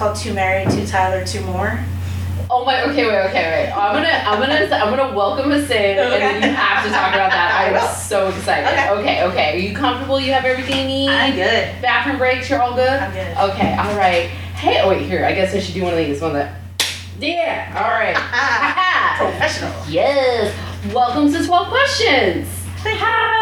one is about. It's called Two Mary, Two Tyler, Two More. Oh my. Okay, wait. Okay, wait. I'm gonna. I'm gonna. I'm gonna welcome us in, and then you have to talk about that. I I'm will. so excited. Okay. okay. Okay. Are you comfortable? You have everything you need. I'm good. Bathroom breaks. You're all good. I'm good. Okay. All right. Hey. Oh wait. Here. I guess I should do one of these. One of the. Yeah. All right. Professional. Yes. Welcome to 12 Questions. Hi.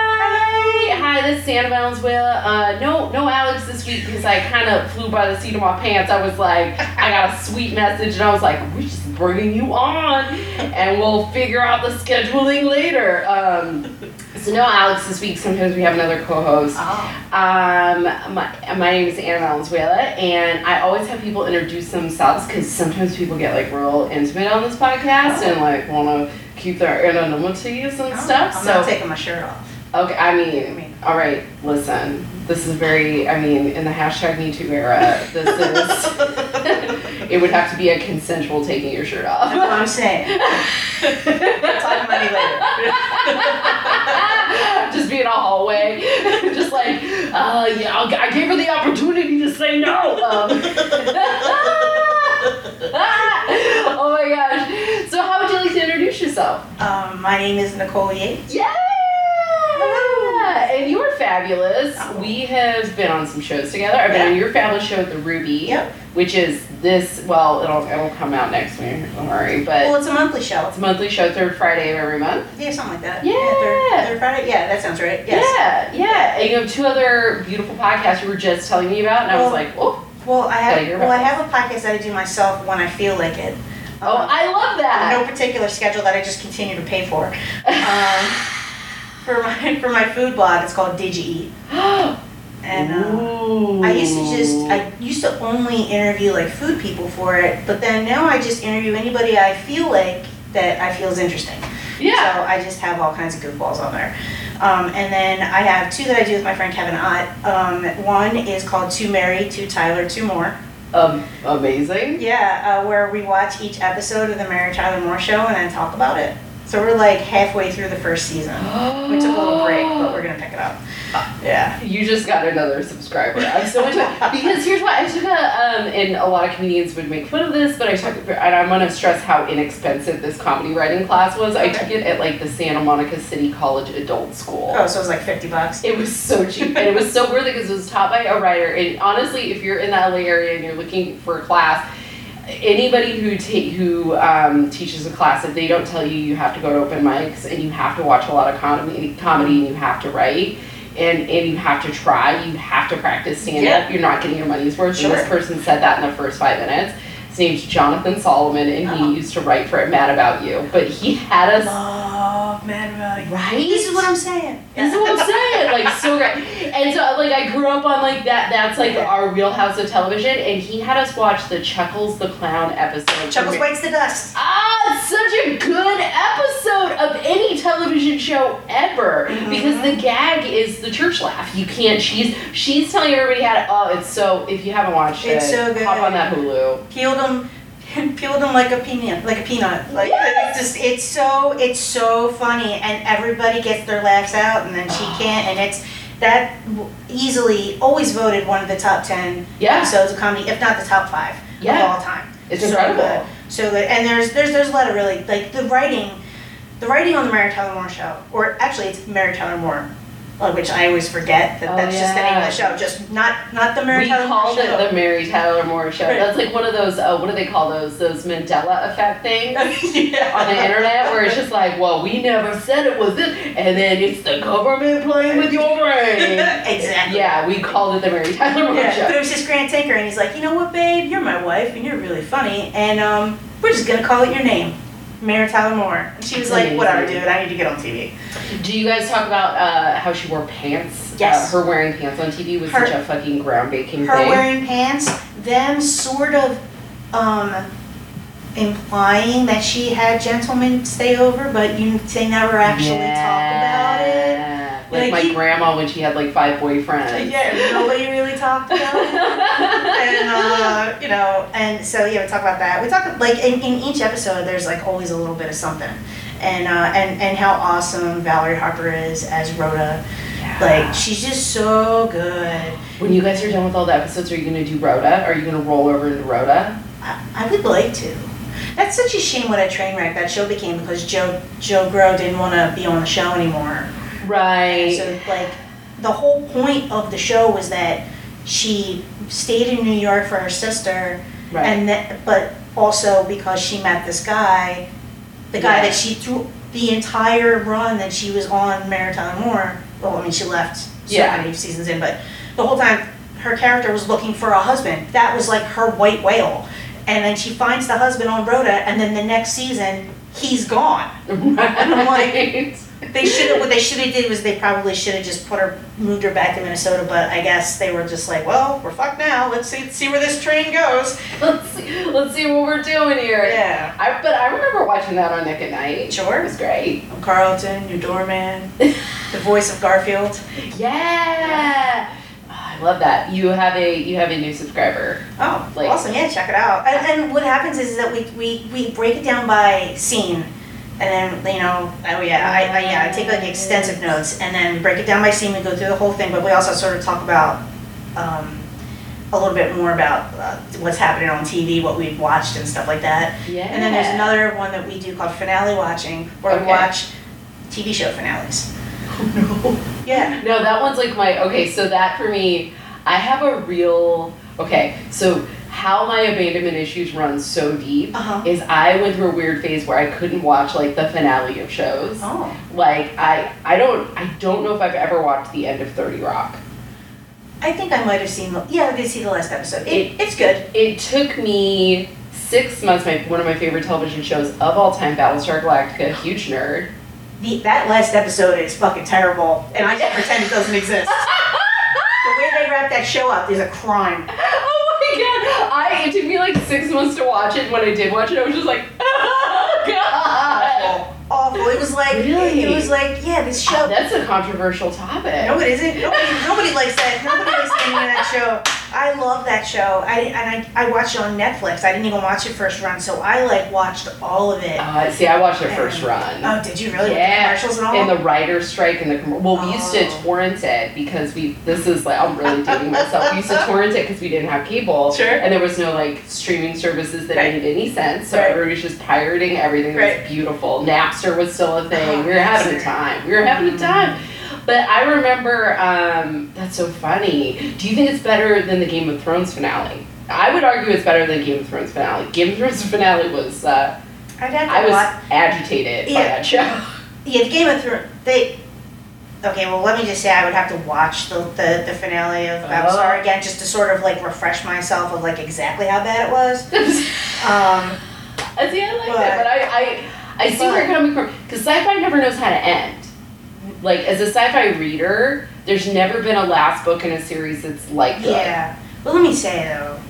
Hi, this Valenzuela. Uh, no, no Alex this week because I kind of flew by the seat of my pants. I was like, I got a sweet message and I was like, we're just bringing you on and we'll figure out the scheduling later. Um, so no Alex this week. Sometimes we have another co-host. Oh. Um, my, my name is Anna Valenzuela, and I always have people introduce themselves because sometimes people get like real intimate on this podcast and like want to keep their anonymities and stuff. I'm so not taking my shirt off. okay, I mean, I mean- all right, listen, this is very, I mean, in the hashtag Me Too era, this is, it would have to be a consensual taking your shirt off. That's what. I'm saying. Talk money later. just be in a hallway, just like, uh, yeah, I'll, I gave her the opportunity to say no. Um, oh my gosh. So, how would you like to introduce yourself? Um, my name is Nicole Yates. Yeah! And you are fabulous. Oh. We have been on some shows together. I've been on your fabulous show at the Ruby, Yep. which is this. Well, it'll it'll come out next week. Don't worry, but Well, it's a monthly show. it's a monthly show, third Friday of every month. Yeah, something like that. Yeah. third, third Friday. Yeah, that sounds right. Yes. Yeah, yeah. And you have two other beautiful podcasts you were just telling me about, and I was like, oh, Well, I have. Well, I have a podcast that I do myself when I feel like it. oh, Um, I love that. no particular schedule that I just continue to pay for. Um, for my for my food blog, it's called Did You Eat? And uh, I used to just I used to only interview like food people for it, but then now I just interview anybody I feel like that I feel is interesting. yeah. So I just have all kinds of goofballs on there. Um, and then I have two that I do with my friend Kevin Ott. Um, one is called Two Mary, Two Tyler, Two More. Um, amazing. Yeah, uh, where we watch each episode of the Mary Tyler Moore Show and then talk about it. So we're like halfway through the first season. We took a little break, but we're gonna pick it up. Yeah. You just got another subscriber. I'm so into it because here's what I took a um, and a lot of comedians would make fun of this, but I took and I want to stress how inexpensive this comedy writing class was. I took it at like the Santa Monica City College Adult School. Oh, so it was like fifty bucks. It was so cheap and it was so worth it because it was taught by a writer. And honestly, if you're in the LA area and you're looking for a class, anybody who ta- who um, teaches a class, if they don't tell you you have to go to open mics and you have to watch a lot of comedy, comedy and you have to write. And, and you have to try, you have to practice stand up. You're not getting your money's worth. And this person said that in the first five minutes. His name's Jonathan Solomon, and he Oh. used to write for Mad About You. But he had us Love Mad About You. right. This is what I'm saying. This is what I'm saying. Like so great. And so like I grew up on like that that's like our wheelhouse of television and he had us watch the Chuckles the Clown episode. Chuckles bites the dust. Ah, it's such a good episode of any television show ever because the gag is the church laugh. You can't. She's she's telling everybody how to. Oh, it's so. If you haven't watched It's it, so good. hop on that Hulu. Them, peeled them like a peanut, like a peanut. Like Yes! it's just, it's so, it's so funny, and everybody gets their laughs out, and then she can't, and it's that easily always voted one of the top ten Yeah, episodes of comedy, if not the top five Yeah. of all time. it's So uh, incredible. good. So good, and there's there's there's a lot of really like the writing, the writing on the Mary Tyler Moore show, or actually it's Mary Tyler Moore, uh, which I always forget that Oh, that's just the name of the show, just not not the Mary we Tyler Moore called show. it the Mary Tyler Moore Show. Right. That's like one of those. Uh, what do they call those? Those Mandela effect things. yeah. on the internet where it's just like, well, we never said it was this, and then it's the government playing with your brain. exactly. yeah, we called it the Mary Tyler Moore Yeah, but it Show. was just Grant Tinker, and he's like, you know what, babe, you're my wife, and you're really funny, and um, we're just gonna call it your name, Mary Tyler Moore. And she was like, whatever, dude, I need to get on TV. Do you guys talk about uh, how she wore pants? Yes. Uh, her wearing pants on TV was Her- such a fucking groundbreaking Her thing. Her wearing pants, them sort of um, implying that she had gentlemen stay over, but you they never actually talk about it. Like, Like, my he- grandma when she had like five boyfriends. Yeah, nobody really talked about it. and uh, you know, and so yeah, we talk about that. We talk like in, in each episode, there's like always a little bit of something, and uh, and and how awesome Valerie Harper is as Rhoda, Yeah. Like she's just so good. When you guys are done with all the episodes, are you gonna do Rhoda? Are you gonna roll over into Rhoda? I, I would like to. That's such a shame what a train wreck that show became because Joe Joe Grow didn't want to be on the show anymore. Right. So like the whole point of the show was that she stayed in New York for her sister, right. and that but also because she met this guy, the guy Yeah. that she threw the entire run that she was on Mary Tyler Moore. Well, I mean she left so Yeah. many seasons in, but the whole time her character was looking for a husband. That was like her white whale. And then she finds the husband on Rhoda, and then the next season he's gone. I'm like- right. They should have. What they should have did was they probably should have just put her, moved her back to Minnesota. But I guess they were just like, well, we're fucked now. Let's see, see where this train goes. let's see. Let's see what we're doing here. Yeah. I but I remember watching that on Nick at Night. Sure. It was great. I'm Carlton, your doorman, the voice of Garfield. Yeah. Oh, I love that. You have a you have a new subscriber. Oh, Like- awesome! Yeah, check it out. And, and what happens is that we, we we break it down by scene, and then you know, oh yeah, I, I yeah, I take like extensive notes, and then break it down by scene. We go through the whole thing, but we also sort of talk about. Um, a little bit more about uh, what's happening on TV, what we've watched, and stuff like that. Yeah. And then there's another one that we do called finale watching, where we Okay. watch TV show finales. Yeah. No, that one's like my okay. So that for me, I have a real okay. So how my abandonment issues run so deep Uh huh. is I went through a weird phase where I couldn't watch like the finale of shows. Oh. Like I I don't I don't know if I've ever watched the end of Thirty Rock. I think I might have seen. The, yeah, I did see the last episode. It, it's good. It took me six months. My one of my favorite television shows of all time, Battlestar Galactica. Huge nerd. The, that last episode is fucking terrible, and I just pretend it doesn't exist. the way they wrap that show up is a crime. Oh! I it took me like six months to watch it. and When I did watch it, I was just like, oh god. Awful. Awful. It was like Really? it was like yeah, this show. That's a controversial topic. No, it isn't. Nobody, nobody likes that. Nobody likes any of that show. I love that show. I and I, I watched it on Netflix. I didn't even watch it first run, so I like watched all of it. Uh, see, I watched the first run. Oh, did you really? Yeah. With the commercials and all? And the writer's strike and the com- well, we used to Oh. torrent it because we. This is like I'm really dating myself. We used to torrent it because we didn't have cable, Sure. and there was no like streaming services that Right. made any sense. So Right. everybody was just pirating everything. That Right. was beautiful. Napster was still a thing. Oh, we were having a time. We were having a time. But I remember, um, that's so funny. Do you think it's better than the Game of Thrones finale? I would argue it's better than Game of Thrones finale. Game of Thrones finale was, uh, I'd have to I was watch. agitated by Yeah. that show. Yeah, the Game of Thrones. They. Okay, well, let me just say I would have to watch the the, the finale of Battlestar Oh. again just to sort of like refresh myself of like exactly how bad it was. Um, I see, I like But- that, but I, I, I see where you're coming from. Because sci-fi never knows how to end. Like, as a sci-fi reader, there's never been a last book in a series that's like that. yeah, but let me say though,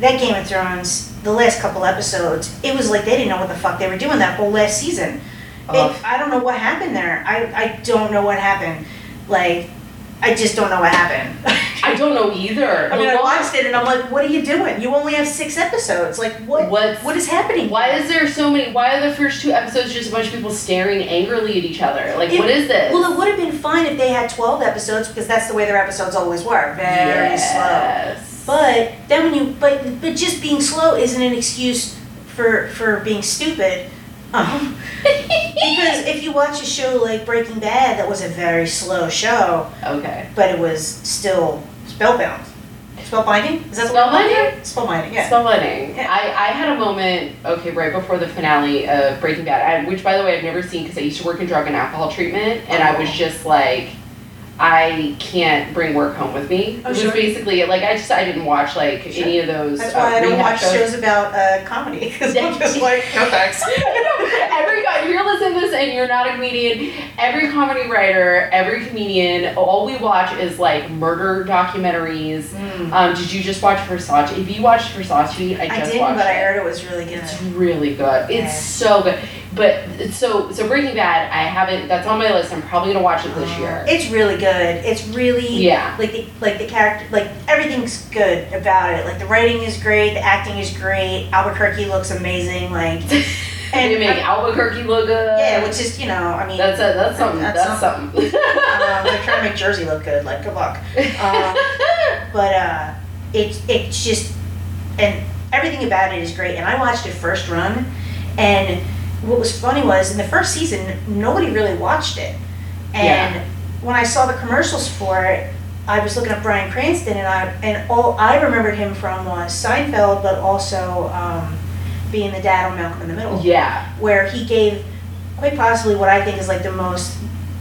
that Game of Thrones, the last couple episodes, it was like they didn't know what the fuck they were doing that whole last season. It, oh. I don't know what happened there. I I don't know what happened. Like, I just don't know what happened. I don't know either. I mean, I watched it and I'm like, what are you doing? You only have six episodes. Like, what? What's- What is happening? Why is there so many? Why are the first two episodes just a bunch of people staring angrily at each other? Like, It- what is this? Well, it would have been fine if they had 12 episodes because that's the way their episodes always were. Very slow. But then when you, but but just being slow isn't an excuse for for being stupid. Um, because if you watch a show like Breaking Bad, that was a very slow show, okay. but it was still spellbound. Spellbinding? Is that word? Spellbinding? Spellbinding, yeah. Spellbinding. Yeah. I, I had a moment, okay, right before the finale of Breaking Bad, I, which by the way I've never seen because I used to work in drug and alcohol treatment, and I was Oh. just like, I can't bring work home with me. Oh, it was sure. basically like I just I didn't watch like Sure. any of those. That's uh, why I don't watch shows about uh, comedy because I'm just like, no thanks. every guy, if you're listening to this and you're not a comedian, every comedy writer, every comedian, all we watch is like murder documentaries. Mm. Um, did you just watch Versace? If you watched Versace, I I didn't, watched but I heard it was really good. It's really good. Yeah. It's so good. But so so Breaking Bad, I haven't. That's on my list. I'm probably gonna watch it this year. It's really good. It's really Yeah. like the like the character like everything's good about it. Like the writing is great, the acting is great. Albuquerque looks amazing. Like And they make Albuquerque look good. Yeah, which is you know, I mean, That's a, that's something. That's That's, something. um, they're trying to make Jersey look good. Like, good luck. Um, but uh, it it's just and everything about it is great. And I watched it first run, and what was funny was in the first season nobody really watched it, and Yeah. when I saw the commercials for it. I was looking at Bryan Cranston, and I and all I remembered him from was Seinfeld, but also um, being the dad on Malcolm in the Middle yeah. where he gave quite possibly what I think is like the most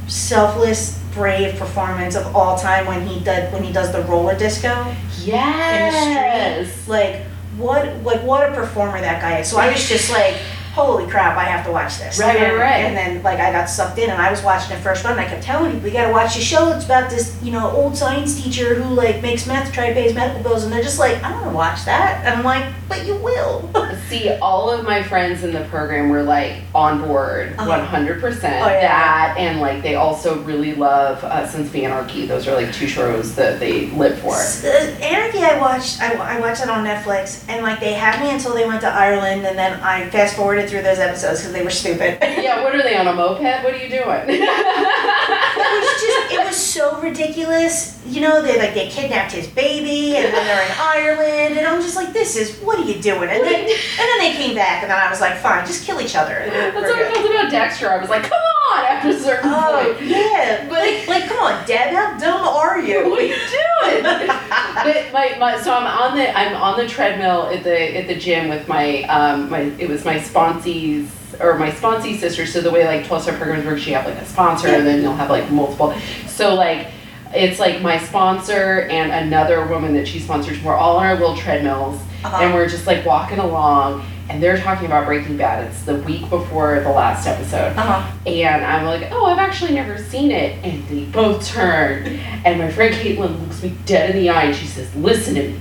selfless, brave performance of all time when he did when he does the roller disco. Yes. Like what like what a performer that guy is. So I was just like, holy crap, I have to watch this. Right, right, and, right. And then like I got sucked in and I was watching it first one and I kept telling people, we gotta watch the show. It's about this, you know, old science teacher who like makes meth to try to pay his medical bills and they're just like, I don't wanna watch that. And I'm like, but you will. See, all of my friends in the program were like on board Uh-huh. 100% Oh, yeah. that, and like they also really love uh, Sons of Anarchy. Those are like two shows that they live for. Uh, Anarchy, I watched. I, I watched it on Netflix, and like they had me until they went to Ireland, and then I fast forwarded through those episodes because they were stupid. yeah, what are they on a moped? What are you doing? it was just. It was so ridiculous. You know, they like they kidnapped his baby, and then they're in Ireland, and I'm just like, this is what are you doing? And then and then they came back, and then I was like, fine, just kill each other. That's what I felt about Dexter. I was like, come on, after a certain Oh point. yeah, but like, like, come on, Deb, how dumb are you? What are you doing? but my, my so I'm on the I'm on the treadmill at the at the gym with my um my it was my sponsees or my sponsee sister. So the way like 12 step programs work, you have like a sponsor and then you'll have like multiple. So like it's like my sponsor and another woman that she sponsors. We're all on our little treadmills Uh-huh. and we're just like walking along and they're talking about Breaking Bad. It's the week before the last episode. Uh-huh. And I'm like, oh, I've actually never seen it. And they both turn. And my friend Caitlin looks me dead in the eye and she says, listen to me.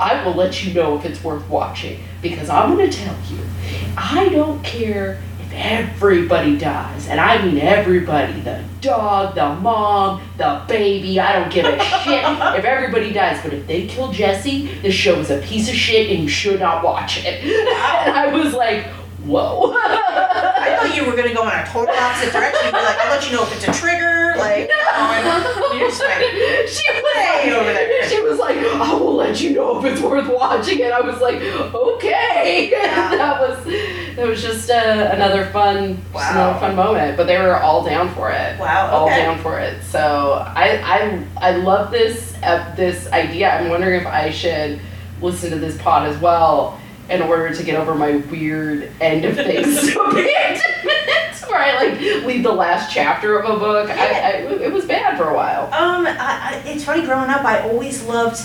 I will let you know if it's worth watching. Because I'm going to tell you, I don't care everybody dies. And I mean everybody the dog, the mom, the baby. I don't give a shit if everybody dies. But if they kill Jesse, the show is a piece of shit and you should not watch it. And I was like, whoa. I thought you were gonna go in a total opposite direction. You'd be like, I'll let you know if it's a trigger. Like, no, oh, you're like, she was way like, over there. She was like, I will let you know if it's worth watching. And I was like, okay. Yeah. that was that was just uh, another fun, just another fun moment. But they were all down for it. Wow, All down for it. So I I I love this uh, this idea. I'm wondering if I should listen to this pod as well in order to get over my weird end of things where I like leave the last chapter of a book. I, I, it was bad for a while. Um, I, I, it's funny. Growing up, I always loved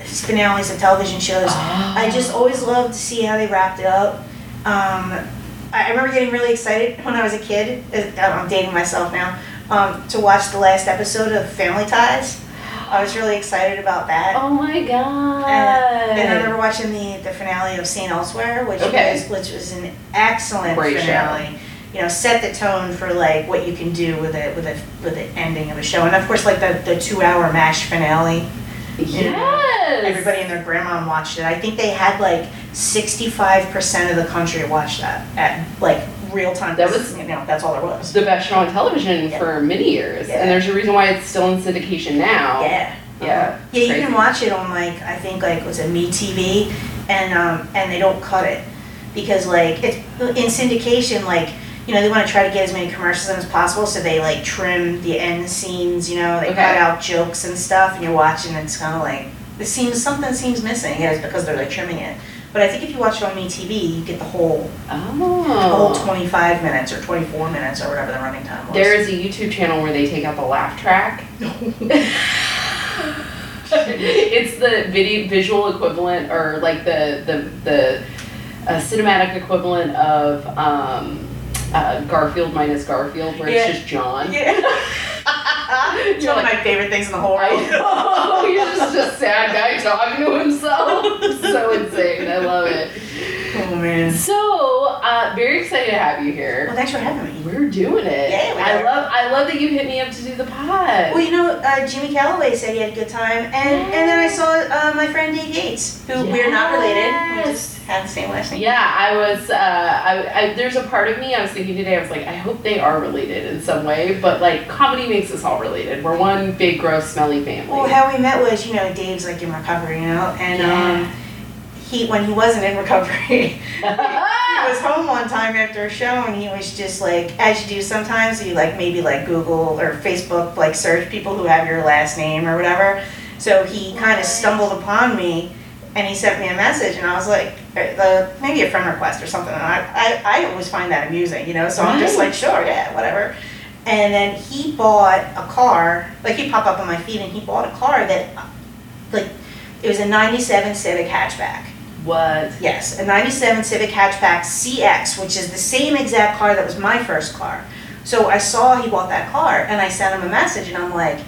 finales of television shows. I just always loved to see how they wrapped it up. Um, I I remember getting really excited when I was a kid. uh, I'm dating myself now. Um, to watch the last episode of Family Ties. I was really excited about that. Oh my god. And, and I remember watching the, the finale of St. Elsewhere, which Okay. was which was an excellent Great show. finale. You know, set the tone for like what you can do with a with a with the ending of a show, and of course, like the, the two hour MASH finale. Yes. Everybody and their grandma watched it. I think they had like sixty five percent of the country watch that at like real time. That was- you know that's all there was. the best show on television Yeah. for many years. Yeah. And there's a reason why it's still in syndication now. Yeah. Yeah. Uh-huh. Yeah, you Crazy. can watch it on like I think like was it Me TV, and um and they don't cut it because like it's in syndication like you know they want to try to get as many commercials in as possible so they like trim the end scenes you know they Okay. cut out jokes and stuff and you're watching and it's kind of like it seems something seems missing yeah, it's because they're like trimming it but I think if you watch it on Me TV you get the whole the whole Oh. 25 minutes or 24 minutes or whatever the running time was. There is a YouTube channel where they take out the laugh track. it's the video visual equivalent or like the the the uh, cinematic equivalent of um, uh, Garfield minus Garfield, where Yeah. it's just John. yeah. it's one of my favorite things in the whole world. He's just a sad guy talking to himself. so insane. I love it. Oh man. So uh, very excited to have you here. Well, thanks for having me. We're doing it. Yeah, we I love I love that you hit me up to do the pod. Well, you know, uh, Jimmy Calloway said he had a good time, and and then I saw uh, my friend Dave Yates, who we're not related. We Yes. just have the same last name. Yeah, I was. Uh, I, I there's a part of me I was thinking today. I was like, I hope they are related in some way. But like, comedy makes us all related. We're one big, gross, smelly family. Well, how we met was, you know, Dave's like in recovery, you know, and Yeah. um, he when he wasn't in recovery, he was home one time after a show, and he was just like, as you do sometimes, you like maybe like Google or Facebook like search people who have your last name or whatever. So he kind of stumbled upon me, and he sent me a message, and I was like, uh, the maybe a friend request or something. And I, I I always find that amusing, you know. So I'm just like, sure, yeah, whatever. And then he bought a car, like he popped up on my feed, and he bought a car that, like, it was a '97 Civic hatchback. What? Yes, a 97 Civic Hatchback CX, which is the same exact car that was my first car. So I saw he bought that car and I sent him a message and I'm like,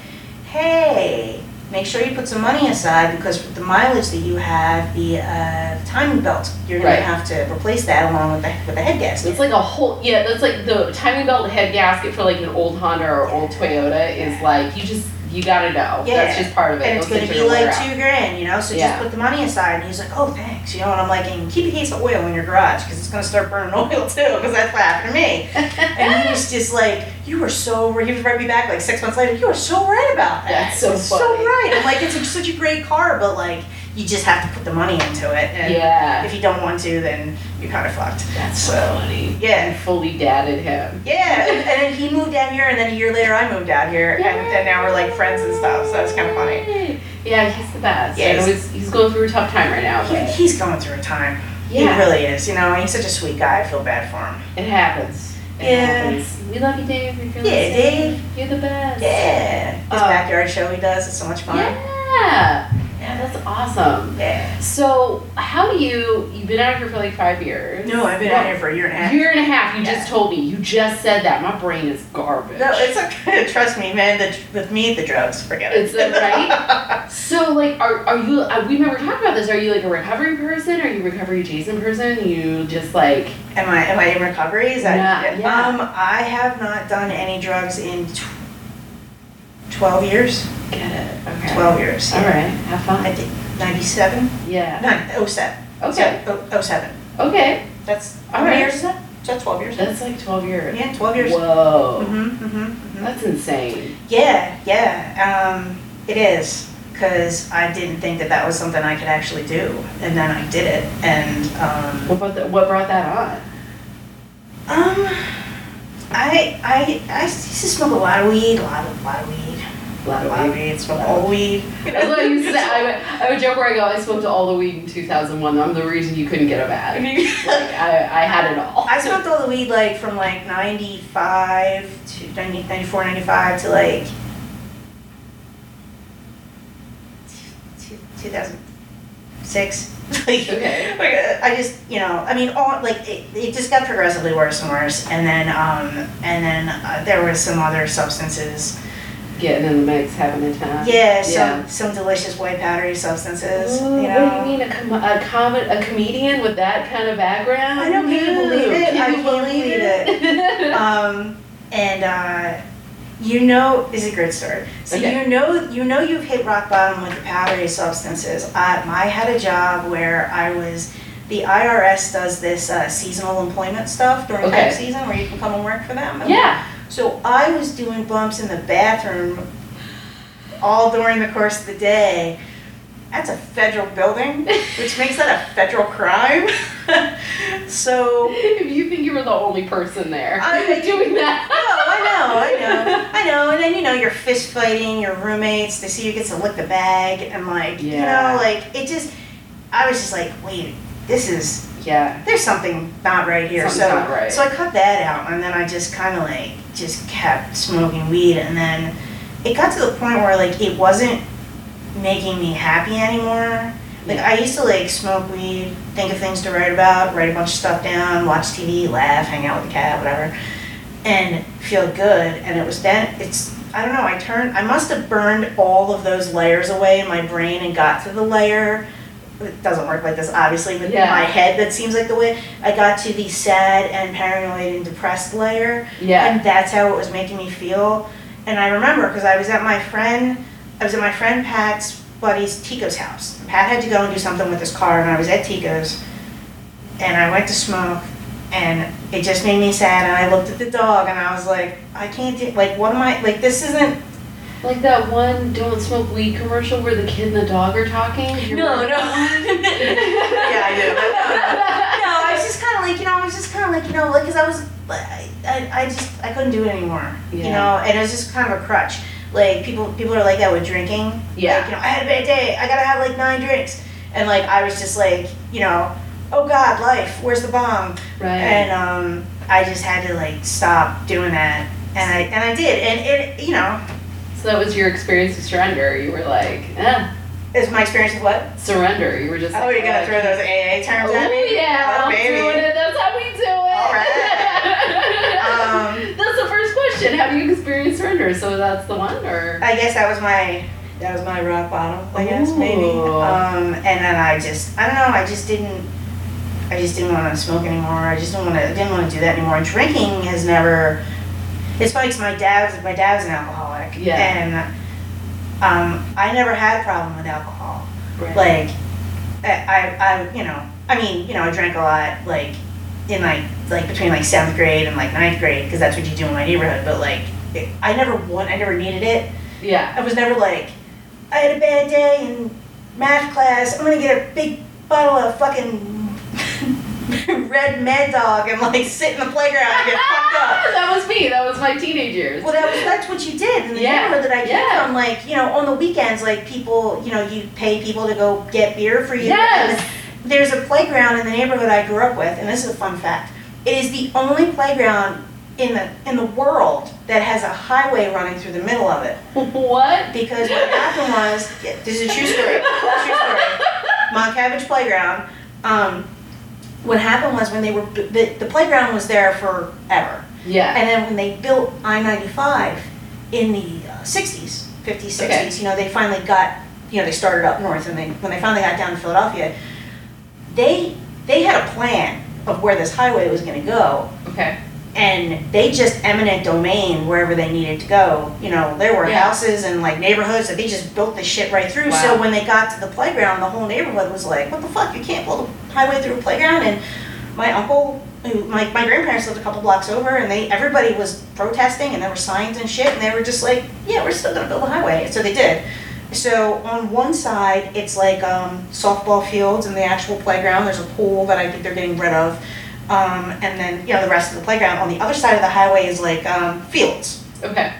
hey, make sure you put some money aside because with the mileage that you have, the uh, timing belt, you're Right. gonna have to replace that along with the, with the head gasket. It's like a whole yeah. That's like the timing belt head gasket for like an old Honda or old Toyota is like you just you gotta know. Yeah. That's just part of it. And it's Those gonna be like out. two grand, you know, so Yeah. just put the money aside. And he's like, oh, thanks, you know, and I'm like, and keep a case of oil in your garage because it's gonna start burning oil too, because that's what happened to me. And he was just like, you were so, right. he was writing me back like six months later, you were so right about that. That's so It's so right. I'm like, it's such a great car, but like, you just have to put the money into it. And Yeah. if you don't want to, then you're kind of fucked. That's so funny. yeah. And fully dadded him. Yeah, and, then he moved down here, and then a year later I moved out here, and, and now we're like friends and stuff, so it's kind of funny. Yeah, he's the best. Yeah, he's- he's, he's going through a tough time right now, He, he's going through a time. Yeah. He really is, you know, he's such a sweet guy, I feel bad for him. it happens. It Yeah. happens. We love you, Dave. If you're Yeah, listening. Dave. You're the best. Yeah. His Uh, backyard show he does, it's so much fun. Yeah. That's awesome. Yeah. So, how do you? You've been out here for like five years. No, I've been out here for a year and a half. Year and a half. You Yeah. just told me. You just said that. My brain is garbage. No, it's okay. Trust me, man. The, with me, the drugs, forget it. it. Is that right? So, like, are, are you? Uh, we never talked about this. Are you like a recovery person? Are you a recovery Jason person? You just like am I am I in recovery? Is that Yeah, yeah. um I have not done any drugs in tw- twelve years. get it. Okay. Twelve years. All right. Have fun. I did ninety seven? Yeah. No, oh seven. Okay. Oh, oh seven. Okay. That's All how many right. years is that? Is that twelve years? That's like twelve years. Yeah, twelve years. Whoa. Mm-hmm, mm-hmm, mm-hmm. That's insane. Yeah, yeah, um, it is, because I didn't think that that was something I could actually do, and then I did it, and, um, What brought that? What brought that on? um, I, I, I used to smoke a lot of weed, a lot of, a lot of weed, A lot a lot of weed, smoke all the weed. That's what I used to say. I would, I would joke where I go, I smoked all the weed in 2001. I'm the reason you couldn't get a bag. Like, I, I had it all. I smoked all the weed like from like 95 to 90, 94, 95 to like 2006. Like, Okay. like, uh, I just, you know, I mean, all like it, it just got progressively worse and worse, and then, um, and then uh, there was some other substances. Getting in the mix, having a time. Yeah, some some delicious white powdery substances. Ooh, you know. What do you mean, a, com- a, com- a comedian with that kind of background? I know, can you believe it? Can I can't believe believe it? um, and uh, you know, is a great story. So Okay. you know, you know, you've hit rock bottom with the powdery substances. I, I had a job where I was. The IRS does this uh, seasonal employment stuff during Okay. tax season, where you can come and work for them. yeah. So I was doing bumps in the bathroom all during the course of the day. That's a federal building, which makes that a federal crime. so If you think you were the only person there I- doing that. Oh, I know, I know, I know. And then you know you're fist fighting your roommates. They see you get to lick the bag, and like you know, like it just. I was just like, wait, this is Yeah. there's something not right here. Something's so not right. so I cut that out, and then I just kind of like just kept smoking weed, and then it got to the point where like it wasn't making me happy anymore. Like Yeah. I used to like smoke weed, think of things to write about, write a bunch of stuff down, watch TV, laugh, hang out with the cat, whatever, and feel good. And it was then it's I don't know. I turned I must have burned all of those layers away in my brain and got to the layer it doesn't work like this, obviously, with Yeah. my head, that seems like the way, I got to the sad and paranoid and depressed layer, Yeah. and that's how it was making me feel. And I remember, because I was at my friend, I was at my friend Pat's buddy's Tico's house. Pat had to go and do something with his car, and I was at Tico's, and I went to smoke, and it just made me sad, and I looked at the dog, and I was like, I can't do, like, what am I, like, this isn't, Like that one don't smoke weed commercial where the kid and the dog are talking. No, no. Yeah, I do, no, I was just kind of like, you know, I was just kind of like, you know, like, cause I was, I, I, I just, I couldn't do it anymore, you know, and it was just kind of a crutch. Like people, people are like that with drinking. Yeah. Like, you know, I had a bad day. I gotta have like nine drinks, and like I was just like, you know, oh God, life, where's the bomb? Right. And um, I just had to like stop doing that, and I and I did, and it, you know, so that was your experience with surrender. You were like, eh, is my experience with what? surrender. You were just Oh, like, you're gonna throw those AA terms at Oh me? yeah, Oh, I'm baby. doing it. That's how we do it. All right. Um, that's the first question. Have you experienced surrender? So that's the one, or I guess that was my that was my rock bottom. I guess maybe. Um, and then I just I don't know. I just didn't. I just didn't want to smoke anymore. I just didn't want to. Didn't want to do that anymore. And drinking has never. It's funny 'cause my dad's my dad's an alcoholic. Yeah. And um, I never had a problem with alcohol. Right. Like, I, I, I, you know, I mean, you know, I drank a lot, like, in like, like between like seventh grade and like ninth grade, because that's what you do in my neighborhood. But like, it, I never want, I never needed it. yeah. I was never like, I had a bad day in math class. I'm gonna get a big bottle of fucking red Mad Dog and like sit in the playground and get fucked up. that was me. That was my teenage years. Well, that was that's what you did in the Yeah, neighborhood that I came yeah. from. Like, you know, on the weekends, like people, you know, you pay people to go get beer for you. Yes. There's a playground in the neighborhood I grew up with, and this is a fun fact. It is the only playground in the in the world that has a highway running through the middle of it. what? Because what happened was, this is a true story. True story. Montcabbage Playground. Um, what happened was when they were the, the playground was there forever. Yeah. And then when they built I-95 in the uh, 60s, 50s, 60s, Okay. you know, they finally got, you know, they started up north and they, when they finally got down to Philadelphia, they, they had a plan of where this highway was gonna go. Okay. And they just eminent domain wherever they needed to go. You know, there were Yeah. houses and like neighborhoods that they just built this shit right through. Wow. So when they got to the playground, the whole neighborhood was like, what the fuck, you can't build a highway through a playground? And my uncle, who, my, my grandparents lived a couple blocks over and they, everybody was protesting and there were signs and shit and they were just like, yeah, we're still gonna build a highway. So they did. So on one side, it's like um, softball fields and the actual playground. There's a pool that I think they're getting rid of. Um, and then, you know, the rest of the playground. On the other side of the highway is like um, fields. Okay.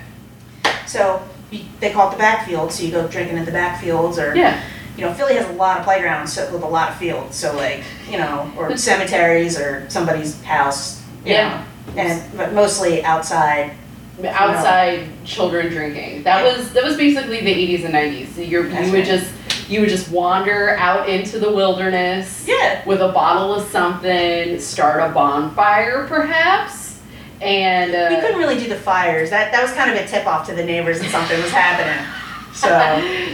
So you, they call it the backfield. So you go drinking at the backfields or, Yeah. you know, Philly has a lot of playgrounds so, with a lot of fields. So like, you know, or cemeteries or somebody's house. You Yeah. Know, and but mostly outside. Outside children drinking. That was that was basically the 80s and 90s. You're, That's you would right. just you would just wander out into the wilderness Yeah. with a bottle of something, start a bonfire perhaps, and uh, We couldn't really do the fires. That that was kind of a tip off to the neighbors that something was happening. So,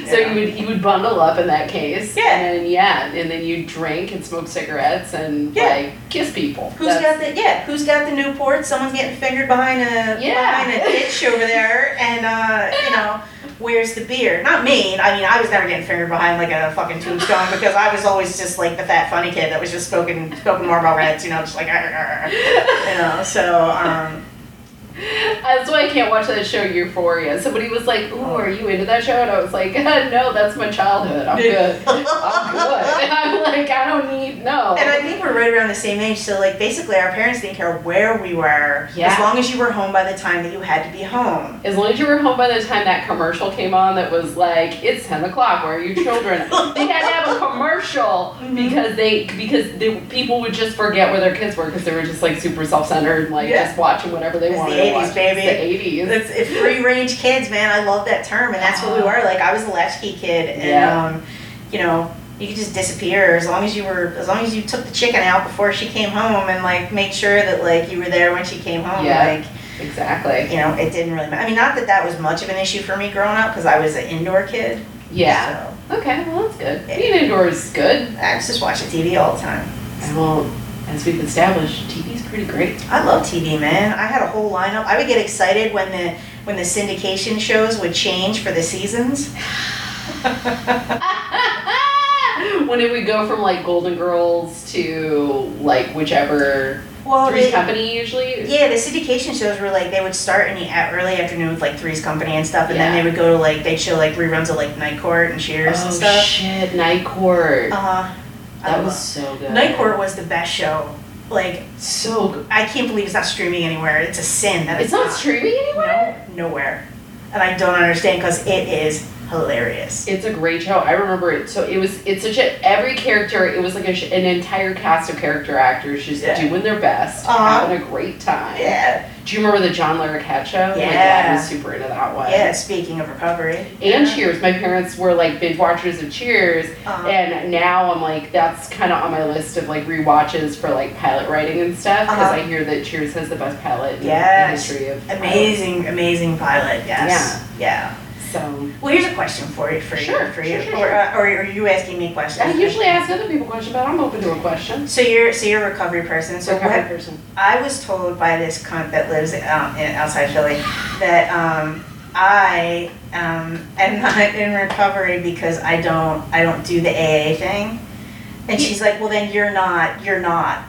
so you would you would bundle up in that case. Yeah. And then, yeah, and then you drink and smoke cigarettes and Yeah. like kiss people. Who's That's- got the yeah? Who's got the Newport? Someone's getting fingered behind a Yeah. behind a ditch over there, and uh, you know, where's the beer? Not me. I mean, I was never getting fingered behind like a fucking tombstone because I was always just like the fat funny kid that was just smoking Marlboro Reds, you know, just like you know. So um, That's why I can't watch that show Euphoria. Somebody was like, "Ooh, are you into that show?" And I was like, "No, that's my childhood. I'm good. I'm good." I'm like, I don't need no. And I think we're right around the same age, so like basically our parents didn't care where we were, Yeah. as long as you were home by the time that you had to be home. As long as you were home by the time that commercial came on, that was like, "It's ten o'clock. Where are your children?" they had to have a commercial Mhm. because they because the people would just forget where their kids were because they were just like super self-centered, like Yeah. just watching whatever they wanted. the 80s, baby. It's the eighties. It's, it's free range kids, man. I love that term, and that's what we were. Like I was a latchkey kid, and Yeah. um, you know, you could just disappear as long as you were, as long as you took the chicken out before she came home, and like made sure that like you were there when she came home. Yeah. Like Exactly. you know, it didn't really matter. I mean, not that that was much of an issue for me growing up because I was an indoor kid. Yeah. So, Okay, well that's good. Yeah. Being indoors is good. I was just watch the TV all the time. And well, as we've established, TV's pretty great. I love TV, man. I had a whole lineup. I would get excited when the when the syndication shows would change for the seasons. when did we go from like Golden Girls to like whichever well, Three's they- Company usually? Yeah, the syndication shows were like they would start in the at early afternoon with like Three's Company and stuff, and then Yeah. they would go to like they'd show like reruns of like Night Court and Cheers and Oh stuff. shit, Night Court. Uh huh. That was so good. Night Court was the best show. Like so good. I can't believe it's not streaming anywhere. It's a sin that It's not streaming anywhere. No, nowhere. And I don't understand because it is hilarious. It's a great show. I remember it. So it was. It's such a every character. It was like a, sh- an entire cast of character actors just Yeah. doing their best, Uh-huh. having a great time. Yeah. Do you remember the John Larroquette show? My Yeah. dad was super into that one. Yeah. Speaking of recovery. And Yeah. Cheers. My parents were like binge watchers of Cheers, Uh-huh. and now I'm like that's kind of on my list of like rewatches for like pilot writing and stuff because Uh-huh. I hear that Cheers has the best pilot in Yes. the history of Amazing, amazing pilot. Yes. Yeah. So Well, here's a question for you. For Sure, you. For sure, you. sure, or, sure. uh, or are you asking me questions? I usually ask other people questions, but I'm open to a question. So you're so you're a recovery person. So Recovery what person. I was told by this cunt that lives out in, outside Philly that um, I um, am not in recovery because I don't I don't do the AA thing. And she's like, well then you're not you're not.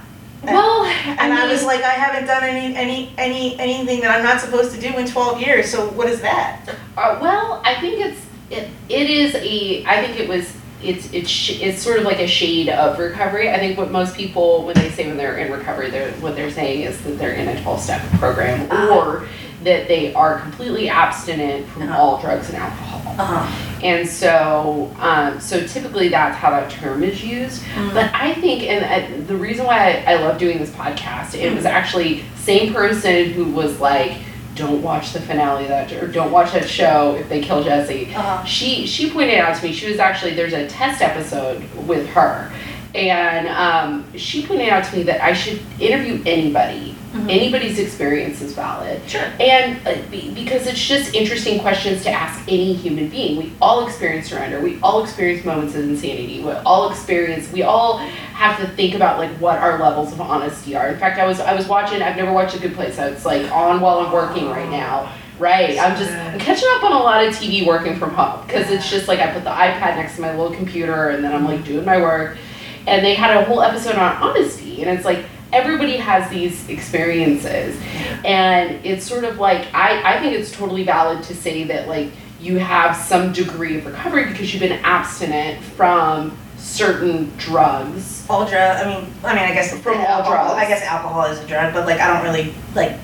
Well, And I, was like, I haven't done any any any anything that I'm not supposed to do in 12 years. So what is that? Uh, well, I think it's it, it is a I think it was it's it's sh- it's sort of like a shade of recovery. I think what most people when they say when they're in recovery, they're what they're saying is that they're in a 12 step program Ah. or that they are completely abstinent from Uh-huh. all drugs and alcohol. Uh-huh. And so um, so typically that's how that term is used. But I think, and uh, the reason why I, I love doing this podcast, it was actually same person who was like, "Don't watch the finale of that, or don't watch that show if they kill Jesse." Uh-huh. She she pointed out to me she was actually there's a test episode with her, and um, she pointed out to me that I should interview anybody. Mhm. Anybody's experience is valid. Sure. And uh, be, because it's just interesting questions to ask any human being. We all experience surrender. We all experience moments of insanity. We all experience. We all have to think about like what our levels of honesty are. In fact, I was I was watching. I've never watched A Good Place. So It's like on while I'm working right now. Right. I'm just I'm catching up on a lot of TV working from home because it's just like I put the iPad next to my little computer and then I'm like doing my work. And they had a whole episode on honesty, and it's like everybody has these experiences and it's sort of like I, I think it's totally valid to say that like you have some degree of recovery because you've been abstinent from certain drugs All drug. I mean, I mean, I guess From all alcohol, drugs. I guess alcohol is a drug, but like I don't really like.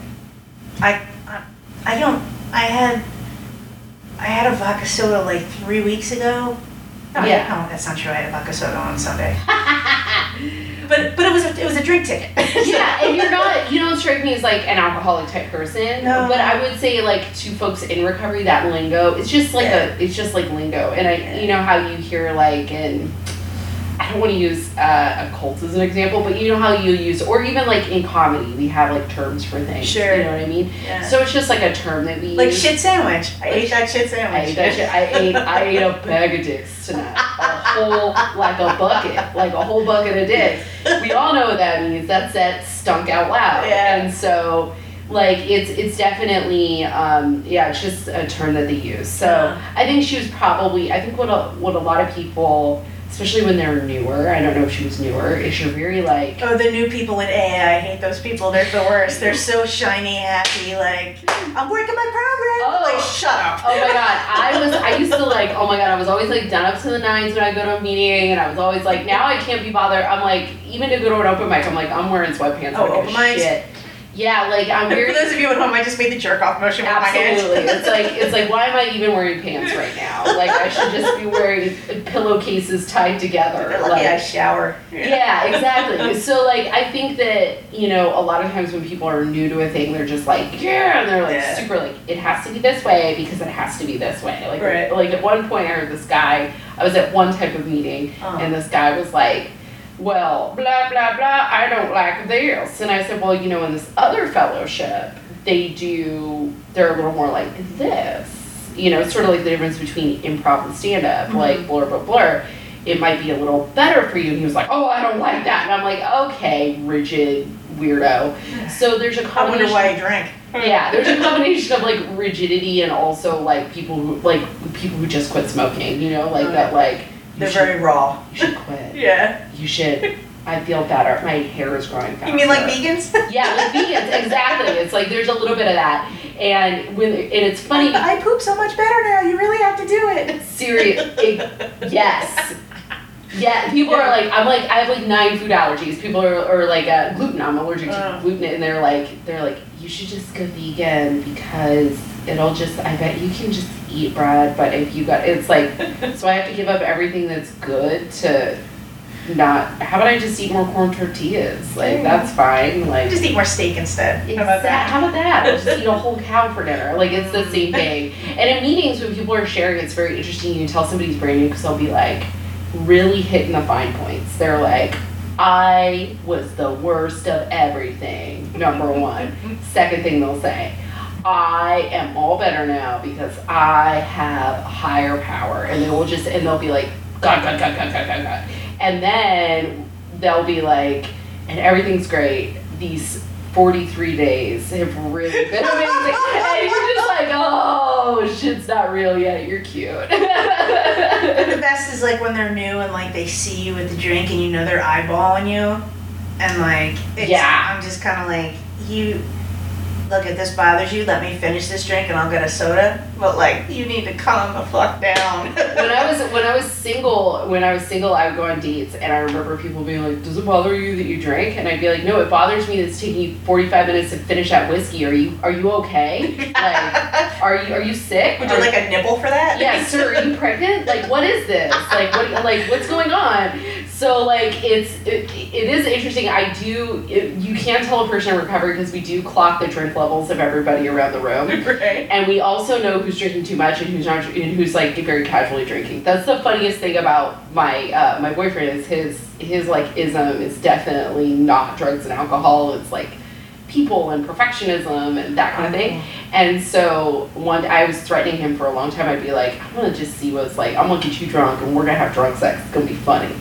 I I, I don't. I had. I had a vodka soda like three weeks ago. No, Yeah. no, that's not true. I had a vodka soda on Sunday. but but it was a, it was a drink ticket. yeah and you're not you don't strike me as like an alcoholic type person No. but i would say like to folks in recovery that lingo it's just like Yeah. a it's just like lingo and i you know how you hear like in I don't want to use uh, a cult as an example, but you know how you use, or even like in comedy, we have like terms for things. Sure. You know what I mean? Yeah. So it's just like a term that we like use. shit sandwich. I Like ate that shit I sandwich. ate that shit. I ate I ate a bag of dicks tonight. A whole like a bucket, like a whole bucket of dicks. We all know what that means. That's that stunk out loud. Yeah. And so like it's it's definitely um, yeah it's just a term that they use. So Yeah. I think she was probably I think what a, what a lot of people especially when they're newer I don't know if she was newer is you're very like Oh, the new people in AA, I hate those people. They're the worst. They're so shiny, happy, like, I'm working my program. Oh. Like, shut up. Oh my god, I was I used to like oh my god, I was always like done up to the nines when I go to a meeting and I was always like now I can't be bothered. I'm like even to go to an open mic, I'm like I'm wearing sweatpants Oh, like open shit. Yeah, like I'm For those of you at home, I just made the jerk off motion with my hand. absolutely. It's like it's like why am I even wearing pants right now? Like I should just be wearing pillowcases tied together. They're lucky Like I shower. yeah, exactly. So like I think that, you know, a lot of times when people are new to a thing, they're just like, yeah, and they're like Yeah. super like, it has to be this way because it has to be this way. Like Right. like at one point I heard this guy, I was at one type of meeting Uh-huh. and this guy was like, Well, blah blah blah, I don't like this and I said, Well, you know, in this other fellowship, they do they're a little more like this. you know, it's sort of like the difference between improv and stand up, Mhm. like blur but blur. It might be a little better for you. And he was like, oh, I don't like that. And I'm like, okay, rigid weirdo. So there's a I wonder combination. why you drink. Yeah, there's a combination of like rigidity and also like people who like people who just quit smoking. You know, like Oh, that. Like They're should, very raw. you should quit. Yeah. You should. I feel better. My hair is growing faster. You mean like vegans? Yeah, like vegans, exactly. It's like there's a little bit of that, and when and it's funny. I poop so much better now. You really have to do it. Serious, it, yes, yeah. People are like, I'm like, I have like nine food allergies. People are, are like uh, gluten. I'm allergic to Oh. gluten, and they're like, they're like, you should just go vegan because it'll just. I bet you can just eat bread, but if you got, it's like, so I have to give up everything that's good to not. How about I just eat more corn tortillas? Like Mm. that's fine. Like Just eat more steak instead. How about that? How about that? Just eat a whole cow for dinner. Like it's the same thing. And in meetings when people are sharing, it's very interesting. You can tell somebody's brand new because they'll be like really hitting the fine points. They're like, I was the worst of everything. Number one. Second thing they'll say. I am all better now because I have higher power. And they will just, and they'll be like, God, God, God, God, God, God, God. And then they'll be like, and everything's great. These 43 days have really been amazing. and you're just like, oh, shit's not real yet. You're cute. the best is like when they're new and like they see you with the drink and you know they're eyeballing you, and like it's, Yeah. I'm just kind of like you. Look, if this bothers you, let me finish this drink and I'll get a soda. But like, you need to calm the fuck down. when I was when I was single, when I was single, I would go on dates, and I remember people being like, "Does it bother you that you drink?" And I'd be like, "No, it bothers me that it's taking you 45 minutes to finish that whiskey. Are you are you okay? Like, are you are you sick? Would you Are- like a nipple for that? yeah, sir, are you pregnant? Like, what is this? Like, what? Like, what's going on? So, like, it's it, it is interesting. I do. It, you can't tell a person in recovery because we do clock the drink levels of everybody around the room. right. And we also know who's drinking too much and who's not, and who's like very casually drinking. That's the funniest thing about my uh, my boyfriend is his his like ism is definitely not drugs and alcohol. It's like people and perfectionism and that kind of thing. And so one, I was threatening him for a long time. I'd be like, I'm gonna just see what's like. I'm gonna get you drunk and we're gonna have drunk sex. It's gonna be funny.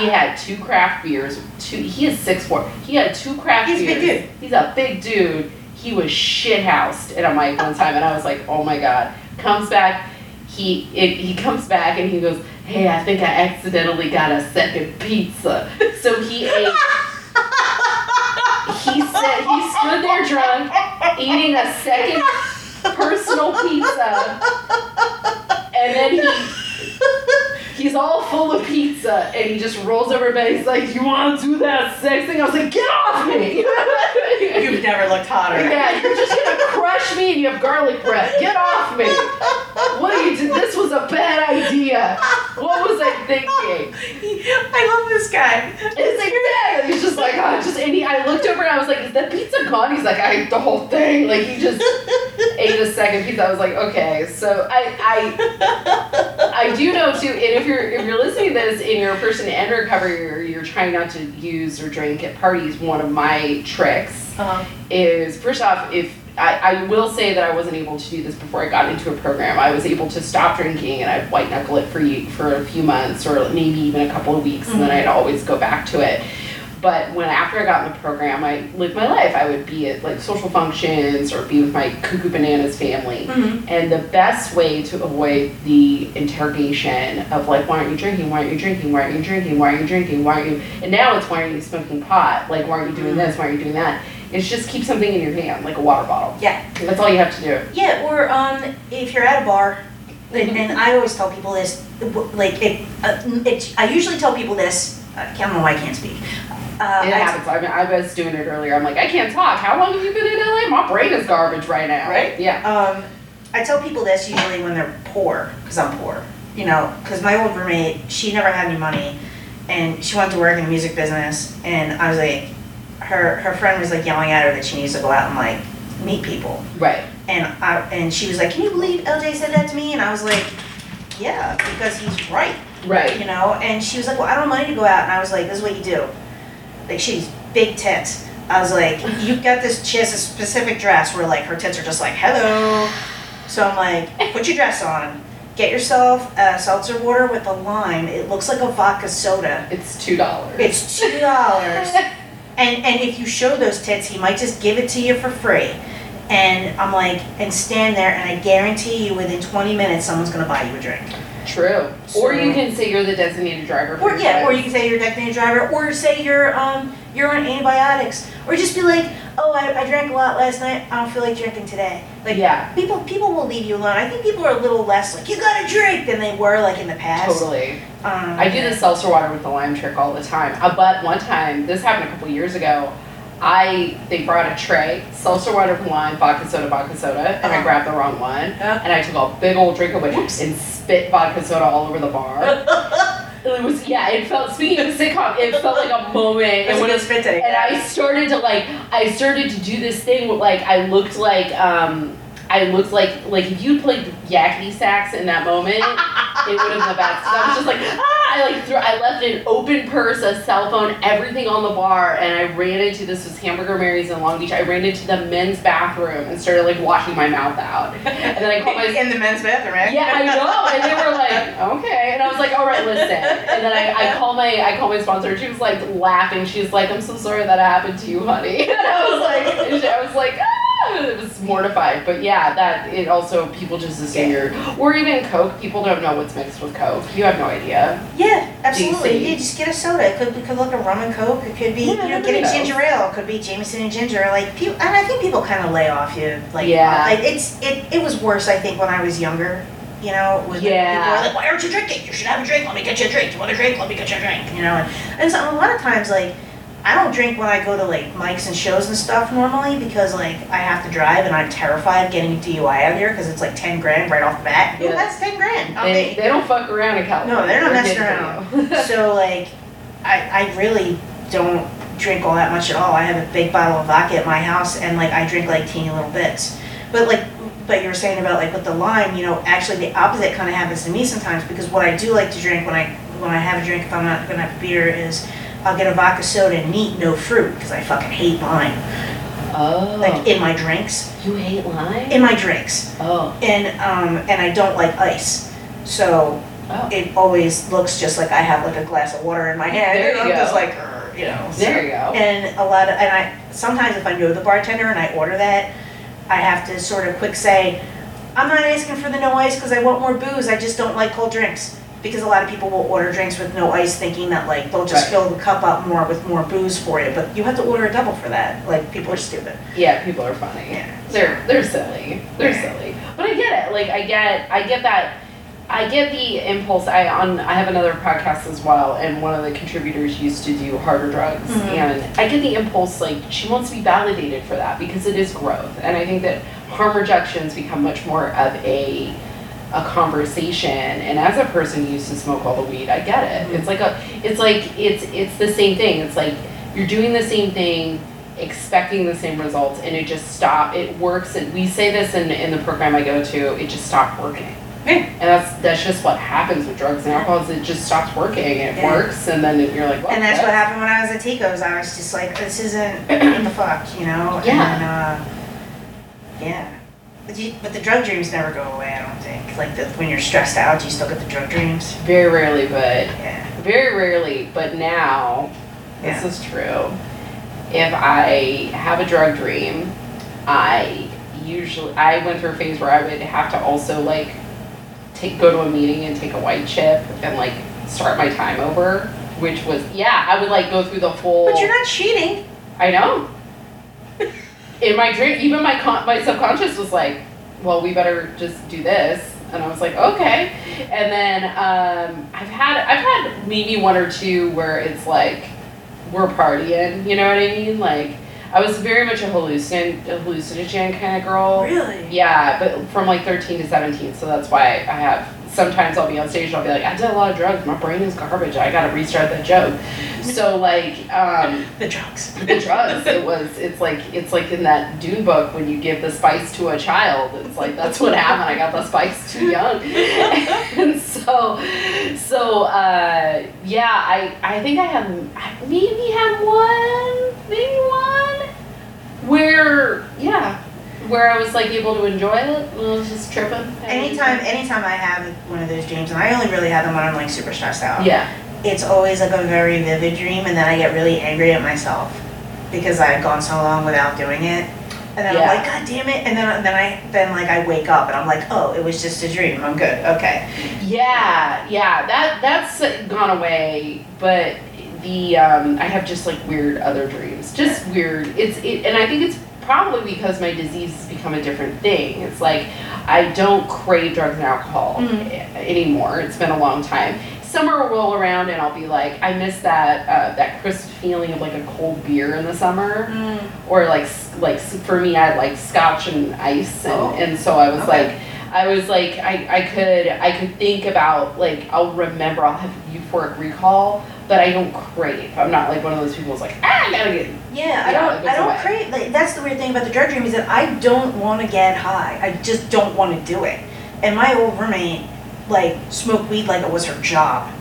He had two craft beers. Two. He is six four. He had two craft He's a beers. big dude. He's a big dude. He was shit housed at a mic one time, and I was like, oh my god. Comes back. He it, he comes back and he goes, hey, I think I accidentally got a second pizza. So he ate. He said he stood there drunk, eating a second personal pizza, and then he he's all full of pizza, and he just rolls over bed. He's like, "You want to do that sex thing?" I was like, "Get off me!" You've never looked hotter. yeah, you're just gonna crush me, and you have garlic bread. Get off me! What are you? do- This was a bad idea. What was I thinking? I love this guy. It's like, yeah. He's just like, oh, just and he, I looked over and I was like, is that pizza gone? He's like, I ate the whole thing. Like he just ate a second pizza. I was like, okay. So I I I do know too. And if you're if you're listening to this and you're a person in recovery or you're trying not to use or drink at parties, one of my tricks Uh-huh. is first off, if I, I will say that I wasn't able to do this before I got into a program. I was able to stop drinking and I'd white knuckle it for ye- for a few months or maybe even a couple of weeks, and then I'd always go back to it. But when after I got in the program, I lived my life. I would be at like social functions or be with my cuckoo bananas family. Mhm. And the best way to avoid the interrogation of like, why aren't you drinking? Why aren't you drinking? Why aren't you drinking? Why aren't you drinking? Why aren't you? And now it's why aren't you smoking pot? Like, why aren't you doing this? Why aren't you doing that? It's just keep something in your hand, like a water bottle. Yeah. That's all you have to do. Yeah, or um, if you're at a bar, and, and I always tell people this, like it, uh, it, I usually tell people this. I don't know why I can't speak. Uh, It I- happens. I, mean, I was doing it earlier. I'm like, I can't talk. How long have you been in LA? My brain is garbage right now. Right? Yeah. Um, I tell people this usually when they're poor, because I'm poor. You know, because my old roommate, she never had any money, and she wanted to work in the music business, and I was like, her her friend was like yelling at her that she needs to go out and like meet people, Right. and I and she was like, can you believe LJ said that to me? And I was like, yeah, because he's right. Right. you know, and she was like, well, I don't have money to go out, and I was like, this is what you do. Like, she's big tits. I was like, you've got this, she has a specific dress where like her tits are just like, hello. So I'm like, put your dress on, get yourself a seltzer water with a lime. It looks like a vodka soda. It's two dollars. It's two dollars. and and if you show those tits, he might just give it to you for free. And I'm like, and stand there, and I guarantee you, within 20 minutes, someone's gonna buy you a drink. True. Or you can say you're the designated driver. for Or yeah, or you can say you're a designated driver, or say you're um you're on antibiotics, or just be like, oh, I, I drank a lot last night. I don't feel like drinking today. Like yeah, people people will leave you alone. I think people are a little less like you gotta drink than they were like in the past. totally. Um, I do the seltzer water with the lime trick all the time. Uh, but one time, this happened a couple years ago. I they brought a tray, seltzer water lime, vodka soda, vodka soda, and I Uh-huh. grabbed the wrong one, Uh. and I took a big old drink of it and spit vodka soda all over the bar. it was yeah. It felt speaking of sitcom, it felt like a moment. It's And a when good it spit take. and I started to like I started to do this thing where like I looked like um I looked like like if you played yakety sax in that moment, it would have been the best. I was just like ah I like threw I left an open purse, a cell phone, everything on the bar, and I ran into this was Hamburger Mary's in Long Beach. I ran into the men's bathroom and started like washing my mouth out. And then I called my in the men's bathroom, right? yeah, I know. And they were like, okay. And I was like, all right, listen. And then I, I call my I call my sponsor. She was like laughing. She's like, I'm so sorry that happened to you, honey. And I was like, I was like, ah. It was mortified. But yeah, that it also people just assume you're or even Coke. People don't know what's mixed with Coke. You have no idea. Yeah, absolutely. DC. You just get a soda. It could, it could look a rum and coke. It could be, Yeah, you know, nobody get a knows. ginger ale. It could be Jameson and ginger. Like, people, and I think people kind of lay off you. Like, Yeah. Like, it's it, it was worse. I think when I was younger. You know, was Yeah. people were like, "Why aren't you drinking? You should have a drink. Let me get you a drink. You want a drink? Let me get you a drink." You know, and, and so a lot of times, like, I don't drink when I go to like mics and shows and stuff normally because like I have to drive and I'm terrified of getting a DUI out here because it's like ten grand right off the bat. Yeah. Ooh, that's ten grand. They, they don't fuck around in California. No, they're not messing you. so like, I, I really don't drink all that much at all. I have a big bottle of vodka at my house, and like I drink like teeny little bits. But like, but you were saying about like with the lime, you know, actually the opposite kind of happens to me sometimes because what I do like to drink when I when I have a drink if I'm not gonna have a beer is I'll get a vodka soda and neat, no fruit because I fucking hate lime. oh, Like in my drinks, you hate lime? in my drinks, oh, and um and I don't like ice, so oh. it always looks just like I have like a glass of water in my hand. There you I'm just like, you know. so- There you go. And a lot of, and I, sometimes if I know the bartender and I order that, I have to sort of quick say, I'm not asking for the no ice because I want more booze, I just don't like cold drinks. Because a lot of people will order drinks with no ice thinking that like they'll just Right. fill the cup up more with more booze for you, but you have to order a double for that. Like, people are stupid. Yeah, people are funny. Yeah. They're they're silly. They're Yeah. silly. But I get it. Like I get I get that I get the impulse. I on I have another podcast as well, and one of the contributors used to do harder drugs, Mhm. and I get the impulse like she wants to be validated for that because it is growth, and I think that harm reductions become much more of a a conversation and as a person who used to smoke all the weed i get it it's like a it's like it's it's the same thing it's like you're doing the same thing expecting the same results and it just stop it works and we say this in in the program i go to it just stopped working Yeah. and that's that's just what happens with drugs and alcohol is it just stops working it Yeah. works and then you're like well, And that's what happened when I was at Tico's. I was just like, this isn't, what the fuck, you know? Yeah. And, uh, yeah. But, you, but the drug dreams never go away, I don't think. Like, the, when you're stressed out, you still get the drug dreams. very rarely but Yeah. very rarely, but now, this is true. If I have a drug dream, I usually I went through a phase where I would have to also like take go to a meeting and take a white chip and like start my time over, which was yeah, I would like go through the full. But you're not cheating. I know. In my dream, even my con- my subconscious was like, "Well, we better just do this," and I was like, "Okay." And then um, I've had I've had maybe one or two where it's like we're partying, you know what I mean? Like I was very much a hallucin a hallucinogen kind of girl. Really? Yeah, but from like 13 to 17, so that's why I have. Sometimes I'll be on stage and I'll be like, I did a lot of drugs. My brain is garbage. I gotta restart that joke. So like, um, The drugs. the drugs. It was. It's like it's like in that Dune book when you give the spice to a child. It's like that's what happened. I got the spice too young, and so so uh, yeah. I I think I have I maybe had one maybe one where yeah where I was like able to enjoy it? I was just tripping. Anytime, anytime I have one of those dreams, and I only really have them when I'm like super stressed out. Yeah. It's always like a very vivid dream, and then I get really angry at myself because I've gone so long without doing it. And then Yeah. I'm like, God damn it! And then then I then like I wake up and I'm like, oh, it was just a dream. I'm good. Okay. Yeah, yeah, that that's gone away, but the um, I have just like weird other dreams, just weird. It's it, and I think it's probably because my disease has become a different thing. It's like I don't crave drugs and alcohol a- anymore. It's been a long time. Summer will roll around and I'll be like, I miss that uh, that crisp feeling of like a cold beer in the summer, or like like for me, I like scotch and ice, and, Oh. and so I was Okay. like. I was like, I, I could I could think about like I'll remember I'll have euphoric recall, but I don't crave. I'm not like one of those people who's like ah I gotta get Yeah, I Yeah, it don't. I don't away. crave. Like, that's the weird thing about the drug dream is that I don't want to get high. I just don't want to do it. And my old roommate, like, smoked weed like it was her job.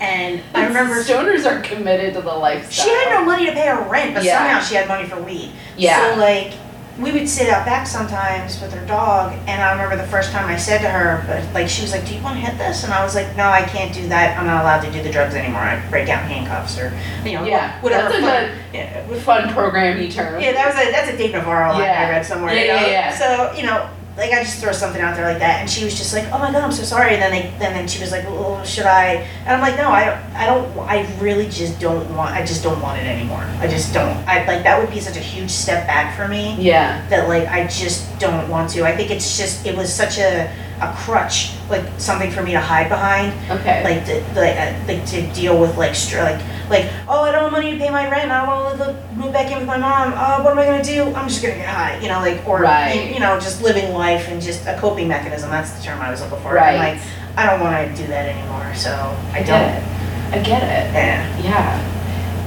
And I remember stoners are committed to the lifestyle. she had no money to pay her rent, but Yeah. somehow she had money for weed. Yeah. So like, we would sit out back sometimes with her dog, and I remember the first time I said to her, but like, she was like, "Do you want to hit this?" And I was like, "No, I can't do that. I'm not allowed to do the drugs anymore. I break out handcuffs or, you know, Yeah, whatever." that's a fun- good yeah, fun programmy term. yeah, that was a that's a Dave Navarro line Yeah. I read somewhere. Yeah, you know? yeah, yeah. So you know, like I just throw something out there like that, and she was just like, "Oh my god, I'm so sorry." And then they, and then she was like, "Well, should I?" And I'm like, "No, I don't. I don't. I really just don't want. I just don't want it anymore. I just don't. I like that would be such a huge step back for me Yeah. that like I just don't want to. I think it's just it was such a a crutch, like something for me to hide behind Okay. like to like, uh, like to deal with like str- like like oh I don't have money to pay my rent I don't want to live, move back in with my mom oh what am I gonna do I'm just gonna get high you know like or Right. you know just living life and just a coping mechanism that's the term I was looking for right. I'm like I don't want to do that anymore so I I don't get it. I get it. yeah Yeah.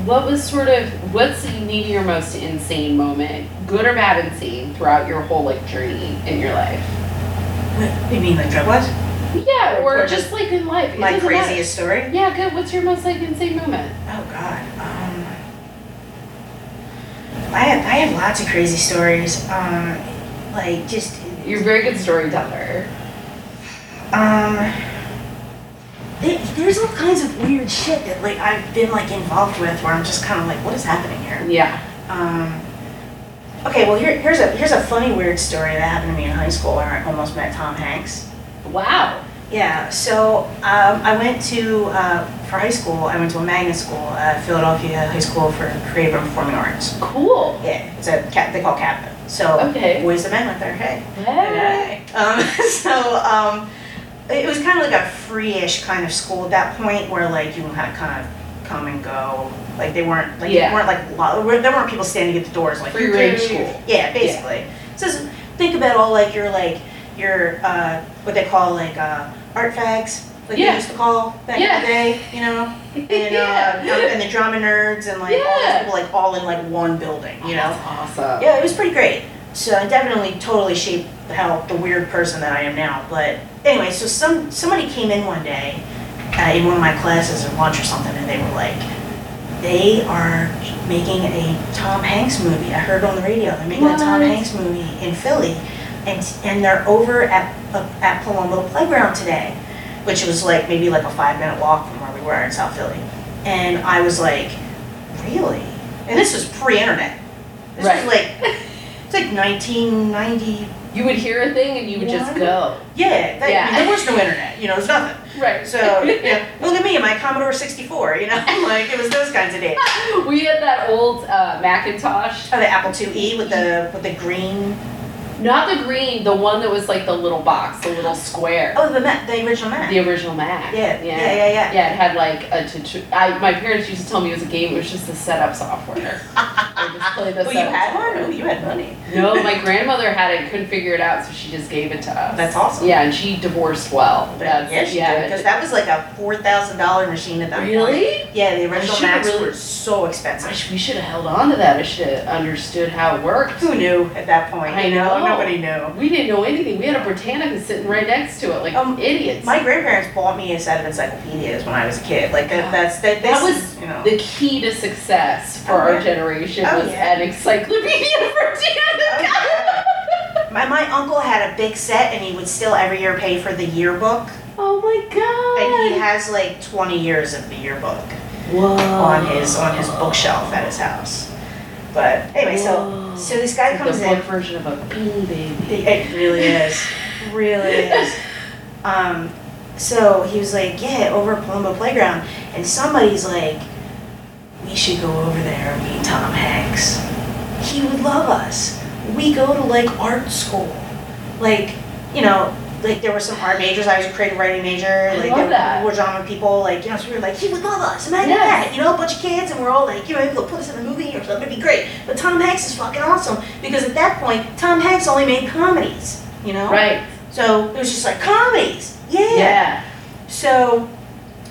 What was sort of what's maybe your most insane moment, good or bad insane, throughout your whole like journey in your life? You mean like drug was Yeah, or, Or just like in life. It my doesn't matter. craziest story Yeah, good. What's your most like insane moment? oh god um I have I have lots of crazy stories um like just You're a very good storyteller. Um, there- there's all kinds of weird shit that like I've been like involved with where I'm just kind of like, what is happening here? Yeah. Um, okay, well here, here's a here's a funny weird story that happened to me in high school where I almost met Tom Hanks. Wow. Yeah, so um, I went to uh, for high school. I went to a magnet school, uh, Philadelphia High School for Creative and Performing Arts. Cool. Yeah, it's a cap, they call CAPA. So Okay. Boyz II Men went there. Hey. Hey. Um, so um, it was kind of like a free-ish kind of school at that point, where like you had kind of come and go. Like they weren't like Yeah. they weren't like lo- there weren't people standing at the doors like Free "You range can-" school. Yeah, basically. So s- think about all like your like your uh, what they call like uh, art fags. Like Yeah. they used to call back Yeah. in the day, you know, and uh, Yeah. and the drama nerds and like all Yeah. those people like all in like one building, you know. That's awesome. Yeah, it was pretty great. So it definitely totally shaped how the weird person that I am now. But anyway, so some somebody came in one day uh, in one of my classes or lunch or something, and they were like, they are making a Tom Hanks movie. I heard on the radio they're making a Tom What? Hanks movie in Philly, and and they're over at uh, at Palumbo Playground today, which was like maybe like a five minute walk from where we were in South Philly. And I was like, really? And this was pre-internet. This Right. was like it's like 1990. You would hear a thing and you would just What? go. Yeah, that, Yeah. there was no internet. You know, there's nothing. Right. So yeah, look at me my Commodore 64. You know, like it was those kinds of days. we had that old uh, Macintosh. Oh, the Apple IIe with the with the green. Not the green, the one that was like the little box, the little square. Oh, the Mac, the original Mac. The original Mac. Yeah, Yeah. yeah, yeah, yeah. Yeah, it had like a tutu- I My parents used to tell me it was a game. It was just a setup software. I just played the Oh, you had one? Oh, you had money. No, my grandmother had it, couldn't figure it out, so she just gave it to us. That's awesome. Yeah, and she divorced well. That's, yes, you yeah. did, because that was like a four thousand dollar machine at that point. Really? Yeah, the original Macs really- were so expensive. sh- we should have held on to that. I should have understood how it worked. Who knew at that point? I know, know. Nobody knew. We didn't know anything. We had a Britannica sitting right next to it, like Um, idiots. My grandparents bought me a set of encyclopedias when I was a kid. Like that, that's that. That was you know. the key to success for Oh, our yeah. generation Oh, was yeah. an encyclopedia Britannica. Oh, my, my uncle had a big set and he would still every year pay for the yearbook. Oh my god. And he has like 20 years of the yearbook Whoa. on his on his bookshelf at his house. But anyway, so Whoa. So this guy comes the in. book version of a beanie baby. It really is. Really is. Um, so he was like, yeah, over at Palumbo Playground. And somebody's like, we should go over there and meet Tom Hanks. He would love us. We go to like art school. Like, you know, like there were some art majors. I was a creative writing major. Like love there that. were genre people. Like, you know, so we were like, he would love us. Imagine Yes. that. You know, a bunch of kids and we're all like, you know, maybe they'll put us in a movie or something. It'd be great. But Tom Hanks is fucking awesome. Because at that point, Tom Hanks only made comedies. You know? Right. So it was just like comedies. Yeah. Yeah. So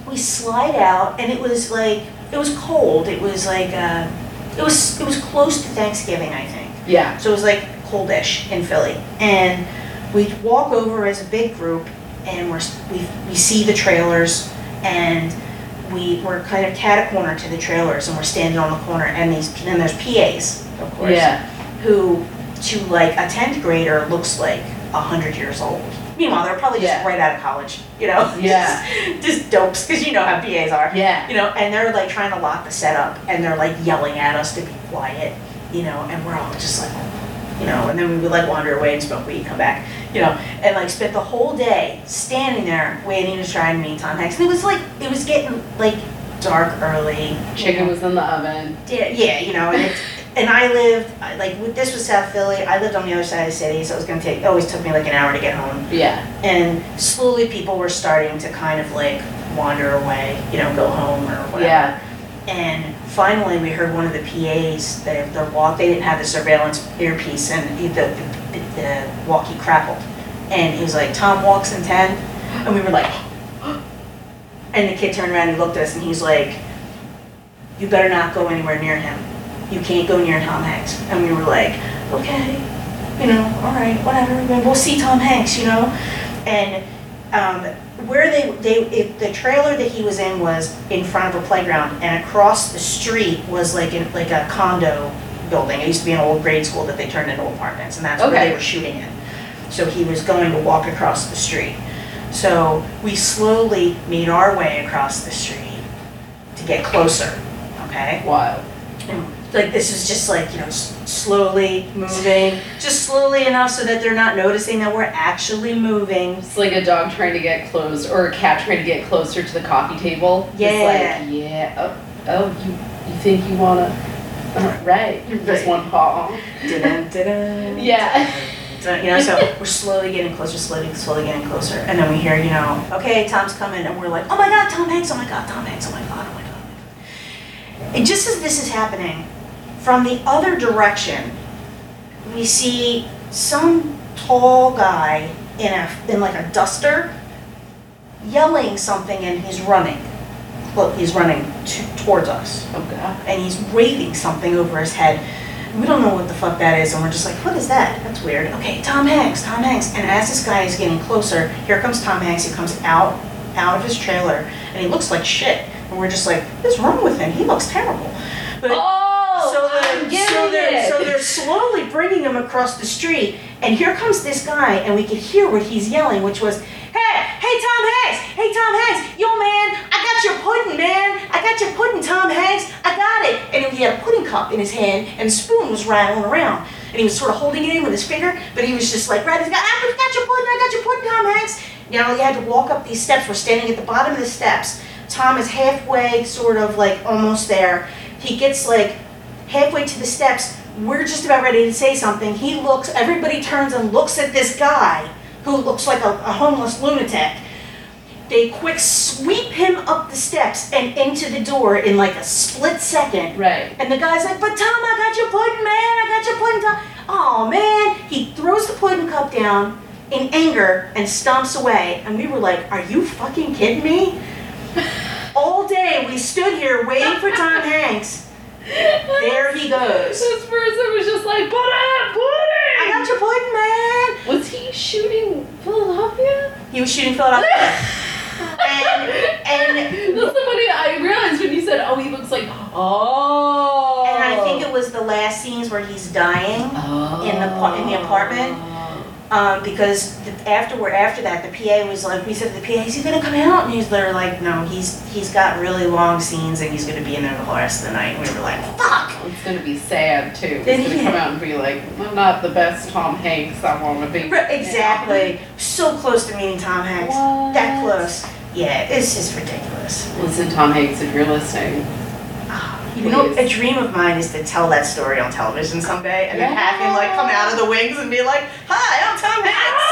we slide out, and it was like it was cold. It was like uh, it was it was close to Thanksgiving, I think. Yeah. So it was like coldish in Philly, and we walk over as a big group, and we're we we see the trailers, and we we're kind of cat a corner to the trailers, and we're standing on the corner, and these and there's PAs, of course Yeah. who to like a 10th grader looks like a 100 years old. Meanwhile, they're probably just Yeah. right out of college, you know? Yeah. just, just dopes, because you know how PAs are. Yeah. You know, and they're like trying to lock the setup, and they're like yelling at us to be quiet, you know, and we're all just like, you know, and then we would like wander away and smoke weed, come back, you know, and like spent the whole day standing there waiting to try and meet Tom Hanks. And it was like, it was getting like dark early. Chicken was in the oven. Yeah, yeah, you know, and it, and I lived I- like with- this was South Philly. I lived on the other side of the city, so it was gonna take. It always took me like an hour to get home. Yeah. And slowly, people were starting to kind of like wander away, you know, go home or whatever. Yeah. And finally, we heard one of the PAs. They their walk. They didn't have the surveillance earpiece, and he, the, the the walkie crackled, and he was like, "Tom walks in 10. and we were like. And the kid turned around and looked at us and he's like, You better not go anywhere near him. You can't go near Tom Hanks. And we were like, Okay, you know, all right, whatever. We'll see Tom Hanks, you know? And um, where they, they if the trailer that he was in was in front of a playground and across the street was like in, like a condo building. It used to be an old grade school that they turned into apartments and that's where Okay. they were shooting in. So he was going to walk across the street. So we slowly made our way across the street to get closer, okay? Wild. And, Like this is just like, you know, s- slowly moving, just slowly enough so that they're not noticing that we're actually moving. It's like a dog trying to get close, or a cat trying to get closer to the coffee table. Yeah. like, yeah. Oh, oh, you, you think you wanna? Uh, right. Just Right. one paw. Dun, dun, dun. Yeah. You know, so we're slowly getting closer, slowly, slowly getting closer, and then we hear, you know, okay, Tom's coming, and we're like, oh my God, Tom Hanks, oh my God, Tom Hanks, oh my God, oh my God. And just as this is happening, from the other direction, we see some tall guy in a in like a duster, yelling something, and he's running. Look, he's running to, towards us Oh god. and he's waving something over his head. We don't know what the fuck that is, and we're just like, what is that? That's weird. Okay, Tom Hanks, Tom Hanks. And as this guy is getting closer, here comes Tom Hanks. He comes out out of his trailer, and he looks like shit. And we're just like, what's wrong with him? He looks terrible. But Oh, Oh, so I'm they're, so they're, it. so they're slowly bringing him across the street, and here comes this guy, and we could hear what he's yelling, which was, "Hey, hey, Tom Hanks! Hey, Tom Hanks! Yo, man, I got your pudding, man! I got your pudding, Tom Hanks! I got it!" And he had a pudding cup in his hand, and the spoon was rattling around, and he was sort of holding it in with his finger, but he was just like, "Right, I got your pudding! I got your pudding, Tom Hanks!" Now he had to walk up these steps. We're standing at the bottom of the steps. Tom is halfway, sort of like almost there. He gets like halfway to the steps. We're just about ready to say something. He looks, everybody turns and looks at this guy who looks like a, a homeless lunatic. They quick sweep him up the steps and into the door in like a split second. Right. And the guy's like, but Tom, I got your pudding, man. I got your pudding, Tom. Oh, man. He throws the pudding cup down in anger and stomps away. And we were like, are you fucking kidding me? All day we stood here waiting for Tom Hanks. There he goes. This person was just like, put up, put it! I got your pudding, man. Was he shooting Philadelphia? He was shooting Philadelphia. and, and, That's the funny. I realized when you said, "Oh, he looks like." Oh. and I think oh. it was the last scenes where he's dying. Oh. in the in the apartment. Um, because the, afterward, after that, the PA was like, we said to the PA, is he gonna come out? And he's literally like, no, he's, he's got really long scenes and he's gonna be in there the whole rest of the night. And we were like, fuck! It's gonna be sad too. He's gonna come out and be like, I'm not the best Tom Hanks I wanna be. Right, Exactly. So close to meeting Tom Hanks. That close. Yeah, it's just ridiculous. Listen, Tom Hanks, if you're listening. You know, a dream of mine is to tell that story on television someday and then have him like come out of the wings and be like, "Hi, I'm Tom Hanks."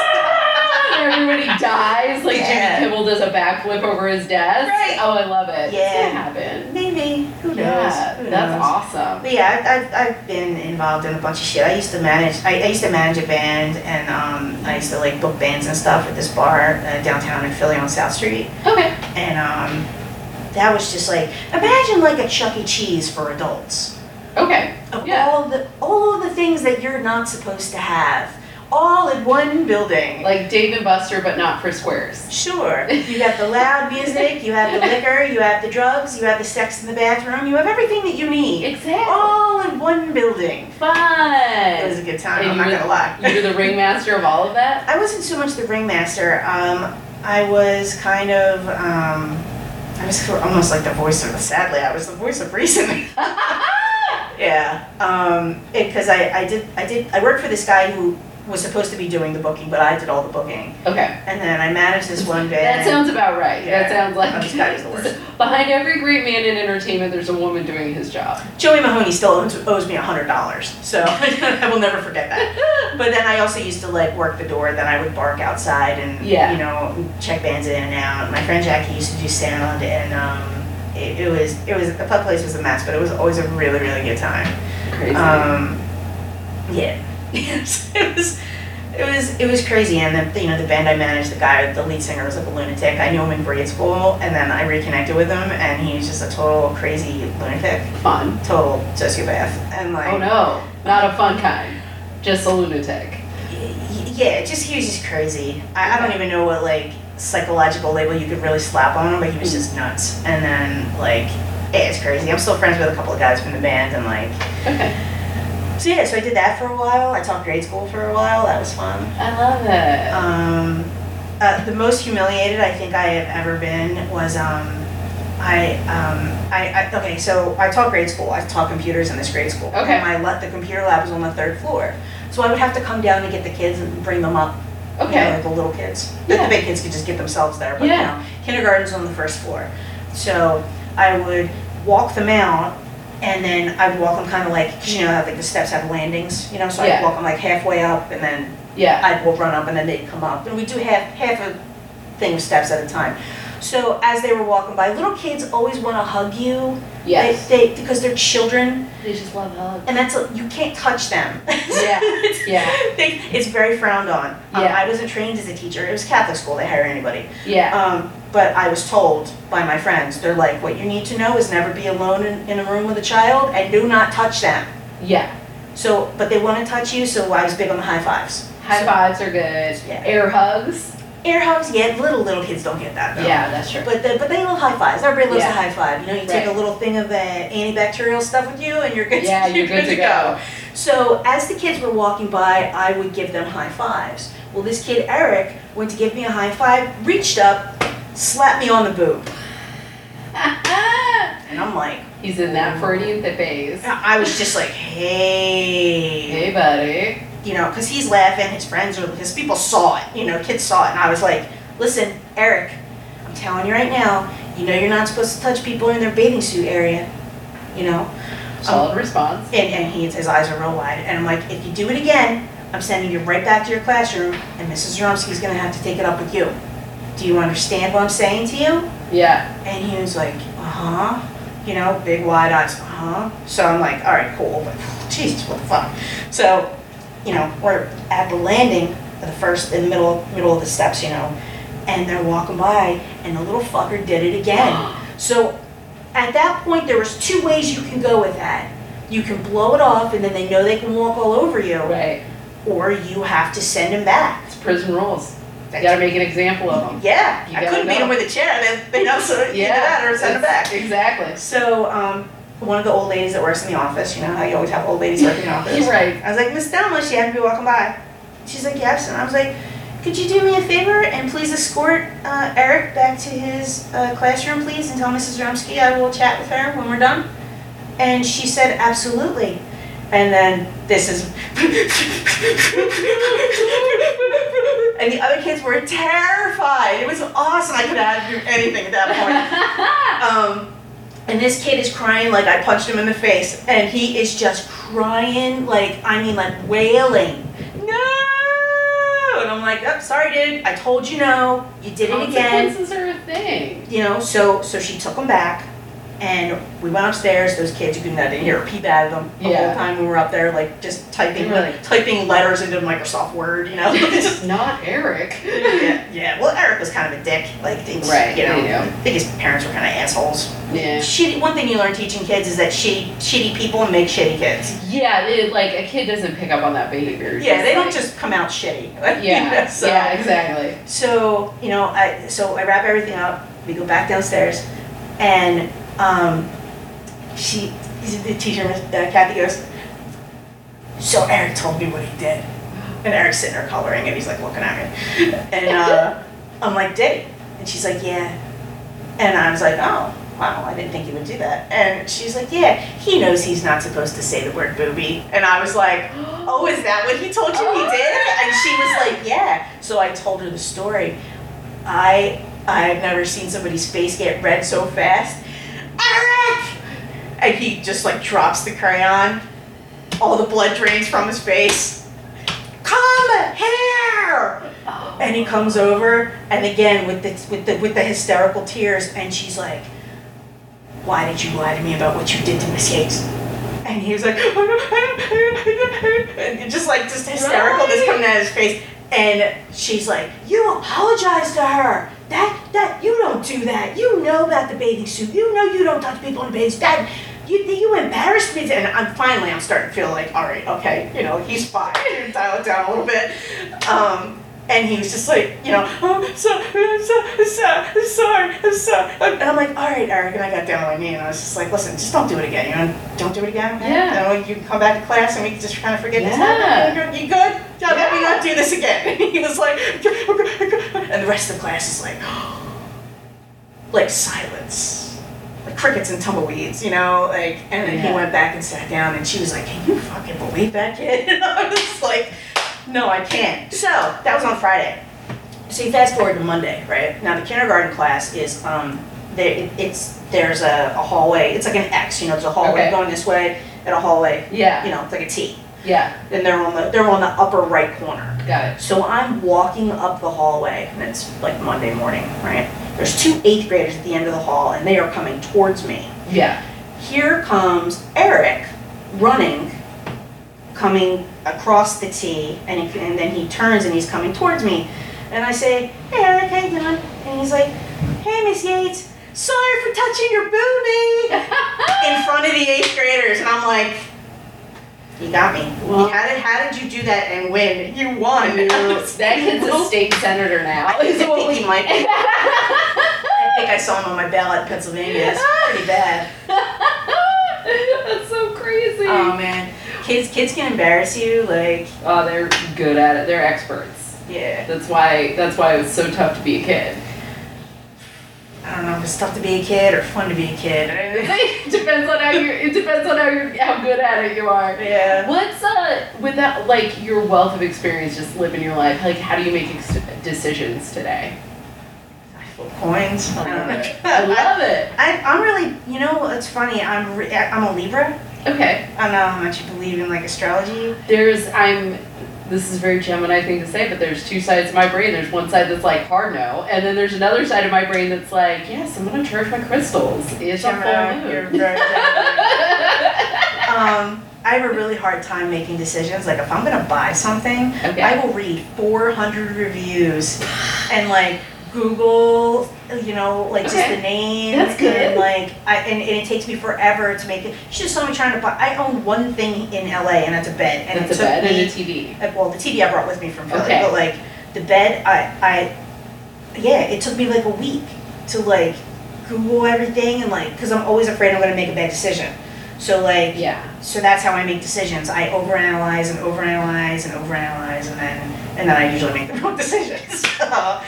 And everybody dies, like Yeah. Jimmy Kimmel does a backflip over his desk. Right. Oh, I love it. Yeah. It's gonna happen. Maybe. Who knows? Yeah, Who that's knows? awesome. But yeah, I- I've, I've been involved in a bunch of shit. I used to manage, I, I used to manage a band and um, I used to like book bands and stuff at this bar uh, downtown in Philly on South Street. Okay. And um, that was just like, imagine like a Chuck E. Cheese for adults. Okay. Of Yeah. all the, all of the things that you're not supposed to have, all in one building. Like Dave and Buster, but not for squares. Sure. You got the loud music, you have the liquor, you have the drugs, you have the sex in the bathroom, you have everything that you need. Exactly. All in one building. Fun. It was a good time, And I'm not were- gonna lie. You were the ringmaster of all of that? I wasn't so much the ringmaster. Um, I was kind of, um, I was sort of almost like the voice of, sadly, I was the voice of reason. yeah. Um, because I, I did, I did, I worked for this guy who was supposed to be doing the booking, but I did all the booking. Okay. And then I managed this one band. That sounds about right. Yeah. That sounds like this the worst. Behind every great man in entertainment, there's a woman doing his job. Joey Mahoney still owes, owes me a hundred dollars, so I will never forget that. But then I also used to like work the door. Then I would bark outside and Yeah. you know check bands in and out. My friend Jackie used to do sound, and um, it, it was it was the pub place was a mess, but it was always a really really good time. Crazy. Um, yeah, it was. It was it was crazy, and the you know the band I managed, the guy, the lead singer was like a lunatic. I knew him in grade school, and then I reconnected with him, and he was just a total crazy lunatic fun. total sociopath and like Oh no, not a fun kind. Just a lunatic. yeah just he was just crazy I, I don't even know what like psychological label you could really slap on him but he was just nuts and then like yeah, it's crazy i'm still friends with a couple of guys from the band and like Okay. So yeah so i did that for a while i taught grade school for a while that was fun I love it. um, uh, the most humiliated I think I have ever been was um, I, um, I, I okay so I taught grade school I taught computers in this grade school Okay. and my la- the computer lab was on the third floor so I would have to come down and get the kids and bring them up you know, okay. the little kids the, Yeah. the big kids could just get themselves there but Yeah. you know kindergarten's on the first floor so I would walk them out and then I'd walk them kind of like 'cause you know how like the steps have landings you know so I'd Yeah. walk them like halfway up and then Yeah. I'd will run up and then they'd come up. And we do half half a thing of steps at a time. So as they were walking by, little kids always want to hug you. Yes. They, they because they're children, They just love hugs. and that's you can't touch them. Yeah, It's- yeah. They, it's very frowned on. Um, Yeah. I wasn't trained as a teacher. It was Catholic school. They hire anybody. Yeah. Um, but I was told by my friends, they're like, what you need to know is never be alone in, in a room with a child and do not touch them. Yeah. So, but they want to touch you, so I was big on the high fives. High So- fives are good. Yeah. Air hugs. Air hugs, yeah, little little kids don't get that though. Yeah, that's true. But the, but they love high fives. Everybody loves Yeah. a high five. You know, you take a little thing of uh, antibacterial stuff with you, and you're good. To go. Yeah, to, you're good to go. So as the kids were walking by, I would give them high fives. Well, this kid Eric went to give me a high five, reached up, slapped me on the boob, and I'm like, He's in that Freudian phase. I was just like, hey, Hey, buddy. You know, because he's laughing, his friends are, his people saw it, you know, kids saw it, and I was like, listen, Eric, I'm telling you right now, you know you're not supposed to touch people in their bathing suit area, you know, Solid response. and, and he, his eyes are real wide, and I'm like, if you do it again, I'm sending you right back to your classroom, and Mrs. Jaromski's gonna have to take it up with you. Do you understand what I'm saying to you? Yeah. And he was like, uh-huh, you know, big wide eyes, uh-huh. So I'm like, all right, cool, but Jesus, what the fuck? So, you know, we're at the landing, of the first, in the middle, middle of the steps, you know, and they're walking by, and the little fucker did it again. So at that point, there was two ways you can go with that. You can blow it off, and then they know they can walk all over you, Right. or you have to send him back. It's prison rules. You gotta make an example of them. Yeah, You I gotta couldn't beat know. him with a chair. They, they know so either Yeah. that or send him back. Exactly. So, um, one of the old ladies that works in the office, you know how you always have old ladies working in the office. Right. I was like, Miss Thelma, she happened to be walking by. she's like, yes. And I was like, could you do me a favor and please escort uh, Eric back to his uh, classroom, please, and tell Mrs. Rumsky I will chat with her when we're done? And she said, absolutely. And then this is. and the other kids were terrified. It was awesome. I could have do anything at that point. Um, and this kid is crying like I punched him in the face, and he is just crying like I mean like wailing. No! And I'm like, oh, sorry, dude. I told you no. You did it again. Consequences are a thing. You know. So so she took him back, and we went upstairs. Those kids, you couldn't I hear a peep out of them the Yeah. whole time we were up there, like just typing typing letters into Microsoft Word. You know. Just- Not Eric. yeah, yeah. Well, Eric was kind of a dick. Like, things, Right, You know, I know. I think his parents were kind of assholes. Yeah. Shitty. One thing you learn teaching kids is that shitty, shitty people make shitty kids. Yeah, it, like a kid doesn't pick up on that behavior. Yeah, they don't just come out shitty. Yeah, so, yeah, exactly. So you know, I so I wrap everything up. We go back downstairs, and um, she, the teacher, uh, Kathy goes. So Eric told me what he did, and Eric's sitting there coloring, and he's like looking at me, and uh, I'm like, did he? And she's like, yeah. And I was like, oh, wow, I didn't think he would do that. And she's like, yeah, he knows he's not supposed to say the word booby. And I was like, oh, is that what he told you he did? And she was like, yeah. So I told her the story. I I've never seen somebody's face get red so fast. Eric! And he just like drops the crayon. All the blood drains from his face. Come here! And he comes over, and again with the with the with the hysterical tears, and she's like, "Why did you lie to me about what you did to Miss Yates?" And he was like, and just like just hysterical, just coming out of his face. And she's like, "You apologize to her. That that you don't do that. You know about the bathing suit. You know you don't touch people in bathing suit. That you you embarrassed me." And I'm finally I'm starting to feel like, all right, okay, you know, he's fine. Dial it down a little bit. Um, and he was just like, you know, oh, so, I'm so, I'm so, I'm sorry, I'm sorry. And I'm like, all right, Eric. And I got down on my knee and I was just like, listen, just don't do it again. You know, don't do it again. okay? Yeah. You know, you can come back to class and we can just kind of forget this Yeah. happened. You good? Yeah, let me Yeah. not do this again. he was like, and the rest of the class is like, like silence. Like crickets and tumbleweeds, you know, like, and then he Yeah. went back and sat down, and she was like, "Can you fucking believe that kid?" And I was like, "No, I can't." So that was on Friday. So you fast forward to Monday, right? Now the kindergarten class is um, there. It's there's a, a hallway. It's like an X, you know. There's a hallway Okay. going this way and a hallway, Yeah, you know, it's like a T. yeah, And they're on the they're on the upper right corner. got it. So I'm walking up the hallway, and it's like Monday morning, right? There's two eighth graders at the end of the hall, and they are coming towards me. Yeah. Here comes Eric running, coming across the T, and, and then he turns and he's coming towards me. And I say, Hey Eric, how you doing? And he's like, Hey Miss Yates, sorry for touching your boobie in front of the eighth graders. And I'm like, You got me. Well- how, did, how did you do that and win? You won. that kid's a state senator now. I is what think he might be. I think I saw him on my ballot in Pennsylvania. It's pretty bad. That's so crazy. Oh man, kids kids can embarrass you. Like oh, they're good at it. They're experts. yeah, That's why. That's why it was so tough to be a kid. I don't know if it's tough to be a kid or fun to be a kid. it depends on how you. It depends on how you how good at it you are. yeah. What's uh with that like your wealth of experience just living your life? Like how do you make ex- decisions today? I flip coins. I. I love it. I, I'm really, you know, it's funny. I'm re- I'm a Libra. Okay. I don't know how much you believe in like astrology. There's I'm this is a very Gemini thing to say, but there's two sides of my brain. There's one side that's like hard no, and then there's another side of my brain that's like, yes, I'm gonna charge my crystals. It's a full Gemini, moon. you're very um, I have a really hard time making decisions. Like if I'm gonna buy something, okay. I will read 400 reviews and like Google, you know, like just Okay. the name. That's good. And like, I, and, and it takes me forever to make it. She just saw me trying to buy. I own one thing in LA, and that's a bed. And That's it a took bed me, and a TV. uh, Well, the TV I brought with me from Philly, Okay. but like the bed, I, I, yeah, it took me like a week to like Google everything and like, because I'm always afraid I'm gonna make a bad decision. So like, Yeah. so that's how I make decisions. I overanalyze and overanalyze and overanalyze, and then and then I usually make the wrong decisions. So,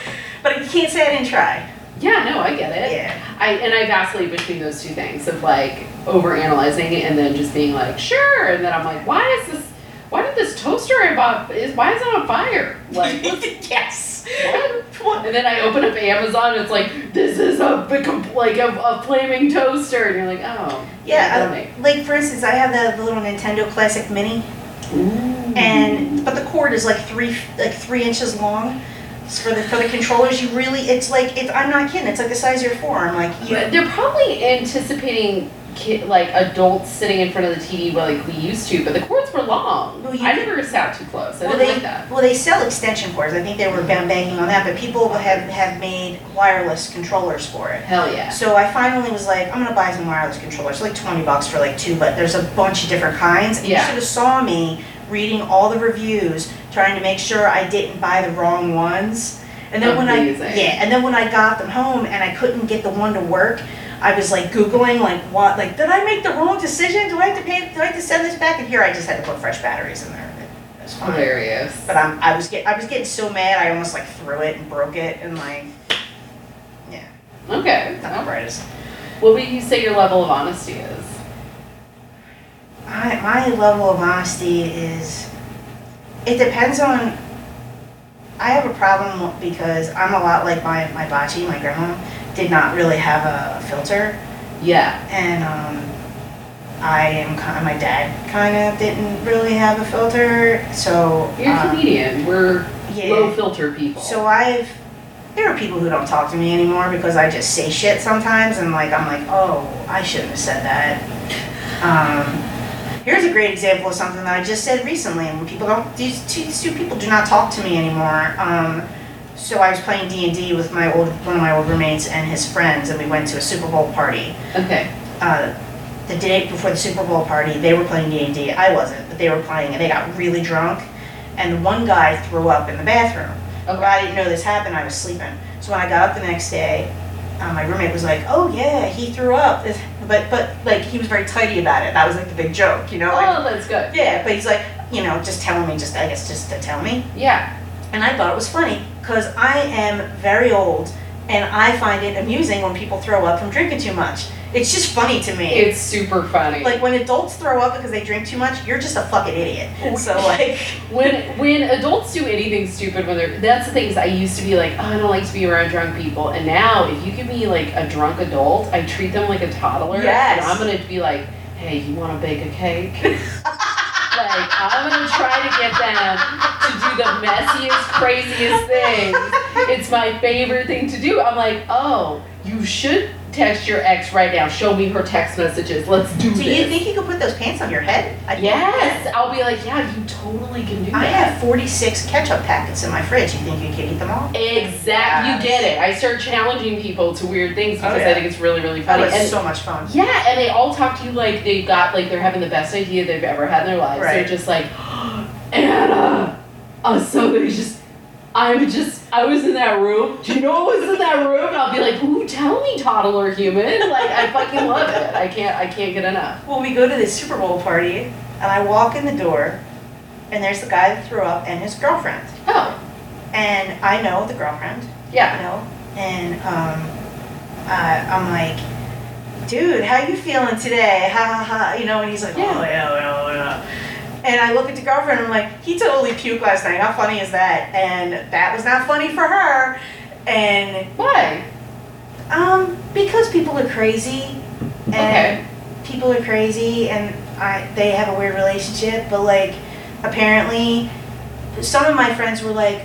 but you can't say I didn't try. Yeah, no, I get it. Yeah. I and I vacillate between those two things of like over analyzing and then just being like, sure, and then I'm like, why is this why did this toaster I bought is why is it on fire? Like yes. what? And then I open up Amazon, it's like, this is a big, like a, a flaming toaster, and you're like, oh, Yeah. I, uh, like for instance, I have the, the little Nintendo Classic Mini, and but the cord is like three like three inches long. It's for the for the controllers, you really it's like it's I'm not kidding. It's like the size of your forearm. Like you, But they're probably anticipating kid, like adults sitting in front of the TV like we used to, but the cords were long. Well, you I never sat too close. I well, didn't they like that. well they sell extension cords. I think they were mm-hmm. bang- banging on that, but people have have made wireless controllers for it. Hell yeah. So I finally was like, I'm gonna buy some wireless controllers, like twenty bucks for like two, but there's a bunch of different kinds. And Yeah. You should have saw me reading all the reviews, trying to make sure I didn't buy the wrong ones. And then when I Amazing. yeah, and then when I got them home and I couldn't get the one to work, I was like googling like what like did I make the wrong decision? Do I have to pay? Do I have to send this back? And here I just had to put fresh batteries in there. It, was fine. Hilarious. But I'm I was get I was getting so mad I almost like threw it and broke it and like yeah, Okay. not the brightest. What would you say your level of honesty is? My, my level of honesty is, it depends on, I have a problem because I'm a lot like my, my bachi, my grandma, did not really have a filter. Yeah. And um, I am kind my dad kind of didn't really have a filter. So, You're a um, comedian. We're yeah. low filter people. So I've, there are people who don't talk to me anymore because I just say shit sometimes and like, I'm like, oh, I shouldn't have said that. Um, here's a great example of something that I just said recently and when people don't, these two, these two people do not talk to me anymore. Um, so I was playing D&D with my old, one of my old roommates and his friends and we went to a Super Bowl party. okay. Uh, the day before the Super Bowl party, they were playing D&D. I wasn't, but they were playing and they got really drunk. And one guy threw up in the bathroom. But Okay. I didn't know this happened. I was sleeping. So when I got up the next day, uh, my roommate was like, "Oh yeah, he threw up," but but like he was very tidy about it. That was like the big joke, you know? Like, Oh, that's good. yeah, but he's like, you know, just telling me, just I guess just to tell me. Yeah. And I thought it was funny because I am very old and I find it amusing when people throw up from drinking too much. It's just funny to me. It's super funny. like when adults throw up because they drink too much, you're just a fucking idiot. And So like, when when adults do anything stupid when they're that's the things I used to be like, oh, I don't like to be around drunk people. And now if you give me like a drunk adult, I treat them like a toddler. Yes. And I'm gonna be like, hey, you wanna bake a cake? like I'm gonna try to get them to do the messiest, craziest things. It's my favorite thing to do. I'm like, oh, you should text your ex right now. Show me her text messages. Let's do it do this. you think you could put those pants on your head? I Yes, I'll be like, yeah, you totally can do I that. I have 46 ketchup packets in my fridge. You think you can eat them all? Exactly, you get it. I start challenging people to weird things Oh, because yeah. I think it's really, really funny. And so much fun. yeah, and they all talk to you like they've got like they're having the best idea they've ever had in their lives. They're just like, Anna, uh, so they just. I'm just, I was in that room. Do you know what was in that room? And I'll be like, ooh, tell me, toddler human. Like, I fucking love it. I can't, I can't get enough. Well, we go to this Super Bowl party, and I walk in the door, and there's the guy that threw up and his girlfriend. Oh, And I know the girlfriend, Yeah. you know, and um, uh, I'm like, dude, how you feeling today? Ha ha ha, you know, and he's like, Yeah. oh yeah, yeah, yeah. And I look at the girlfriend and I'm like, he totally puked last night. How funny is that? And that was not funny for her. And Why? Um, because people are crazy, and Okay. people are crazy, and I they have a weird relationship. But like, apparently, some of my friends were like,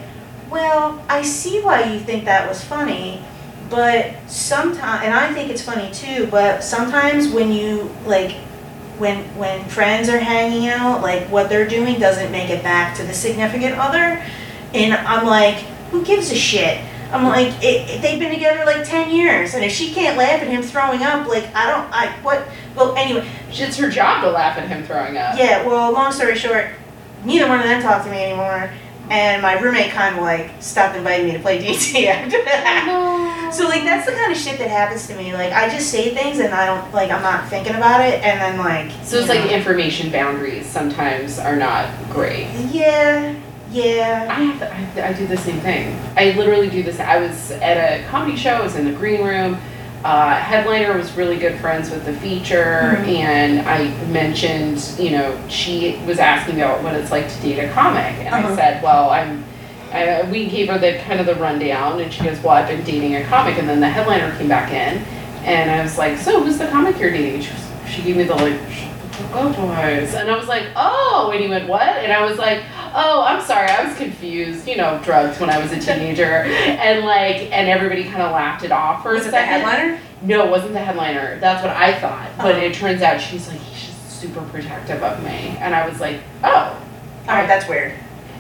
"Well, I see why you think that was funny, but sometimes, and I think it's funny too. But sometimes when you like." When, when friends are hanging out, like what they're doing doesn't make it back to the significant other. And I'm like, who gives a shit? I'm like, it, it- they've been together like 10 years, and if she can't laugh at him throwing up, like, I don't, I, what, well, anyway, It's her job to laugh at him throwing up. yeah, well, long story short, neither one of them talk to me anymore, and my roommate kind of like stopped inviting me to play D&D after that. No. So like that's the kind of shit that happens to me. Like I just say things and I don't like I'm not thinking about it, and then like So it's you like information boundaries sometimes are not great. yeah, yeah. I have to, I, have to- I do the same thing. I literally do this. I was at a comedy show. I was in the green room. Uh, headliner was really good friends with the feature, Mhm. and I mentioned, you know, she was asking about what it's like to date a comic, and I Uh-huh. said, well, I'm. I, we gave her the kind of the rundown, and she goes, well, I've been dating a comic, and then the headliner came back in, and I was like, so who's the comic you're dating? She was, she gave me the like, go toys, and I was like, oh, and he went, what? And I was like, oh, I'm sorry, I was confused, you know, drugs when I was a teenager, and like, and everybody kind of laughed it off for Was a it the second. headliner? No, it wasn't the headliner. That's what I thought, but Oh. it turns out she's like, she's super protective of me, and I was like, oh, All right, that's weird.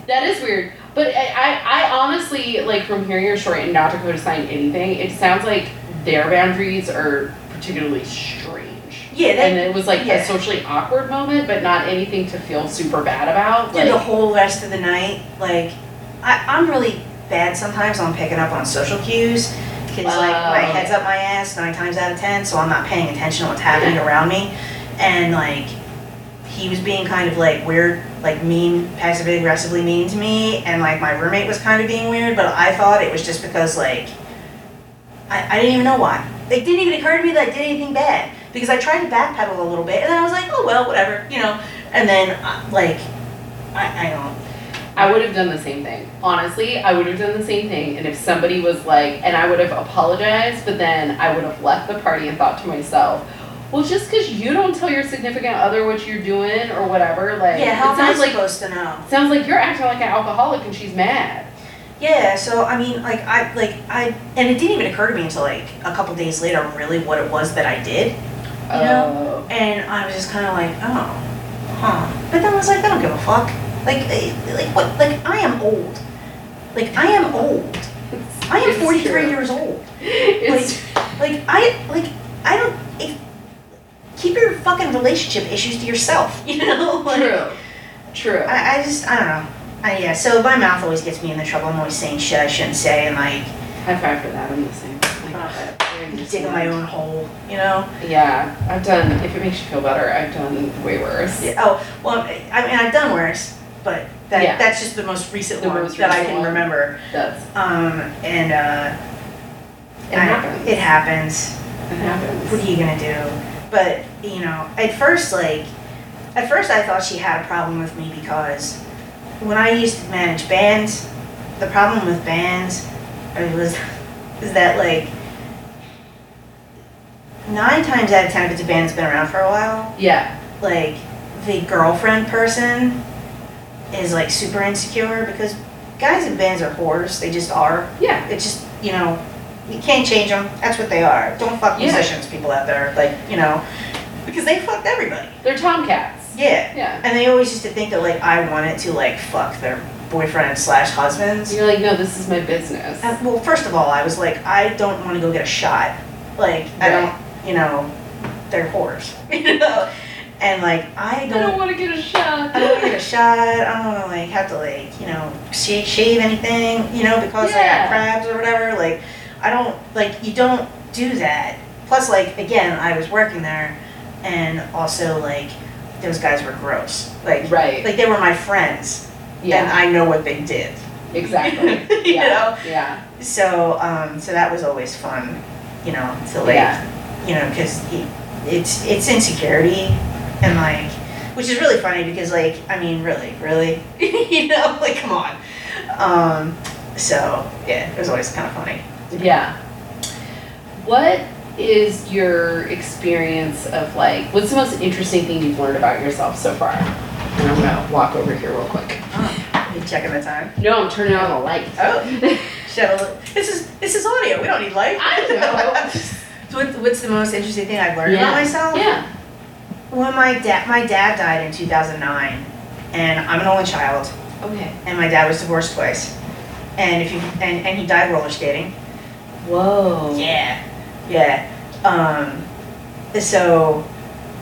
that is weird. But I, I, I honestly, like, from hearing your story and not to co-sign anything, it sounds like their boundaries are particularly strange. Yeah, And it was like yeah. a socially awkward moment, but not anything to feel super bad about. For the whole rest of the night, like I, I'm really bad sometimes on picking up on social cues. Because like my Oh. head's up my ass nine times out of ten, so I'm not paying attention to what's happening around me. And like he was being kind of like weird, like mean, passively aggressively mean to me, and like my roommate was kind of being weird, but I thought it was just because like I, I didn't even know why. It didn't even occur to me that I did anything bad because I tried to backpedal a little bit, and then I was like, oh well, whatever, you know. And then uh, like I, I don't. I would have done the same thing. Honestly, I would have done the same thing. And if somebody was like, and I would have apologized, but then I would have left the party and thought to myself, well, just because you don't tell your significant other what you're doing or whatever, like, Yeah, how it am I sounds like supposed to know? sounds like you're acting like an alcoholic and she's mad. Yeah, so I mean, like I like I, and it didn't even occur to me until like a couple days later, really what it was that I did, you know. And I was just kind of like, oh, huh. But then I was like, I don't give a fuck. Like, eh, like what? Like I am old. Like I am old. I am it's 43 true. years old. It's Like I like I don't. If, keep your fucking relationship issues to yourself. You know. Like, true. True. I, I just I don't know. I, yeah. So my mouth always gets me in the trouble. I'm always saying shit I shouldn't say, and like High five for that. I'm the same. Like, Ugh. I understand. digging my own hole. You know. Yeah, I've done. If it makes you feel better, I've done way worse. Yeah. Oh well, I mean I've done worse, but that Yeah. that's just the most recent The one most that I recent can one. remember. That's Um, and uh, it I- happens. It happens. It happens. What are you gonna do? But you know, at first, like, at first I thought she had a problem with me because when I used to manage bands, the problem with bands was is that like nine times out of ten, if it's a band that's been around for a while, Yeah. like the girlfriend person is like super insecure because guys in bands are whores. They just are. Yeah. It's just you know you can't change them. That's what they are. Don't fuck Yeah. musicians, people out there. Like you know because they fucked everybody. They're tomcats. Yeah. Yeah. And they always used to think that like I wanted to like fuck their boyfriend slash husbands. You're like, no, this is my business. Uh, well, first of all, I was like, I don't want to go get a shot. Like, I don't, you know, they're whores, you know. And like, I don't, I don't want to get a shot. I don't want to get a shot. I don't want to like have to like, you know, shave, shave anything, you know, because I Yeah. got crabs or whatever. Like, I don't like you don't do that. Plus, like again, I was working there, and also like those guys were gross. Like, Right. like they were my friends, and yeah. I know what they did. Exactly. you yeah. know. Yeah. So, um, so that was always fun, you know, to like, Yeah. You know, because it's it's insecurity, and like, which is really funny because like, I mean, really, really, you know, like, come on. Um, so yeah, it was always kind of funny. Yeah. What is your experience of like, what's the most interesting thing you've learned about yourself so far? And I'm gonna walk over here real quick. You checking the time? No, I'm turning on the light. Oh, shut a This is this is audio. We don't need light. I know. so what, what's the most interesting thing I've learned Yeah. about myself? Yeah. Well, my dad my dad died in 2009, and I'm an only child. Okay. and my dad was divorced twice. And if you and, and he died roller skating. Whoa. Yeah. Yeah. Um so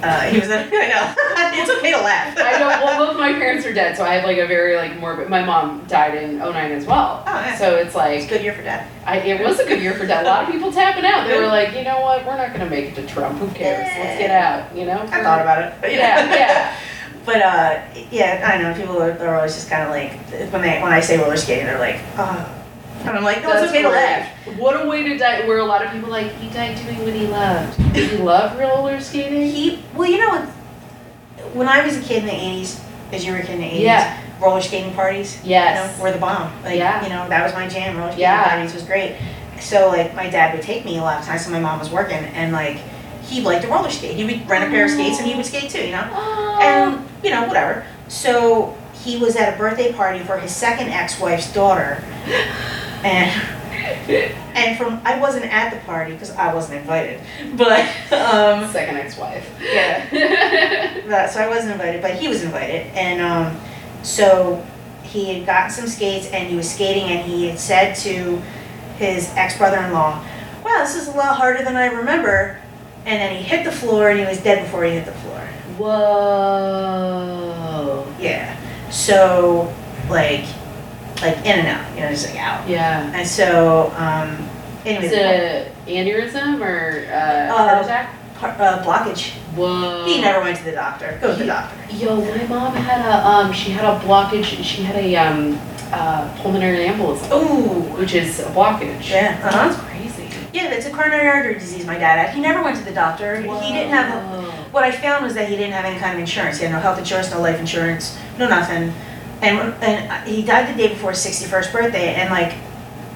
Uh, he was. A, I know. it's okay to laugh. I know. Well, both my parents are dead, so I have like a very like morbid. My mom died in 09 as well. Oh, yeah. So it's It's a like good year for dad. I, it was a good year for death. A lot of people tapping out. They were like, you know what? We're not gonna make it to Trump. Who cares? Let's get out. You know. I thought about it. But Yeah, yeah. But uh, yeah, I know people are, are always just kind of like when they when I say roller skating, they're like, oh, and I'm like, no, it's okay to laugh. What a way to die. Where a lot of people like he died doing what he loved. Did he love roller skating? He well, you know, when I was a kid in the '80s, as you were a kid in the '80s, Yeah. roller skating parties, Yes. you know, were the bomb. Like, Yeah. you know, that was my jam. Roller skating Yeah. parties was great. So like, my dad would take me a lot of times when my mom was working, and like, he liked to roller skate. He would rent a pair of skates and he would skate too, you know. Aw. and you know whatever. So he was at a birthday party for his second ex-wife's daughter, and and from I wasn't at the party because I wasn't invited, but um, second ex-wife. yeah, but- so I wasn't invited, but he was invited, and um, so he had gotten some skates and he was skating and he had said to his ex-brother-in-law, "Wow, this is a lot harder than I remember." And then he hit the floor and he was dead before he hit the floor. Whoa. Yeah. So, like, like in and out, you know, just like out. Yeah. And so, um, anyway, Is it aneurysm or uh, Uh, heart attack? par- uh, blockage. Whoa. He never went to the doctor. Go to the doctor. Yo, my mom had a um, she had a blockage. She had a um, uh, pulmonary embolism, Ooh. which is a blockage. Yeah. Uh That's crazy. Yeah, that's a coronary artery disease. My dad had. He never went to the doctor. He didn't have. What I found was that he didn't have any kind of insurance. He had no health insurance, no life insurance, no nothing. And and he died the day before his 61st birthday. And like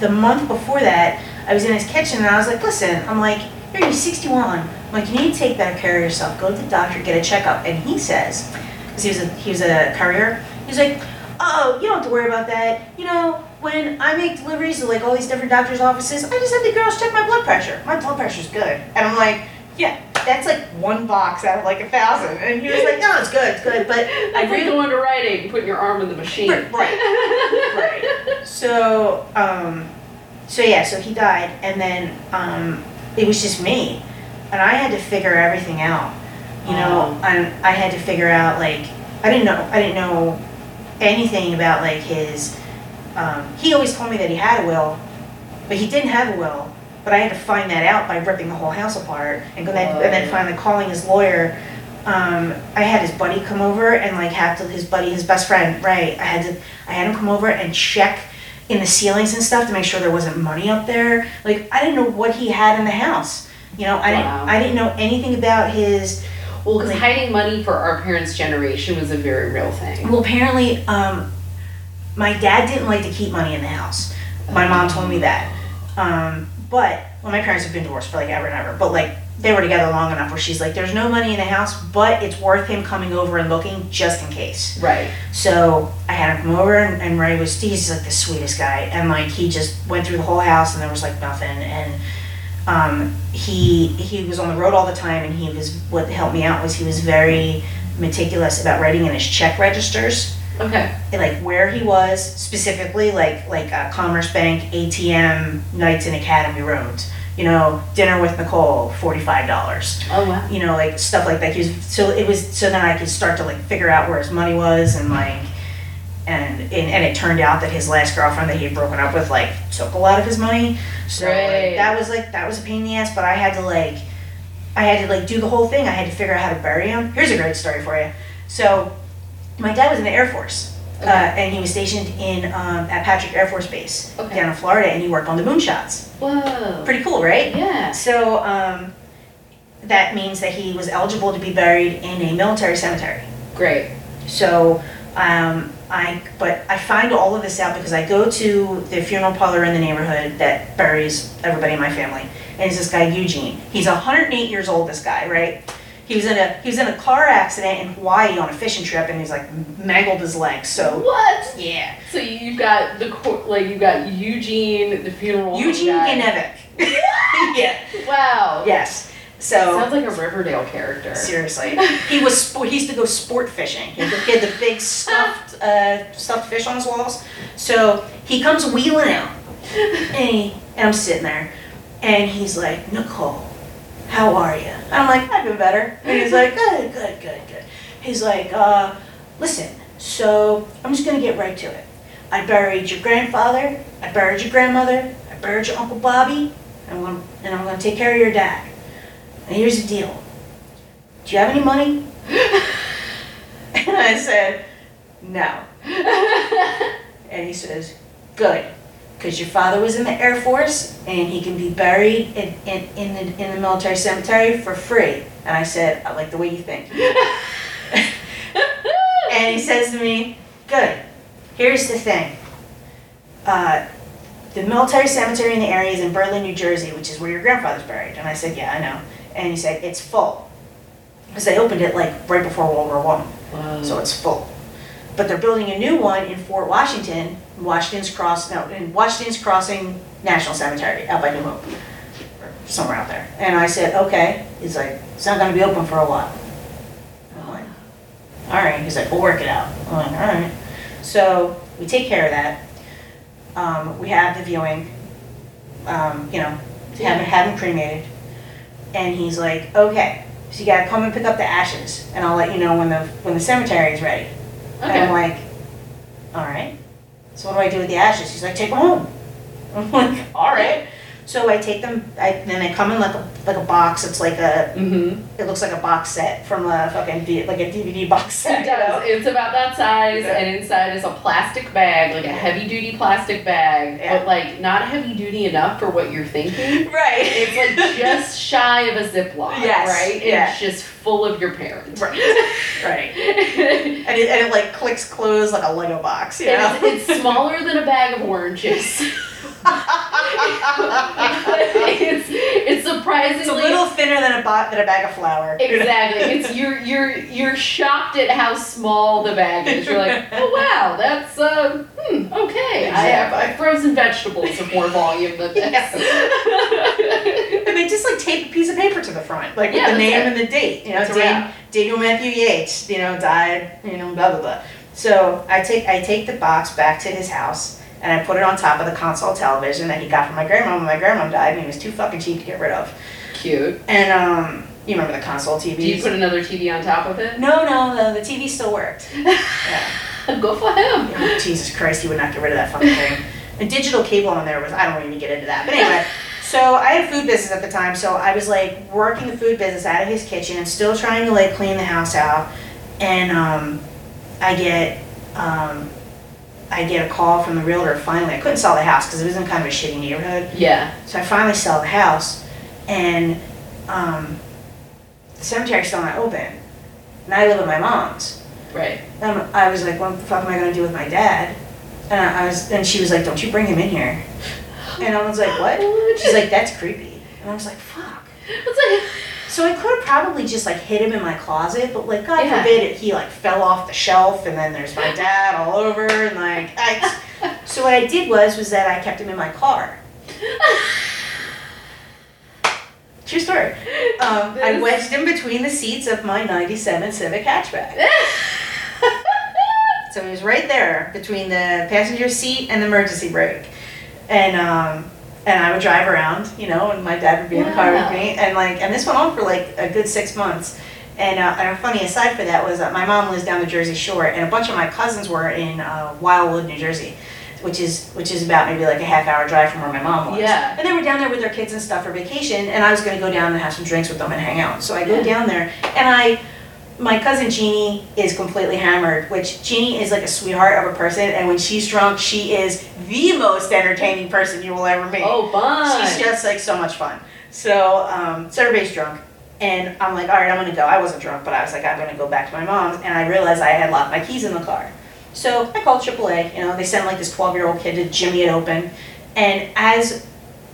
the month before that, I was in his kitchen and I was like, listen, I'm like, you're you're 61. I'm like, you need to take better care of yourself. Go to the doctor, get a checkup. And he says, because he was a he was a courier, he's like, oh, you don't have to worry about that. You know, when I make deliveries to like all these different doctors' offices, I just have the girls check my blood pressure. My blood pressure's good. And I'm like, yeah, that's like one box out of like a thousand. And he was like, no, it's good, it's good. But I That's like really going to Aid, putting your arm in the machine. Right, right. So, um, so yeah, so he died, and then um, it was just me, and I had to figure everything out. You know, Oh. and I had to figure out like I didn't know I didn't know anything about like his. Um, he always told me that he had a will, but he didn't have a will. But I had to find that out by ripping the whole house apart and go then and then finally calling his lawyer. Um, I had his buddy come over and like have to his buddy his best friend right. I had to I had him come over and check in the ceilings and stuff to make sure there wasn't money up there. Like I didn't know what he had in the house. You know, I Wow. didn't I didn't know anything about his Well, because Like- hiding money for our parents' generation was a very real thing. Well, apparently, um, my dad didn't like to keep money in the house. My mom told me that. Um, but well, my parents have been divorced for like ever and ever. But like they were together long enough where she's like, "There's no money in the house, but it's worth him coming over and looking just in case." Right. So I had him come over, and, and Ray was he's like the sweetest guy, and like he just went through the whole house, and there was like nothing, and um, he he was on the road all the time, and he was what helped me out was he was very meticulous about writing in his check registers Okay. like where he was specifically like like uh, commerce bank atm Knights in academy road you know dinner with nicole $45 Oh wow. you know like stuff like that. He was so it was so then i could start to like figure out where his money was and like and and, and it turned out that his last girlfriend that he had broken up with like took a lot of his money. So like, that was like that was a pain in the ass but i had to like i had to like do the whole thing. I had to figure out how to bury him. Here's a great story for you. So my dad was in the air force uh, Okay. and he was stationed in um, at patrick air force base Okay. down in florida and he worked on the moonshots Whoa. pretty cool right Yeah. so um, that means that he was eligible to be buried in a military cemetery. Great. So um, I, but I find all of this out because I go to the funeral parlor in the neighborhood that buries everybody in my family, and it's this guy Eugene. He's 108 years old. This guy, right? He was in a he was in a car accident in Hawaii on a fishing trip, and he's like mangled his leg. So What? yeah, So you've got the cor- like you've got Eugene, the funeral. Eugene guy. Ganevic. yeah. Wow. Yes. So. Sounds like a Riverdale character. Seriously, he was sport, he used to go sport fishing. He had the, he had the big stuffed uh, stuffed fish on his walls. So he comes wheeling out, and, he, and I'm sitting there, and he's like, Nicole, how are you? And I'm like, I've been better. And he's like, good, good, good, good. He's like, uh, listen, so I'm just gonna get right to it. I buried your grandfather, I buried your grandmother, I buried your Uncle Bobby, and I'm gonna, and I'm gonna take care of your dad. And here's the deal. Do you have any money? and I said, no. And he says, good, because your father was in the Air Force and he can be buried in, in, in, the, in the military cemetery for free. And I said, I like the way you think. and he says to me, good, here's the thing. Uh, the military cemetery in the area is in Berlin, New Jersey, which is where your grandfather's buried. And I said, yeah, I know. And he said, it's full. Because they opened it like right before World War One, so it's full. But they're building a new one in Fort Washington, Washington's Cross, no, in Washington's Crossing National Cemetery, out by New Hope, or somewhere out there. And I said, okay. He's like, it's not gonna be open for a while. I'm like, all right. He's like, we'll work it out. I'm like, all right. So we take care of that. Um, we have the viewing, um, you know, have have him cremated. And he's like, okay, so you gotta come and pick up the ashes, and I'll let you know when the when the cemetery is ready. And I'm Okay. like, all right. So what do I do with the ashes? He's like, take them home. I'm like, all right. So I take them. I then they come in like a like a box. It's like a Mm-hmm. it looks like a box set from a fucking D, like a DVD box set. It you know? does. It's about that size, Yeah. and inside is a plastic bag, like a heavy duty plastic bag, Yeah. but like not heavy duty enough for what you're thinking. Right. It's like just shy of a Ziploc, Yes, right? And yeah. It's just full of your parents. Right. Right. And it, and it like clicks closed like a Lego box. You know? It's, it's smaller than a bag of oranges. It's it's surprisingly it's a little thinner than a bo- than a bag of flour. Exactly. It's you're you're you're shocked at how small the bag is. You're like, oh wow, that's uh, hmm, okay. I have I have frozen vegetables of more volume than this. And they just like tape a piece of paper to the front, like Yeah, with the name it. and the date. You know, That's a. Daniel Matthew Yates, you know, died, you know, blah blah blah. So I take I take the box back to his house and I put it on top of the console television that he got from my grandma when my grandma died and he was too fucking cheap to get rid of. Cute. And um, you remember the console TV? Do you put another TV on top of it? no, no, no, the TV still worked. Yeah. Go for him. Oh, Jesus Christ, he would not get rid of that fucking thing. And digital cable on there was, I don't even get into that. But anyway, so I had a food business at the time, so I was like working the food business out of his kitchen and still trying to like clean the house out. And um, I get, um, I get a call from the realtor finally. I couldn't sell the house because it was in kind of a shitty neighborhood. Yeah. So I finally sell the house, and um, the cemetery's still not open. And I live with my mom's. Right. And I was like, what the fuck am I gonna do with my dad? And I I was, and she was like, don't you bring him in here. And I was like, what? She's like, that's creepy. And I was like, fuck. It's like So I could have probably just like hid him in my closet, but like, God Yeah. forbid, he like fell off the shelf and then there's my dad all over and like, I. So what I did was, was that I kept him in my car. True story. Um, I wedged him between the seats of my 97 Civic hatchback. So he was right there between the passenger seat and the emergency brake. And um and I would drive around, you know, and my dad would be in the car with Wow. me. And like and this went on for like a good six months. And, uh, and a funny aside for that was that my mom lives down the Jersey Shore, and a bunch of my cousins were in uh, Wildwood, New Jersey, which is which is about maybe like a half hour drive from where my mom was. Yeah. And they were down there with their kids and stuff for vacation, and I was going to go down and have some drinks with them and hang out. So I go down there, and I my cousin Jeannie is completely hammered, which Jeannie is like a sweetheart of a person, and when she's drunk, she is the most entertaining person you will ever meet. oh fun. She's just like so much fun. So, um, so everybody's drunk, and I'm like, all right, I'm gonna go. I wasn't drunk, but I was like, I'm gonna go back to my mom's, and I realized I had locked my keys in the car. So I called AAA. You know, they sent like this 12 year old kid to jimmy it open, and as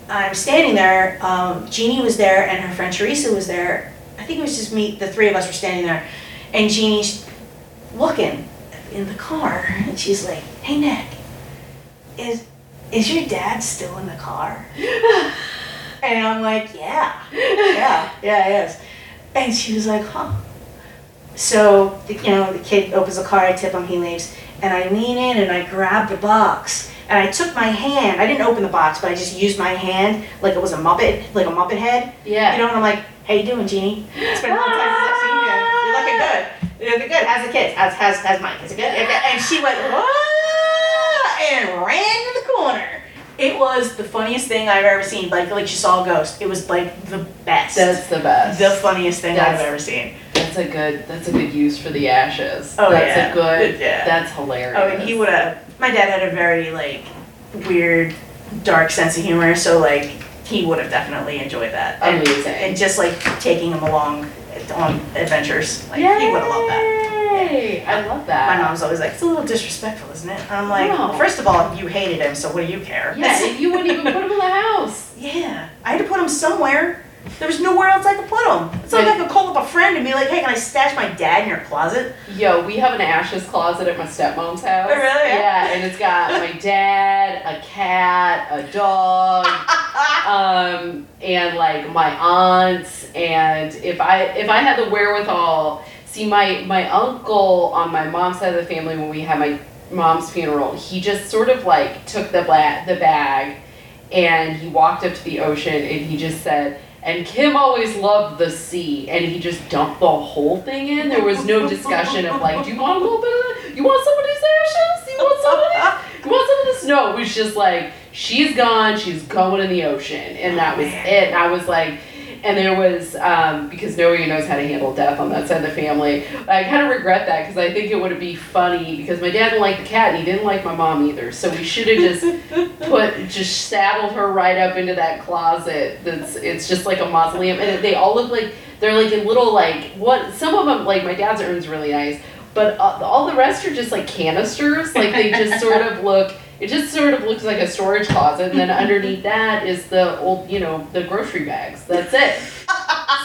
I'm standing there, um, Jeannie was there, and her friend Teresa was there. I think it was just me. The three of us were standing there, and Jeannie's looking in the car, and she's like, "Hey Nick, is is your dad still in the car?" And I'm like, yeah, yeah, yeah, it is. And she was like, huh. So, the- you know, the kid opens the car, I tip him, he leaves. And I lean in and I grab the box. And I took my hand, I didn't open the box, but I just used my hand like it was a Muppet, like a Muppet head. yeah. You know, and I'm like, How you doing, Jeannie? It's been a long time since I've seen you. You're looking good. You're looking good. How's the kids? How's how's how's Mike? Is it good? And she went what? And ran to the corner. It was the funniest thing I've ever seen. Like like she saw a ghost. It was like the best. That's the best. the funniest thing That's- I've ever seen. That's a good. That's a good use for the ashes. Oh, that's yeah. a good. Yeah. That's hilarious. Oh, and he would have. My dad had a very like weird, dark sense of humor, so like he would have definitely enjoyed that. And, Amazing. and just like taking him along on adventures, like he would have loved that. Yay! I love that. My mom's always like, it's a little disrespectful, isn't it? And I'm like, No. well, first of all, you hated him, so what do you care? Yeah, and you wouldn't even put him in the house. yeah. I had to put him somewhere. There was nowhere else I could put them. It's not like I could call up a friend and be like, hey, can I stash my dad in your closet? Yo, we have an ashes closet at my stepmom's house. Oh, really? Yeah, and it's got my dad, a cat, a dog, um, and like my aunts. And if I if I had the wherewithal, see my my uncle on my mom's side of the family when we had my mom's funeral, he just sort of like took the bla- the bag, and he walked up to the ocean and he just said. And Kim always loved the sea, and he just dumped the whole thing in. There was no discussion of like, do you want a little bit of that? You want some of these ashes? You want some of this? You want some of this? No, it was just like, she's gone, she's going in the ocean, and that was oh, it. And I was like, and there was um, because nobody knows how to handle death on that side of the family. I kind of regret that because I think it would be funny because my dad didn't like the cat and he didn't like my mom either. So we should have just put just saddled her right up into that closet. That's it's just like a mausoleum, and they all look like they're like in little like what some of them like my dad's urn's really nice, but uh, all the rest are just like canisters. Like they just sort of look. It just sort of looks like a storage closet, and then underneath that is the old, you know, the grocery bags. That's it.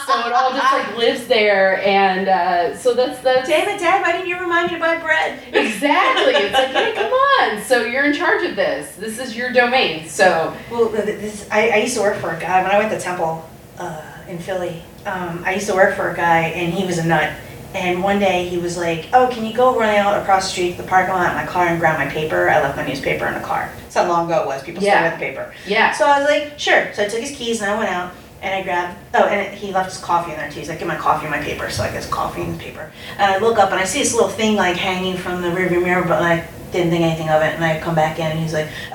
so it all just like lives there, and uh, so that's the. Damn it, Dad, why didn't you remind me to buy bread? exactly. It's like, hey, come on. So you're in charge of this. This is your domain. So Well, this, I, I used to work for a guy when I went to Temple uh, in Philly. Um, I used to work for a guy, and he was a nut. And one day he was like, "Oh, can you go run out across the street to the parking lot in my car and grab my paper? I left my newspaper in the car." That's how long ago it was. People still Yeah. had the paper. yeah, So I was like, "Sure." So I took his keys and I went out and I grabbed. Oh, and he left his coffee in there too. He's like, "Get my coffee and my paper." So I get his coffee and his paper. And I look up and I see this little thing like hanging from the rearview mirror, but I didn't think anything of it. And I come back in and he's like,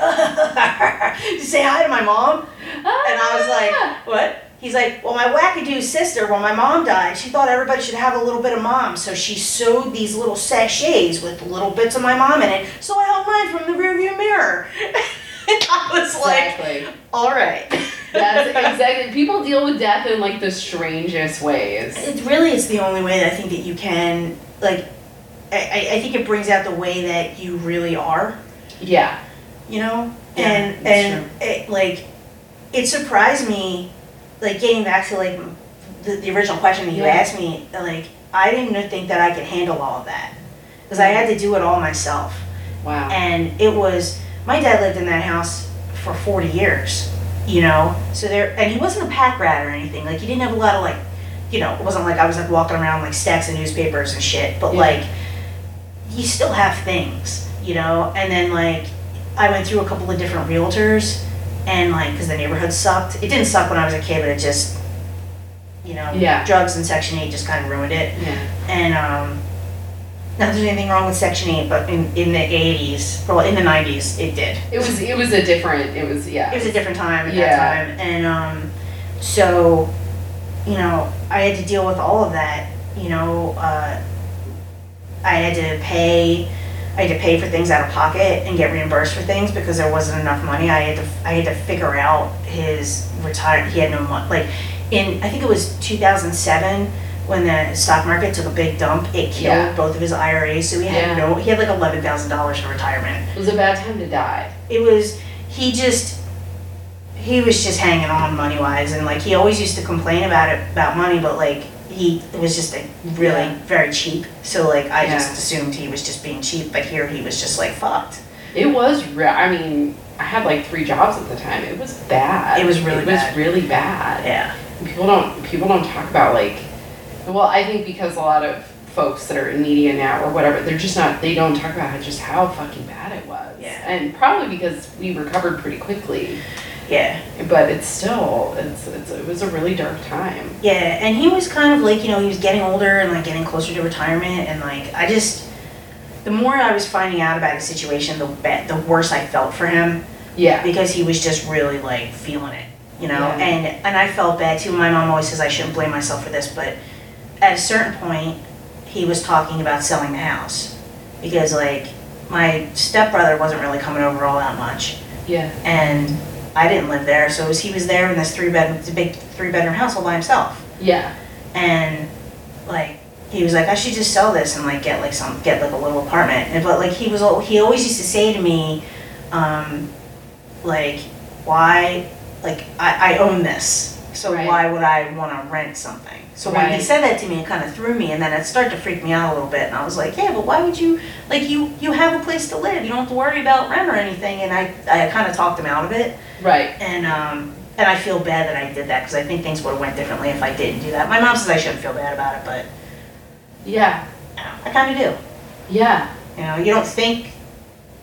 "Did you say hi to my mom?" Ah. And I was like, what? He's like, well, my wackadoo sister, when my mom died, she thought everybody should have a little bit of mom. So she sewed these little sachets with little bits of my mom in it. So I held mine from the rearview mirror. and I was like, all right. That's exactly. People deal with death in like the strangest ways. It really is the only way that I think that you can, like, I, I- think it brings out the way that you really are. Yeah. you know Yeah, and and it, like it surprised me like getting back to like the, the original question that you Yeah. asked me like i didn't think that i could handle all of that because i had to do it all myself Wow. and it was my dad lived in that house for 40 years you know so there and he wasn't a pack rat or anything like he didn't have a lot of like you know it wasn't like i was like walking around like stacks of newspapers and shit but Yeah. like you still have things you know and then like i went through a couple of different realtors and like because the neighborhood sucked it didn't suck when i was a kid but it just you know Yeah. drugs and section 8 just kind of ruined it yeah. and um, not that there's anything wrong with Section 8, but in, in the 80s, well, in the 90s, it did. It was. It was a different. It was. Yeah. It was a different time at Yeah. that time. And um, so, you know, I had to deal with all of that. You know, uh, I had to pay. I had to pay for things out of pocket and get reimbursed for things because there wasn't enough money. I had to I had to figure out his retire. He had no money. Like in I think it was 2007 when the stock market took a big dump. It killed Yeah. both of his IRAs. So he had Yeah. no. He had like eleven thousand dollars in retirement It was a bad time to die. it was he just he was just hanging on money wise and like he always used to complain about it about money but like he was just like really Yeah. very cheap so like i just Yeah. assumed he was just being cheap but here he was just like fucked It was. Re- I mean, I had like three jobs at the time. It was bad. It was really It was bad. really bad. yeah People don't. People don't talk about like. Well, I think because a lot of folks that are in media now or whatever, they're just not. They don't talk about just how fucking bad it was. Yeah. And probably because we recovered pretty quickly. Yeah. But it's still, it's, it's, it was a really dark time. Yeah, and he was kind of like, you know, he was getting older and like getting closer to retirement and like I just the more I was finding out about his situation, the be- the worse I felt for him Yeah. because he was just really like feeling it, you know. Yeah. And and I felt bad too. My mom always says I shouldn't blame myself for this, but at a certain point, he was talking about selling the house because like my stepbrother wasn't really coming over all that much, Yeah. and I didn't live there, so it was, he was there in this three bed, the big three bedroom house all by himself, Yeah. and like he was like I should just sell this and like get like some get like a little apartment, and but like he was al- he always used to say to me, um, like why like I, I own this, so Right. why would I want to rent something? So when he Right. said that to me, it kind of threw me, and then it started to freak me out a little bit, and I was like, yeah, but why would you like you you have a place to live, you don't have to worry about rent or anything, and I I kind of talked him out of it. Right. And um, and I feel bad that I did that because I think things would have went differently if I didn't do that. My mom says I shouldn't feel bad about it, but Yeah. I kind of do. Yeah. You know, you don't think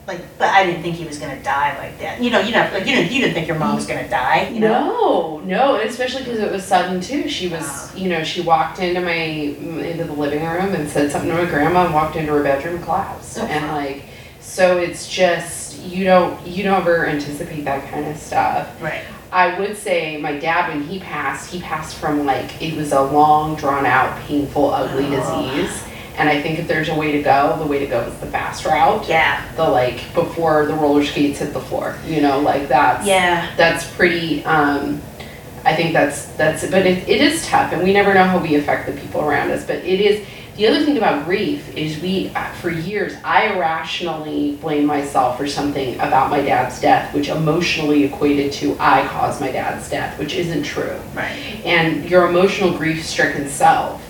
like, but I didn't think he was gonna die like that. You know, you know, like you didn't you didn't think your mom was gonna die. You know. No, no, and especially because it was sudden too. She was, you know, she walked into my into the living room and said something to my grandma and walked into her bedroom and collapsed. Oh, and like, so it's just you don't you don't ever anticipate that kind of stuff. Right. I would say my dad when he passed, he passed from like it was a long, drawn out, painful, ugly Oh. disease. And I think if there's a way to go, the way to go is the fast route. Yeah. The like before the roller skates hit the floor. You know, like that's Yeah. that's pretty um i think that's that's but it, it is tough and we never know how we affect the people around us but it is the other thing about grief is we uh, for years i irrationally blame myself for something about my dad's death which emotionally equated to i caused my dad's death which isn't true Right. and your emotional grief stricken self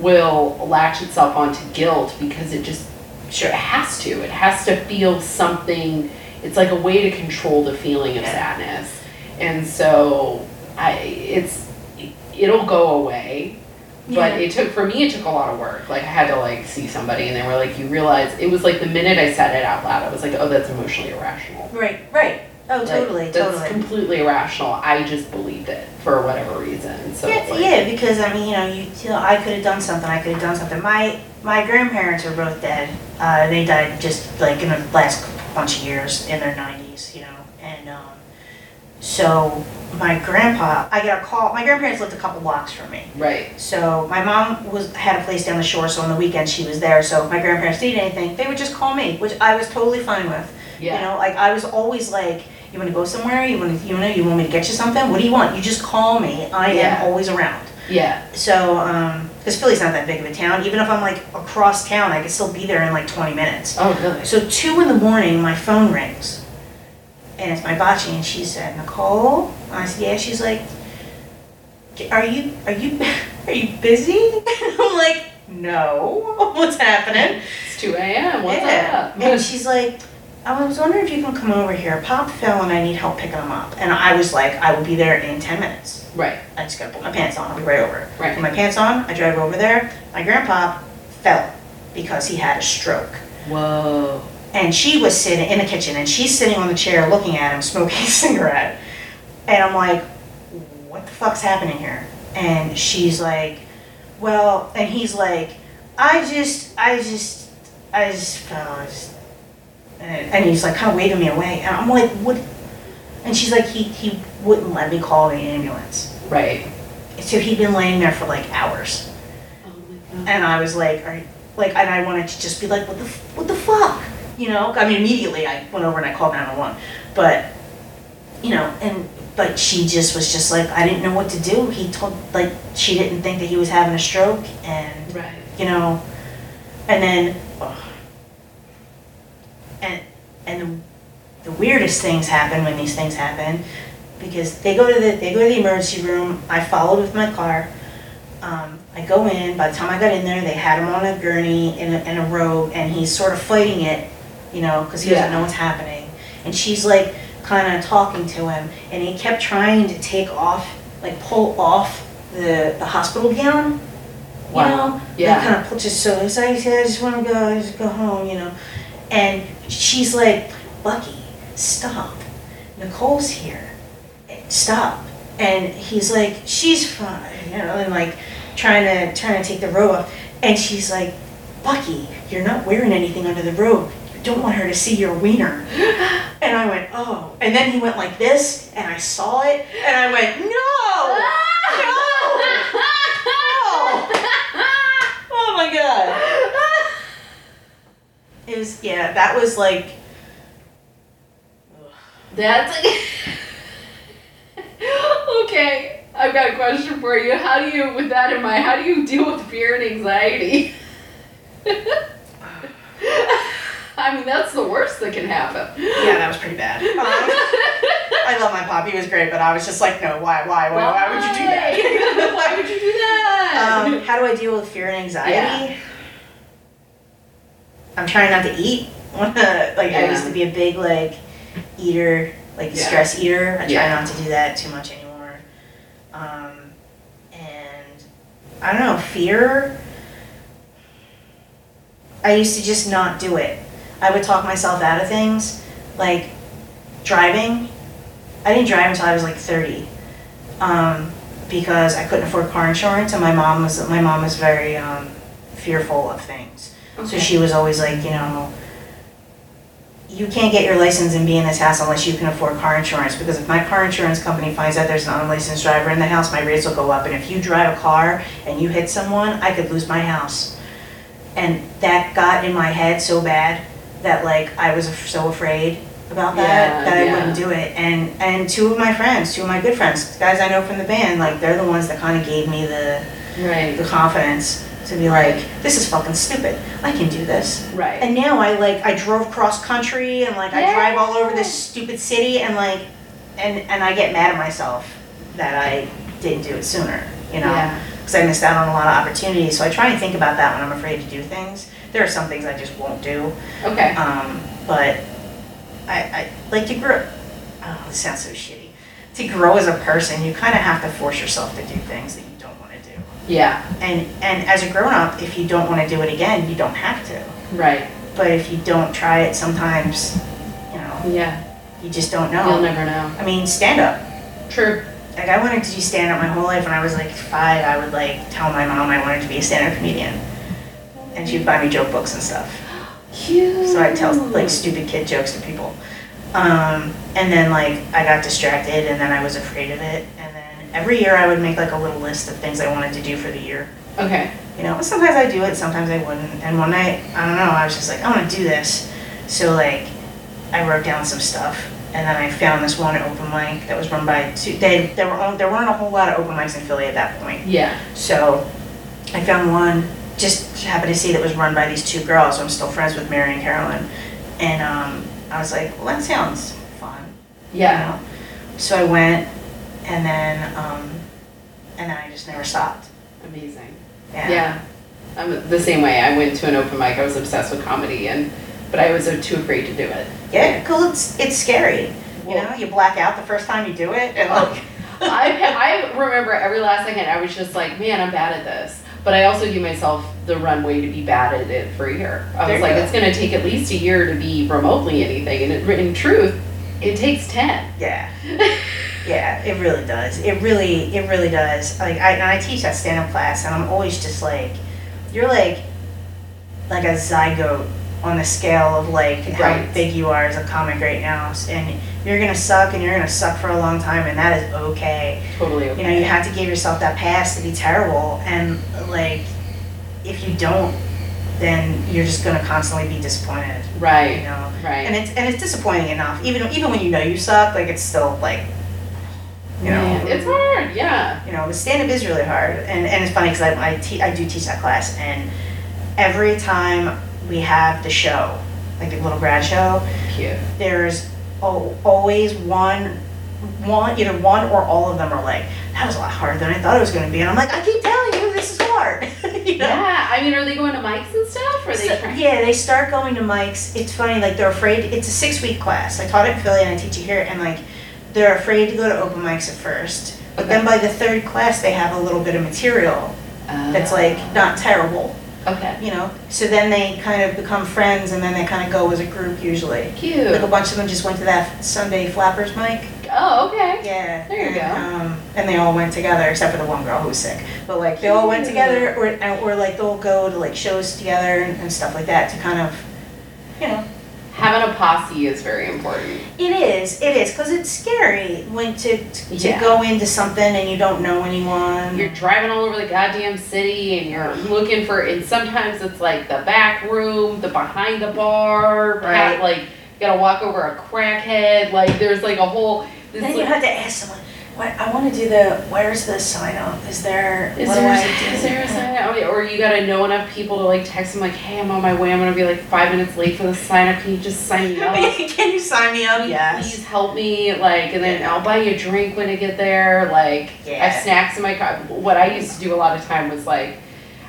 will latch itself onto guilt because it just sure it has to it has to feel something it's like a way to control the feeling of sadness and so i it's it'll go away but Yeah. it took for me it took a lot of work like i had to like see somebody and they were like you realize it was like the minute i said it out loud i was like oh that's emotionally irrational Right. Right. Oh, Like, totally. that's totally. completely irrational i just believed it for whatever reason so yeah, like, yeah, because I mean, you know, you, you know, I could have done something. I could have done something. My my grandparents are both dead. Uh, they died just like in the last bunch of years in their nineties, you know, and um, so my grandpa, I got a call. My grandparents lived a couple blocks from me. right So my mom was had a place down the shore, so on the weekend she was there. So if my grandparents needed anything, they would just call me, which I was totally fine with. yeah You know, like I was always like, you want to go somewhere? You want to, you know, you want me to get you something? What do you want? You just call me. I Yeah. am always around. yeah So, um, because Philly's not that big of a town. Even if I'm like across town, I could still be there in like 20 minutes. oh really So two in the morning, my phone rings, and it's my bocce, and she said, Nicole. I said, yeah. She's like, are you, are you, are you busy? I'm like, no. What's happening? It's 2 a.m. What's yeah. up? And she's like, I was wondering if you can come over here. Pop fell and I need help picking him up. And I was like, I will be there in 10 minutes. right, I just gotta put my pants on. I'll be right over. Right. Put my pants on. I drive over there. My grandpa fell because he had a stroke. whoa, And she was sitting in the kitchen and she's sitting on the chair looking at him smoking a cigarette. And I'm like, what the fuck's happening here? And she's like, well, and he's like, I just, I just, I just fell. I just, and, and he's like kind of waving me away. And I'm like, what? And she's like, he, he wouldn't let me call the ambulance. right. So he'd been laying there for like hours. Oh my god. And I was like, are, like, and I wanted to just be like, what the, what the fuck? You know, I mean, immediately I went over and I called 911. But, you know, and, but she just was just like, I didn't know what to do. He told, like, she didn't think that he was having a stroke and, Right. you know, and then. And, and the weirdest things happen when these things happen because they go to the, they go to the emergency room. I followed with my car. Um, I go in, by the time I got in there, they had him on a gurney in a, in a robe, and he's sort of fighting it, you know, because he doesn't Yeah. know what's happening. And she's like kind of talking to him, and he kept trying to take off, like pull off the, the hospital gown, you Wow. know? Yeah. Kind of just so, it's like, I just want to go, I just go home, you know? And she's like, Bucky, stop. Nicole's here. stop. And he's like, she's fine, you know, and like trying to trying to take the robe off. And she's like, Bucky, you're not wearing anything under the robe. You don't want her to see your wiener. And I went, oh. And then he went like this, and I saw it, and I went, no, Oh my god. It was yeah, that was like That's okay. I've got a question for you. How do you, with that in mind, how do you deal with fear and anxiety? I mean, that's the worst that can happen. yeah, that was pretty bad. Um, I love my pop. He was great, but I was just like, no, why, why, why, why would you do that? Why would you do that? um, how do I deal with fear and anxiety? I'm trying not to eat. like I used to be a big like eater, like Yeah. stress eater. I try Yeah. not to do that too much anymore. Um, and I don't know, fear. I used to just not do it. I would talk myself out of things, like driving. I didn't drive until I was like 30, um, because I couldn't afford car insurance, and my mom was my mom was very um, fearful of things. So Okay. she was always like, you know, you can't get your license and be in this house unless you can afford car insurance. Because if my car insurance company finds out there's an unlicensed driver in the house, my rates will go up. And if you drive a car and you hit someone, I could lose my house. And that got in my head so bad that like I was af- so afraid about that Yeah, that I yeah. wouldn't do it. And and two of my friends, two of my good friends, guys I know from the band, like they're the ones that kind of gave me the Right. the confidence to be like, this is fucking stupid. I can do this. Right. And now I like I drove cross country and like I drive all over this stupid city and like and and I get mad at myself that I didn't do it sooner, you know, Yeah. because I missed out on a lot of opportunities. So I try and think about that when I'm afraid to do things. There are some things I just won't do, Okay. um, but I, I like to grow. Oh, this sounds so shitty. To grow as a person, you kind of have to force yourself to do things that Yeah. And and as a grown up, if you don't want to do it again, you don't have to. Right. But if you don't try it, sometimes, you know, Yeah. you just don't know. You'll know. never know. I mean, stand up. True. Like I wanted to do stand up my whole life. When I was like five, I would like tell my mom I wanted to be a stand up comedian, and she'd buy me joke books and stuff. Cute. So I'd tell like stupid kid jokes to people. Um, and then like I got distracted, and then I was afraid of it. Every year I would make like a little list of things I wanted to do for the year. Okay. You know, sometimes I do it, sometimes I wouldn't. And one night, I don't know, I was just like, I want to do this. So like, I wrote down some stuff, and then I found this one open mic that was run by two. They there were there weren't a whole lot of open mics in Philly at that point. Yeah. So I found one, just happened to see that was run by these two girls. I'm still friends with Mary and Carolyn, and um, I was like, well, that sounds fun. you Yeah. know? So I went, and then um, and then I just never stopped. Amazing. Yeah. Yeah. I'm the same way. I went to an open mic. I was obsessed with comedy, and but I was too afraid to do it. Yeah, cool. It's it's scary. You know, you black out the first time you do it, and like, I, I remember every last second I was just like, man, I'm bad at this. But I also give myself the runway to be bad at it for a year. I was like, it's going to take at least a year to be remotely anything. And it, in truth, it takes 10. yeah, yeah, it really does. It really, it really does. Like, I and I teach that stand up class, and I'm always just like, you're like, like a zygote on the scale of like how big you are as a comic right now, and you're gonna suck, and you're gonna suck for a long time, and that is okay. Totally okay. You know, you have to give yourself that pass to be terrible, and like, if you don't, then you're just gonna constantly be disappointed. Right. You Right, know, and right. it's and it's disappointing enough. Even even when you know you suck, like it's still like, you know, it's hard, yeah. you know, the stand up is really hard, and and it's funny because I I, te- I do teach that class, and every time we have the show, like the little grad show, Cute. there's al- always one one either one or all of them are like that was a lot harder than I thought it was going to be, and I'm like I keep telling you this is hard. you know? Yeah, I mean, are they going to mics and stuff? Or are they So- trying? yeah, they start going to mics. It's funny, like they're afraid. It's a six week class. I taught it in Philly and I teach it here, and like they're afraid to go to open mics at first. But then by the third class, they have a little bit of material that's like not terrible, Okay. you know. So then they kind of become friends, and then they kind of go as a group usually. Cute. Like a bunch of them just went to that Sunday Flappers mic. Oh, okay. Yeah. There you and, go. Um, and they all went together, except for the one girl who was sick. But like they all went together, or or like they'll go to like shows together and, and stuff like that to kind of, you know. Having a posse is very important. It is, it is, because it's scary when to to Yeah. go into something and you don't know anyone. You're driving all over the goddamn city and you're looking for, and sometimes it's like the back room, the behind the bar, Right. like you gotta walk over a crackhead. Like there's like a whole. This then you like, have to ask someone. What I want to do the. Where's the sign up? Is there? Is what there, do I is there a sign up? Okay, oh, Or you gotta know enough people to like text them like, hey, I'm on my way. I'm gonna be like five minutes late for the sign up. Can you just sign me up? Can you sign me up? Please- Yes. Please help me, like, and then. I'll buy you a drink when I get there. Like, I Yeah. have snacks in my car. What I used to do a lot of time was like,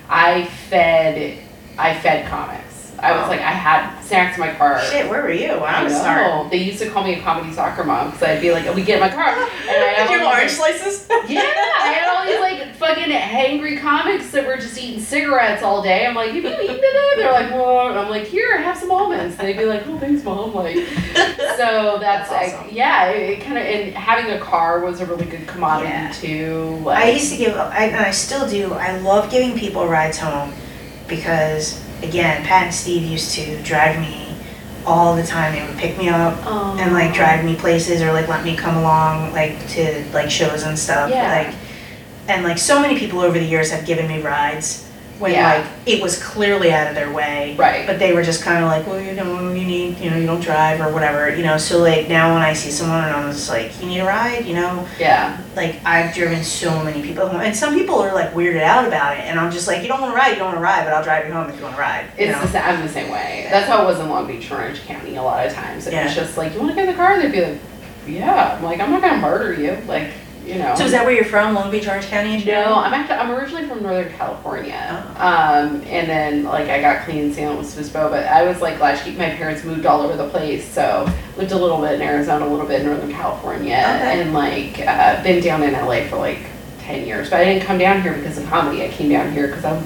I fed, I fed comics. I was Oh. like, I had snacks in my car. Shit, where were you? I I'm know. sorry. They used to call me a comedy soccer mom because I'd be like, oh, we get in my car and I have Did you all have these, orange slices? yeah, I had all these like fucking hangry comics that were just eating cigarettes all day. I'm like, have you eaten today? They're like, what? I'm like, here, have some almonds. And they'd be like, oh, thanks, mom. Like, so that's, That's like, awesome. yeah, it, it kind of, and having a car was a really good commodity Yeah. too. Like, I used to give, I, and I still do, I love giving people rides home because, again, Pat and Steve used to drive me all the time. They would pick me up oh, and like drive me places or like let me come along like to like shows and stuff. Yeah. Like, and like so many people over the years have given me rides when Yeah. like it was clearly out of their way. Right. But they were just kind of like, well, you know, you need, you know, you don't drive or whatever, you know. So like now when I see someone and I'm just like, you need a ride, you know, Yeah. like I've driven so many people home, and some people are like weirded out about it, and I'm just like, you don't want to ride, you don't want to ride, but I'll drive you home if you want to ride. You It's know? the same, I'm the same way. That's how it was in Long Beach, Orange County. A lot of times, it was just like, "You want to get in the car?" They'd be like, "Yeah." I'm like, "I'm not gonna murder you." Like, you know. So is that where you're from, Long Beach, Orange County? No, I'm actually I'm originally from Northern California. Oh. Um, and then like I got clean in San Luis Obispo, but I was like latchkey. My parents moved all over the place, so lived a little bit in Arizona, a little bit in Northern California, Okay. and like uh, been down in LA for like ten years. But I didn't come down here because of comedy. I came down here because I love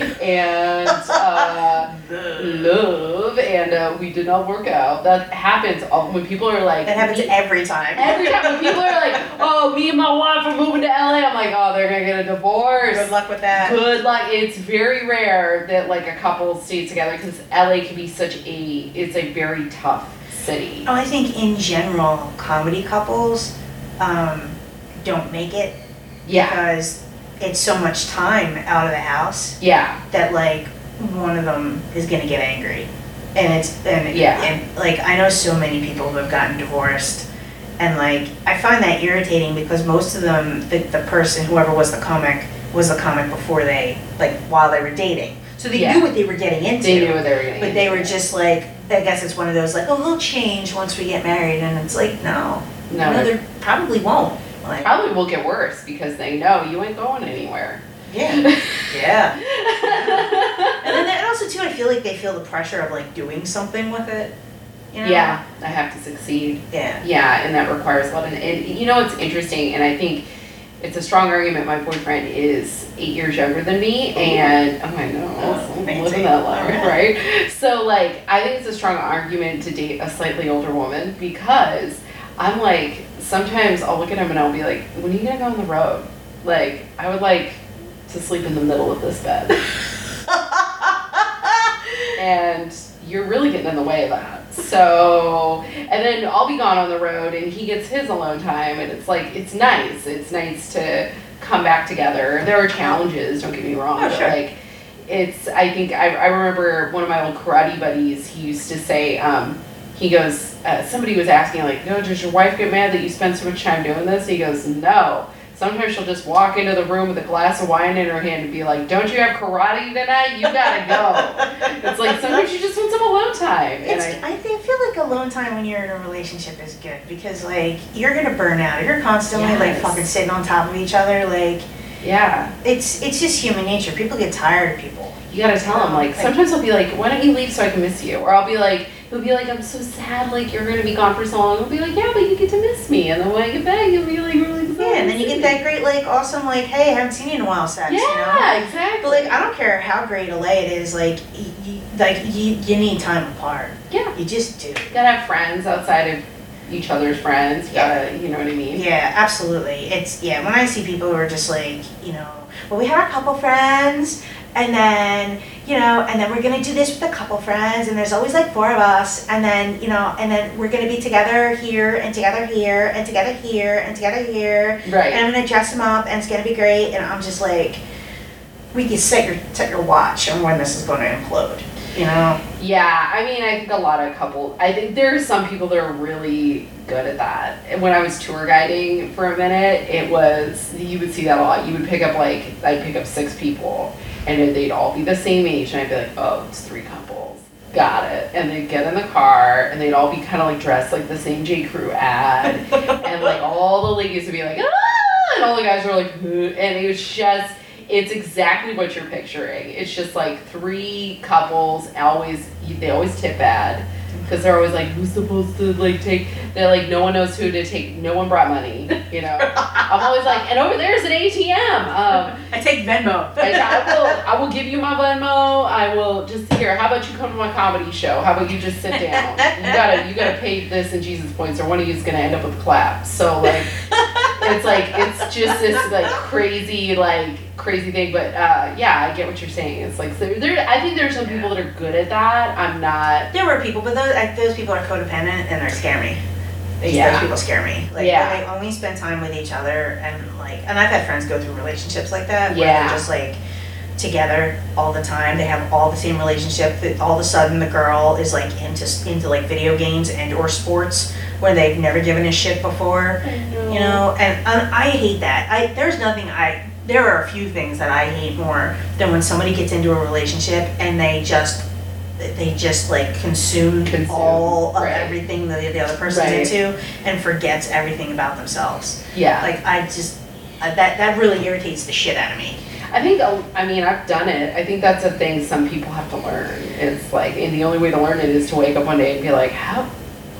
and uh, love, and uh, we did not work out. That happens all, when people are like That happens every time. Every time when people are like, "Oh, me and my wife are moving to LA," I'm like, "Oh, they're gonna get a divorce." Good luck with that. Good luck. It's very rare that like a couple stays together because LA can be such a. It's a very tough city. Oh, I think in general, comedy couples um, don't make it Yeah, because it's so much time out of the house yeah, that like one of them is gonna get angry, and it's and Yeah. and like I know so many people who have gotten divorced, and like I find that irritating because most of them, the the person whoever was the comic was the comic before they like while they were dating, so they Yeah. knew what they were getting into. they knew what they were getting. But they were just like, I guess it's one of those like, oh, we'll change once we get married, and it's like, no, no. no, they they probably won't. Like, probably will get worse because they know you ain't going anywhere. yeah, yeah. And then and also too, I feel like they feel the pressure of like doing something with it. You know? yeah, I have to succeed. Yeah. Yeah, and that requires a lot of, and you know, it's interesting, and I think it's a strong argument. My boyfriend is eight years younger than me, and oh, I know, Oh, I'm living that life, Alright. right? So, like, I think it's a strong argument to date a slightly older woman because I'm like, sometimes I'll look at him and I'll be like, when are you gonna go on the road? Like, I would like to sleep in the middle of this bed, and you're really getting in the way of that. So, and then I'll be gone on the road and he gets his alone time and it's like, it's nice. It's nice to come back together. There are challenges, don't get me wrong. Oh, but sure. like, it's, I think, I, I remember one of my old karate buddies, he used to say, um, he goes, uh, somebody was asking like, no, does your wife get mad that you spend so much time doing this? He goes, no. Sometimes she'll just walk into the room with a glass of wine in her hand and be like, don't you have karate tonight? You gotta go. it's like sometimes you just want some alone time. And I, I, think, feel like alone time when you're in a relationship is good because like you're gonna burn out. You're constantly like fucking sitting on top of each other. Like yeah. it's it's just human nature. People get tired of people. You gotta tell them like, Like- sometimes he'll be like, why don't you leave so I can miss you? Or I'll be like, he'll be like, I'm so sad, like, you're gonna be gone for so long. I'll be like, yeah, but you get to miss me. And then when I get back, you'll be like, really excited. Yeah, and then you get that great like awesome like hey I haven't seen you in a while sex. Yeah, You know? exactly. But like I don't care how great LA it is. Like y- y- like you you need time apart. yeah. You just do. You gotta have friends outside of each other's friends. You gotta, you know what I mean? Yeah, absolutely. It's yeah. When I see people who are just like, you know, well, we have a couple friends, and then you know, and then we're gonna do this with a couple friends, and there's always like four of us, and then you know, and then we're gonna be together here, and together here, and together here, and together here, Right. and I'm gonna dress them up, and it's gonna be great, and I'm just like, we can set your set your watch on when this is going to implode, you know? Yeah, I mean, I think a lot of couple. I think there are some people that are really good at that. And When I was tour guiding for a minute, it was you would see that a lot. You would pick up like I'd pick up six people, and they'd all be the same age, and I'd be like, oh, it's three couples. Got it. And they'd get in the car, and they'd all be kind of like dressed like the same J Crew ad, and like all the ladies would be like, ah, and all the guys were like, "Huh," and it was just. It's exactly what you're picturing. It's just like three couples, always they always tip bad because they're always like, who's supposed to like take? They're like, no one knows who to take. No one brought money. You know, I'm always like, and over there's an ATM. Um, I take Venmo. I, I will I will give you my Venmo. I will just here. How about you come to my comedy show? How about you just sit down? You gotta you gotta pay this in Jesus points, or one of you is gonna end up with clap. So like it's like it's just this like crazy like crazy thing. But uh, yeah, I get what you're saying. It's like there, there I think there's some people that are good at that. I'm not. There were people, but those like, those people are codependent and they're scary. Those, Yeah. those people scare me. Like Yeah. they only spend time with each other and like, and I've had friends go through relationships like that where Yeah. they're just like together all the time. They have all the same relationship. That all of a sudden the girl is like into into like video games and or sports where they've never given a shit before. You know, and, I hate that. I there's nothing I there are a few things that I hate more than when somebody gets into a relationship and they just they just like consume, Consume, all of everything that the other person's Right. into and forgets everything about themselves. Yeah. Like I just uh, that that really irritates the shit out of me. I think, uh, I mean, I've done it. I think that's a thing some people have to learn. It's like, and the only way to learn it is to wake up one day and be like, how,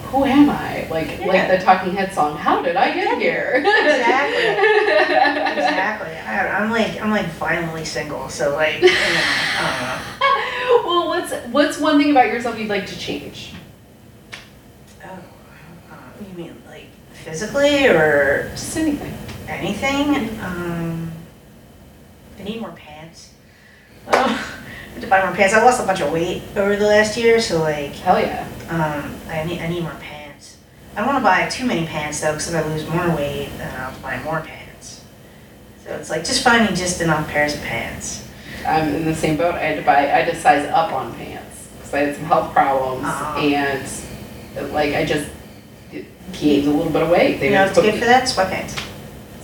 who am I? Like, like the Talking Head song, how did I get here? Exactly. Exactly. I, I'm like I'm like finally single, so like you know, I well, what's what's one thing about yourself you'd like to change? don't know. Oh, uh, you mean like physically or Just anything. anything? Um, I need more pants. Oh, I have to buy more pants. I lost a bunch of weight over the last year, so like, Hell yeah. um, I need I need more pants. I don't want to buy too many pants though, because if I lose more weight, then I'll have to buy more pants. So it's like just finding just enough pairs of pants. I'm in the same boat. I had to buy, I had to size up on pants because I had some health problems and like I just gained a little bit of weight. They You know put good me- for that? Sweatpants.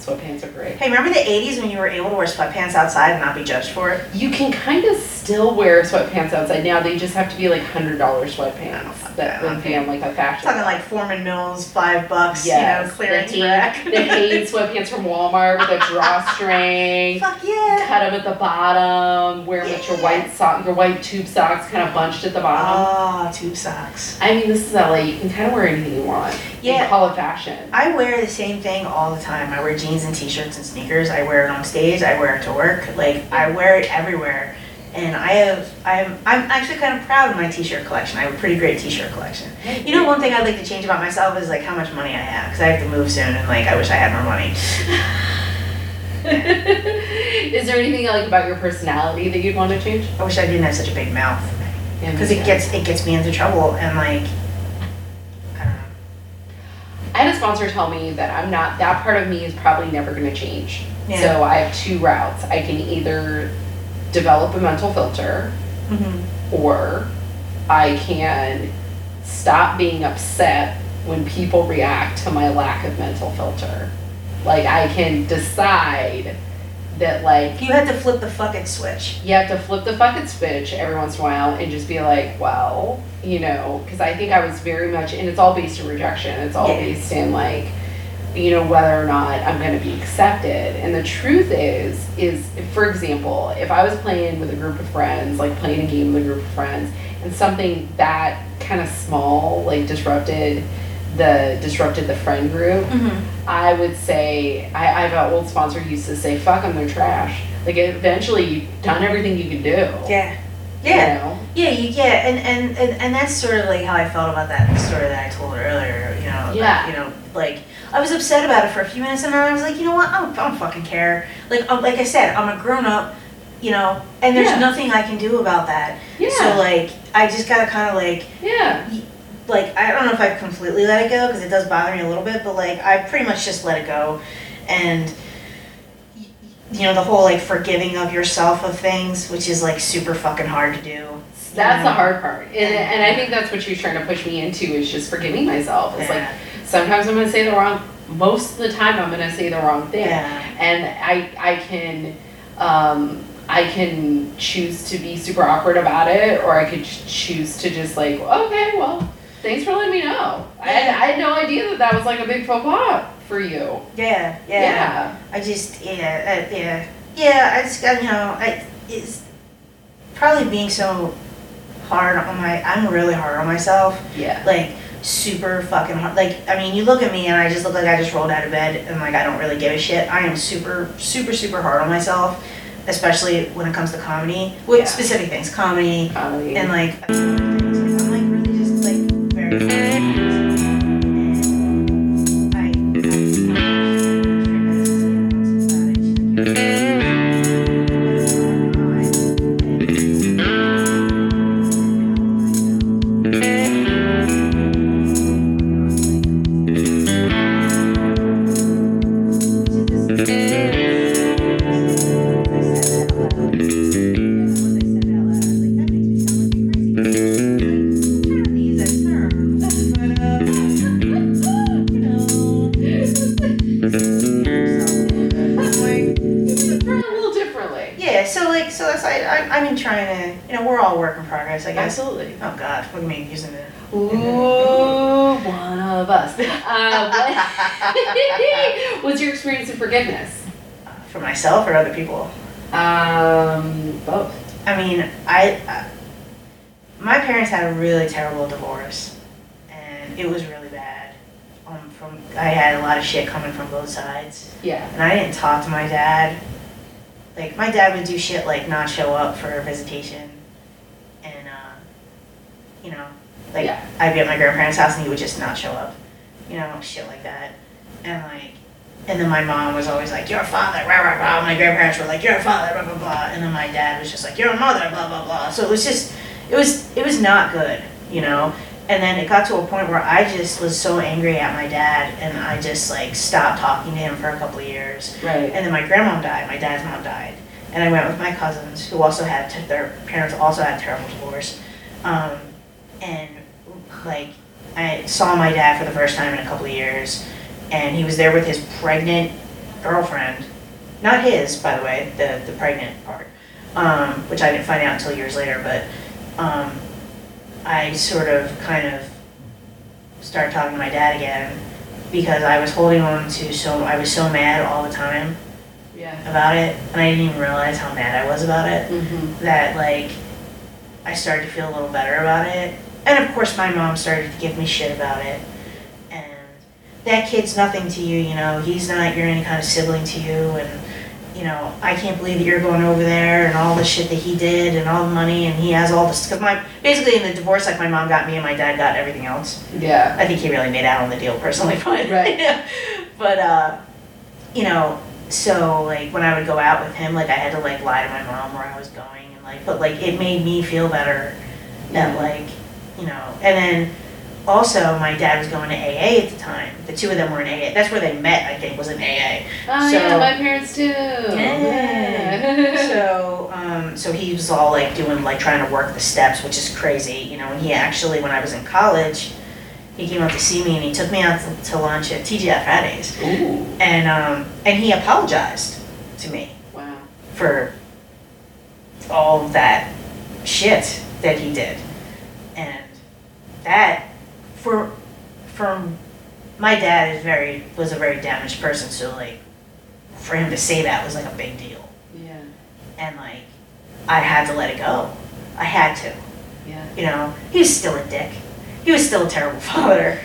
Sweatpants are great. Hey, remember the 80s when you were able to wear sweatpants outside and not be judged for it? You can kind of still wear sweatpants outside now. They just have to be like hundred dollar sweatpants fuck that that, would be okay. on like a fashion. talking like Forman Mills, five bucks, you know, clearance the rack. The Hanes sweatpants from Walmart with a drawstring. Fuck yeah. Cut them at the bottom. Wear them with your white sock, your white tube socks, kind of bunched at the bottom. Ah, tube socks. I mean, this is LA. You can kind of wear anything you want. Yeah. And call it fashion. I wear the same thing all the time. I wear jeans and t-shirts and sneakers. I wear it on stage. I wear it to work. Like I wear it everywhere. And I have, I'm, I'm actually kind of proud of my t-shirt collection. I have a pretty great t-shirt collection. You know, one thing I'd like to change about myself is like how much money I have, because I have to move soon, and like I wish I had more money. is there anything like about your personality that you'd want to change? I wish I didn't have such a big mouth, because it gets it gets me into trouble, and like, I don't know. I had a sponsor tell me that I'm not, that part of me is probably never going to change. Yeah. So I have two routes. I can either develop a mental filter Mm-hmm. or I can stop being upset when people react to my lack of mental filter. Like I can decide that like You had to flip the fucking switch. you have to flip the fucking switch every once in a while and just be like, well, you know, because I think I was very much, and it's all based in rejection. It's all Yeah. based in like, you know, whether or not I'm going to be accepted. And the truth is, is for example, if I was playing with a group of friends, like playing a game with a group of friends, and something that kind of small, like disrupted the disrupted the friend group, Mm-hmm. I would say I, I have an old sponsor who used to say, "Fuck them, they're trash." Like eventually, you've done everything you can do. Yeah. You Yeah. know? Yeah, you yeah, and, and, and, and that's sort of like how I felt about that story that I told earlier, you know, Yeah. like, you know, like I was upset about it for a few minutes and then I was like, you know what, I don't, I don't fucking care. Like, um, like I said, I'm a grown up, you know, and there's Yeah. nothing I can do about that. Yeah. So like, I just gotta kind of like, yeah. like I don't know if I've completely let it go because it does bother me a little bit, but like I pretty much just let it go, and y- you know the whole like forgiving of yourself of things, which is like super fucking hard to do. That's you the hard part. And, and I think that's what she's trying to push me into is just forgiving myself. It's like sometimes I'm gonna say the wrong most of the time I'm gonna say the wrong thing. Yeah. And I I can um I can choose to be super awkward about it or I could choose to just like, okay, well, thanks for letting me know. I had, I had no idea that that was like a big faux pas for you. Yeah, yeah. Yeah. I just yeah, uh, yeah, yeah. I just you know, I it's probably being so hard on my. I'm really hard on myself. Yeah. like super fucking hard. Like, I mean, you look at me and I just look like I just rolled out of bed and like I don't really give a shit. I am super, super, super hard on myself, especially when it comes to comedy. With Yeah. specific things, comedy Comedy. and like. I'm like really just like very. Forgiveness? For myself or other people. Um, both. I mean, I, I my parents had a really terrible divorce, and it was really bad. Um, from I had a lot of shit coming from both sides, Yeah. and I didn't talk to my dad. Like my dad would do shit like not show up for a visitation, and uh, you know, like Yeah. I'd be at my grandparents' house and he would just not show up, you know, shit like that, and like. And then my mom was always like, "You're a father," blah blah blah. My grandparents were like, "You're a father," blah blah blah. And then my dad was just like, "You're a mother," blah blah blah. So it was just, it was, it was not good, you know. And then it got to a point where I just was so angry at my dad, and I just like stopped talking to him for a couple of years. Right. And then my grandmom died, my dad's mom died, and I went with my cousins who also had t- their parents also had terrible divorce, um, and like I saw my dad for the first time in a couple of years, and he was there with his pregnant girlfriend, not his by the way, the the pregnant part, um, which I didn't find out until years later, but um, I sort of kind of started talking to my dad again because I was holding on to so I was so mad all the time Yeah. about it, and I didn't even realize how mad I was about it. Mm-hmm. That like I started to feel a little better about it, and of course my mom started to give me shit about it. That kid's nothing to you, you know. He's not your any kind of sibling to you, and you know I can't believe that you're going over there and all the shit that he did and all the money and he has all this. Because my basically in the divorce, like my mom got me and my dad got everything else. Yeah. I think he really made out on the deal personally, but Right. but uh, you know, so like when I would go out with him, like I had to like lie to my mom where I was going, and like, but like it made me feel better that like, you know, and then also my dad was going to AA at the time. The two of them were in AA. That's where they met, I think, was in AA. Oh So- yeah, my parents too. Yeah. so, um, so he was all like doing like trying to work the steps, which is crazy, you know. And he actually, when I was in college, he came up to see me and he took me out to, to lunch at TGI Fridays, Ooh. and um, and he apologized to me Wow. for all that shit that he did, and that for from my dad is very was a very damaged person, so like for him to say that was like a big deal Yeah. and like I had to let it go. I had to. Yeah. You know, he was still a dick. He was still a terrible father,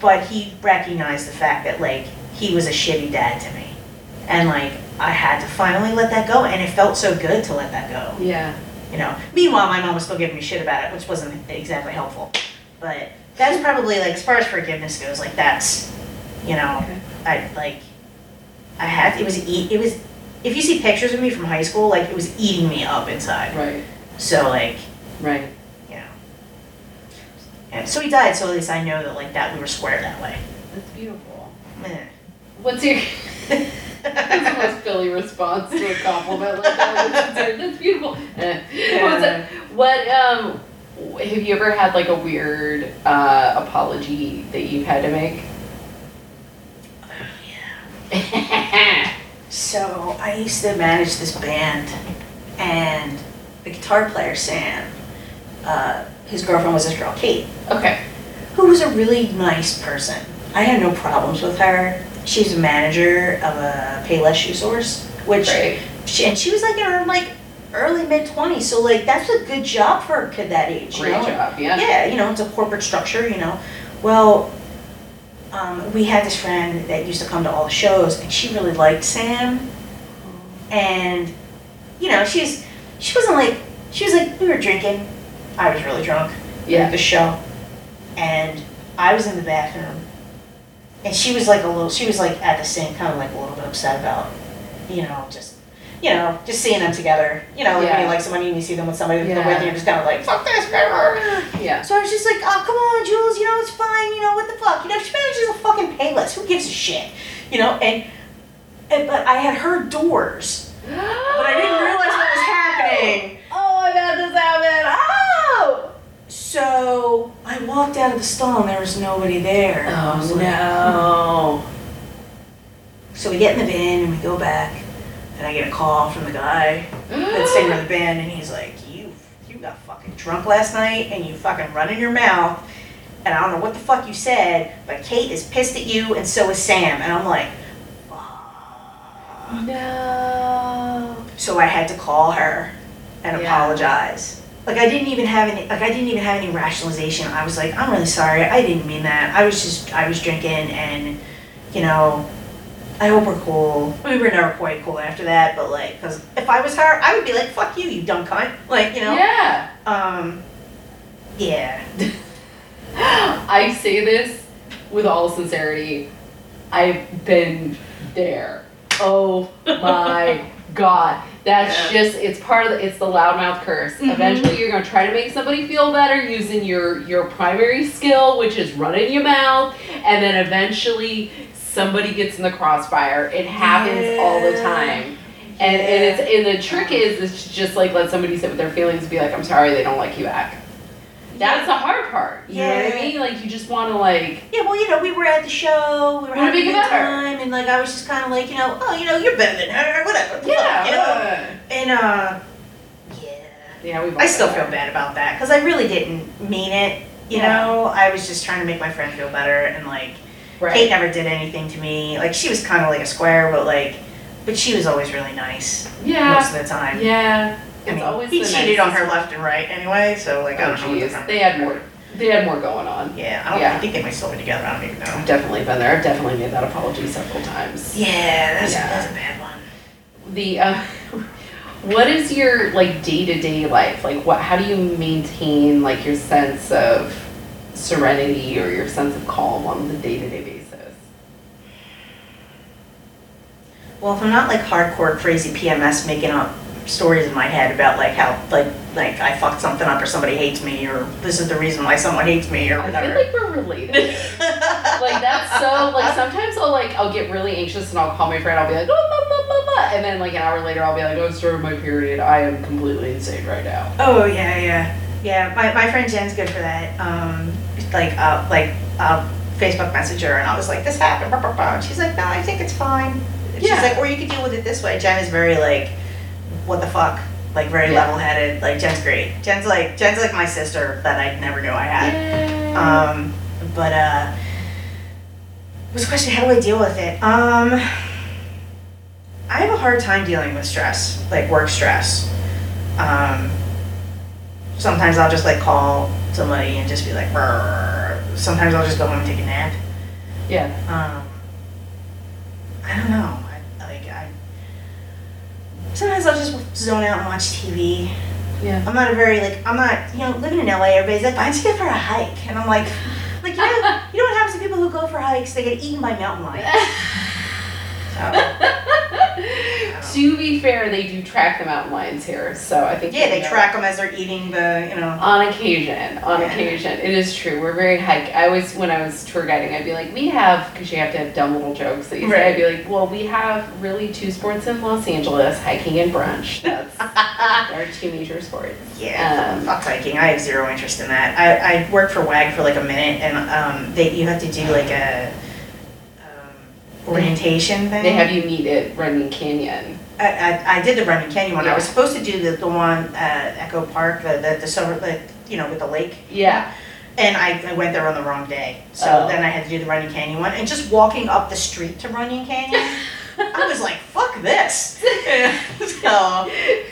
but he recognized the fact that like he was a shitty dad to me. And like I had to finally let that go and it felt so good to let that go. Yeah. You know. Meanwhile, my mom was still giving me shit about it, which wasn't exactly helpful. But that's probably like as far as forgiveness goes, like that's, you know, Okay. I like, I had it was eat it was. If you see pictures of me from high school, like it was eating me up inside. Right. So like, Right. you know. And so he died, so at least I know that like that we were square that way. That's beautiful. Eh. What's your That's the most Philly response to a compliment like that. That's beautiful. Eh. What um have you ever had like a weird uh, apology that you've had to make? Yeah. So I used to manage this band, and the guitar player Sam, uh, his girlfriend was this girl Kate, okay. who was a really nice person. I had no problems with her. She's a manager of a Payless shoe source, which Great. she, and she was like in her like early mid twenties. So like that's a good job for a kid that age. you Great know? job. Yeah. Yeah, you know, it's a corporate structure, you know. Well, um, we had this friend that used to come to all the shows, and she really liked Sam. And, you know, she's she wasn't like she was like we were drinking. I was really drunk Yeah. at the show, and I was in the bathroom, and she was like a little. She was like at the sink, kind of like a little bit upset about, you know, just. You know, just seeing them together. You know, like when you Yeah. like somebody and you see them with somebody that they're Yeah. with, you're just kind of like, fuck this, whatever. Yeah. So I was just like, oh, come on, Jules, you know, it's fine, you know, what the fuck? You know, she manages a fucking Payless. Who gives a shit? You know, and, and but I had heard doors, but I didn't realize what was happening. Oh, I've had this happen. Oh. So I walked out of the stall and there was nobody there. I was Oh like, no. So we get in the van and we go back, and I get a call from the guy that's singing in the band, and he's like, "You, you got fucking drunk last night, and you fucking run in your mouth, and I don't know what the fuck you said, but Kate is pissed at you, and so is Sam." And I'm like, "Fuck." No. So I had to call her and Yeah. apologize. Like I didn't even have any, like I didn't even have any rationalization. I was like, "I'm really sorry. I didn't mean that. I was just, I was drinking, and you know." I hope we're cool. We were never quite cool after that, but like, cause if I was her, I would be like, "Fuck you, you dumb cunt!" Like, you know. Yeah. Um. Yeah. I say this with all sincerity. I've been there. Oh my god. That's Yeah. just it's part of the, it's the loudmouth curse. Mhm. Eventually you're gonna try to make somebody feel better using your your primary skill, which is running your mouth, and then eventually somebody gets in the crossfire. It happens all the time. And, and it's and the trick is is to just like let somebody sit with their feelings and be like, I'm sorry they don't like you back. That's the hard part. You know what I mean? Like you just wanna like Yeah. Well, you know, we were at the show. We were having a good better. time, and like I was just kind of like, you know, oh, you know, you're better than her, whatever. Yeah. You know. And uh, yeah. Yeah, we've I still feel bad about that because I really didn't mean it. You Yeah. know, I was just trying to make my friend feel better, and like Kate never did anything to me. Like she was kind of like a square, but like, but she was always really nice Yeah. most of the time. Yeah. I It's mean, always he cheated on her left and right anyway, so like I Oh don't know. what the jeez. They had more they had more going on. Yeah, I don't Yeah. I think they might still be together. I don't even know. I've definitely been there. I've definitely made that apology several times. Yeah, that's Yeah. that's a bad one. The uh what is your like day to day life? Like what how do you maintain like your sense of serenity or your sense of calm on the day to day basis? Well, if I'm not like hardcore crazy PMS making up stories in my head about like how like like I fucked something up or somebody hates me or this is the reason why someone hates me or whatever. I feel like we're related. like that's so like sometimes I'll like I'll get really anxious and I'll call my friend I'll be like oh, blah, blah, blah, blah, and then like an hour later I'll be like oh started my period I am completely insane right now Oh yeah, yeah, yeah. My, my friend Jen's good for that. Um, like uh, like uh, Facebook Messenger, and I was like, this happened. Blah, blah, blah. And she's like, no, I think it's fine. And Yeah. She's like, or you could deal with it this way. Jen is very like, what the fuck, like very Yeah. level headed. Like Jen's great. Jen's like Jen's like my sister that I never knew I had. Um, but uh, was the question? How do I deal with it? Um, I have a hard time dealing with stress, like work stress. Um, sometimes I'll just like call somebody and just be like, "Brr." sometimes I'll just go home and take a nap. yeah Um, I don't know. I, like I. Sometimes I'll just zone out and watch TV. Yeah. I'm not a very like I'm not you know living in LA. Everybody's like, why don't you go for a hike? And I'm like, like you know, you know what happens to people who go for hikes? They get eaten by mountain lions. So, to be fair, they do track the mountain lions here, so I think yeah, they know. track them as they're eating the you know. On occasion, on Yeah. occasion, it is true. We're very hike. I always, when I was tour guiding, I'd be like, we have, because you have to have dumb little jokes that you say. I'd be like, well, we have really two sports in Los Angeles: hiking and brunch. That's our two major sports. Yeah, Um, fuck hiking. I have zero interest in that. I, I worked for WAG for like a minute, and um, they you have to do like a um, orientation thing. They have you meet at Runyon Canyon. I, I, I did the Runyon Canyon one. I was supposed to do the, the one at Echo Park, the the, the silver, the you know, with the lake. Yeah. And I, I went there on the wrong day, so Oh. then I had to do the Runyon Canyon one. And just walking up the street to Runyon Canyon, I was like, "Fuck this!" so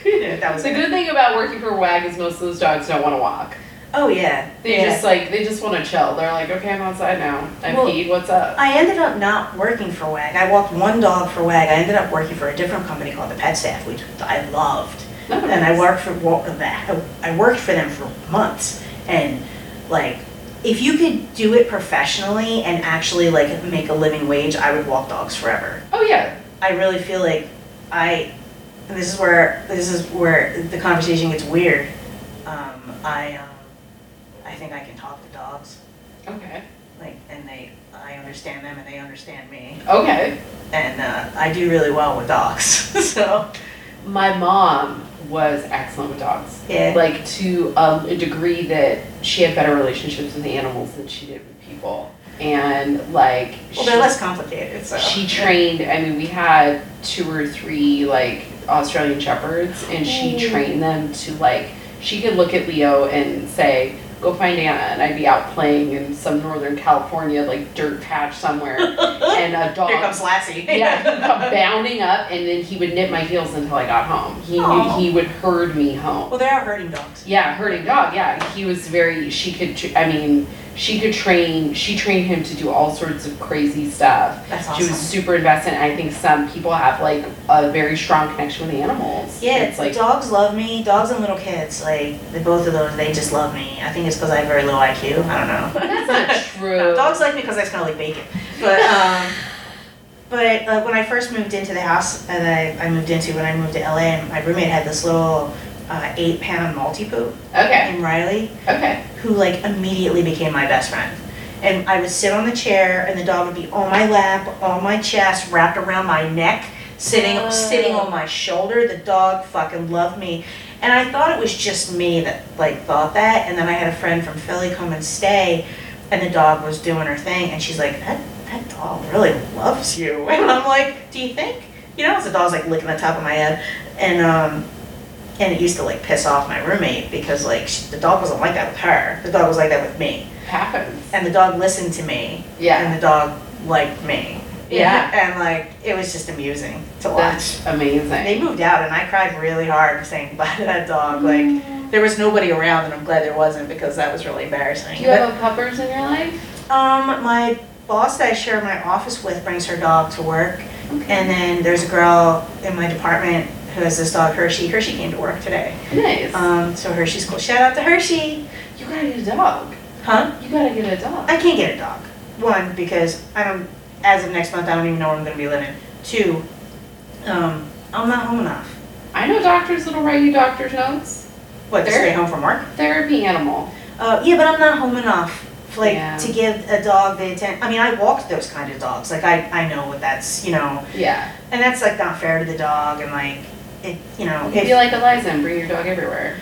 yeah, that was The good thing about working for WAG is most of those dogs don't want to walk. Oh yeah, They yeah. just like they just want to chill. They're like, okay, I'm outside now. I Well- peed. What's up? I ended up not working for WAG. I walked one dog for WAG. I ended up working for a different company called the Pet Staff, which I loved. And I worked for wa- that. I worked for them for months, and like, if you could do it professionally and actually like make a living wage, I would walk dogs forever. Oh yeah. I really feel like I. And this is where this is where the conversation gets weird. Um, I um, I think I can talk to dogs, Okay. like, and they I understand them and they understand me, Okay. and uh, I do really well with dogs. so My mom was excellent with dogs. yeah. Like to um, a degree that she had better relationships with animals than she did with people. And like Well, they're she- less complicated, so. she trained i mean we had two or three like australian shepherds and she trained them to like she could look at leo and say go find anna and i'd be out playing in some northern california like dirt patch somewhere and a dog Here comes Lassie. yeah, he'd come bounding up, and then he would nip my heels until I got home. He knew he would herd me home. Well, they are herding dogs. Yeah, herding dog. Yeah, he was very. She could. I mean, she could train. She trained him to do all sorts of crazy stuff. That's awesome. She was super invested. and I think some people have like a very strong connection with animals. Yeah, it's like dogs love me. Dogs and little kids, like the, both of those, they just love me. I think it's because I have very low IQ. I don't know. that's not true. Dogs like me because I smell like bacon. But um, but uh, when I first moved into the house that I, I moved into when I moved to LA, my roommate had this little uh, eight pound Maltipoo Okay. named Riley, Okay. who like immediately became my best friend. And I would sit on the chair, and the dog would be on my lap, on my chest, wrapped around my neck, sitting Oh. sitting on my shoulder. The dog fucking loved me, and I thought it was just me that like thought that. And then I had a friend from Philly come and stay, and the dog was doing her thing, and she's like, "That that dog really loves you," and I'm like, "Do you think?" You know, the dog's like licking the top of my head, and um, and it used to like piss off my roommate because like she, the dog wasn't like that with her. The dog was like that with me, Happens. and the dog listened to me, Yeah. and the dog liked me. Yeah. and like it was just amusing to watch. That's amazing. They moved out, and I cried really hard saying goodbye to that dog. Like there was nobody around, and I'm glad there wasn't because that was really embarrassing. Do you have a puppers in your life? Um, my boss that I share my office with brings her dog to work, and then there's a girl in my department has this dog Hershey. Hershey came to work today. Nice. Um, so Hershey's cool. Shout out to Hershey. you gotta get a dog. Huh? You gotta get a dog. I can't get a dog. One, because I don't, as of next month, I don't even know where I'm gonna be living. Two, um, I'm not home enough. I know doctors that'll write you doctor's notes. What, to There- stay home from work? Therapy animal. Uh, yeah, but I'm not home enough, like, Yeah. to give a dog the attention. I mean, I walked those kind of dogs. Like, I, I know what that's, you know, Yeah. and that's, like, not fair to the dog, and, like, it, you know, You if. be like Eliza and bring your dog everywhere.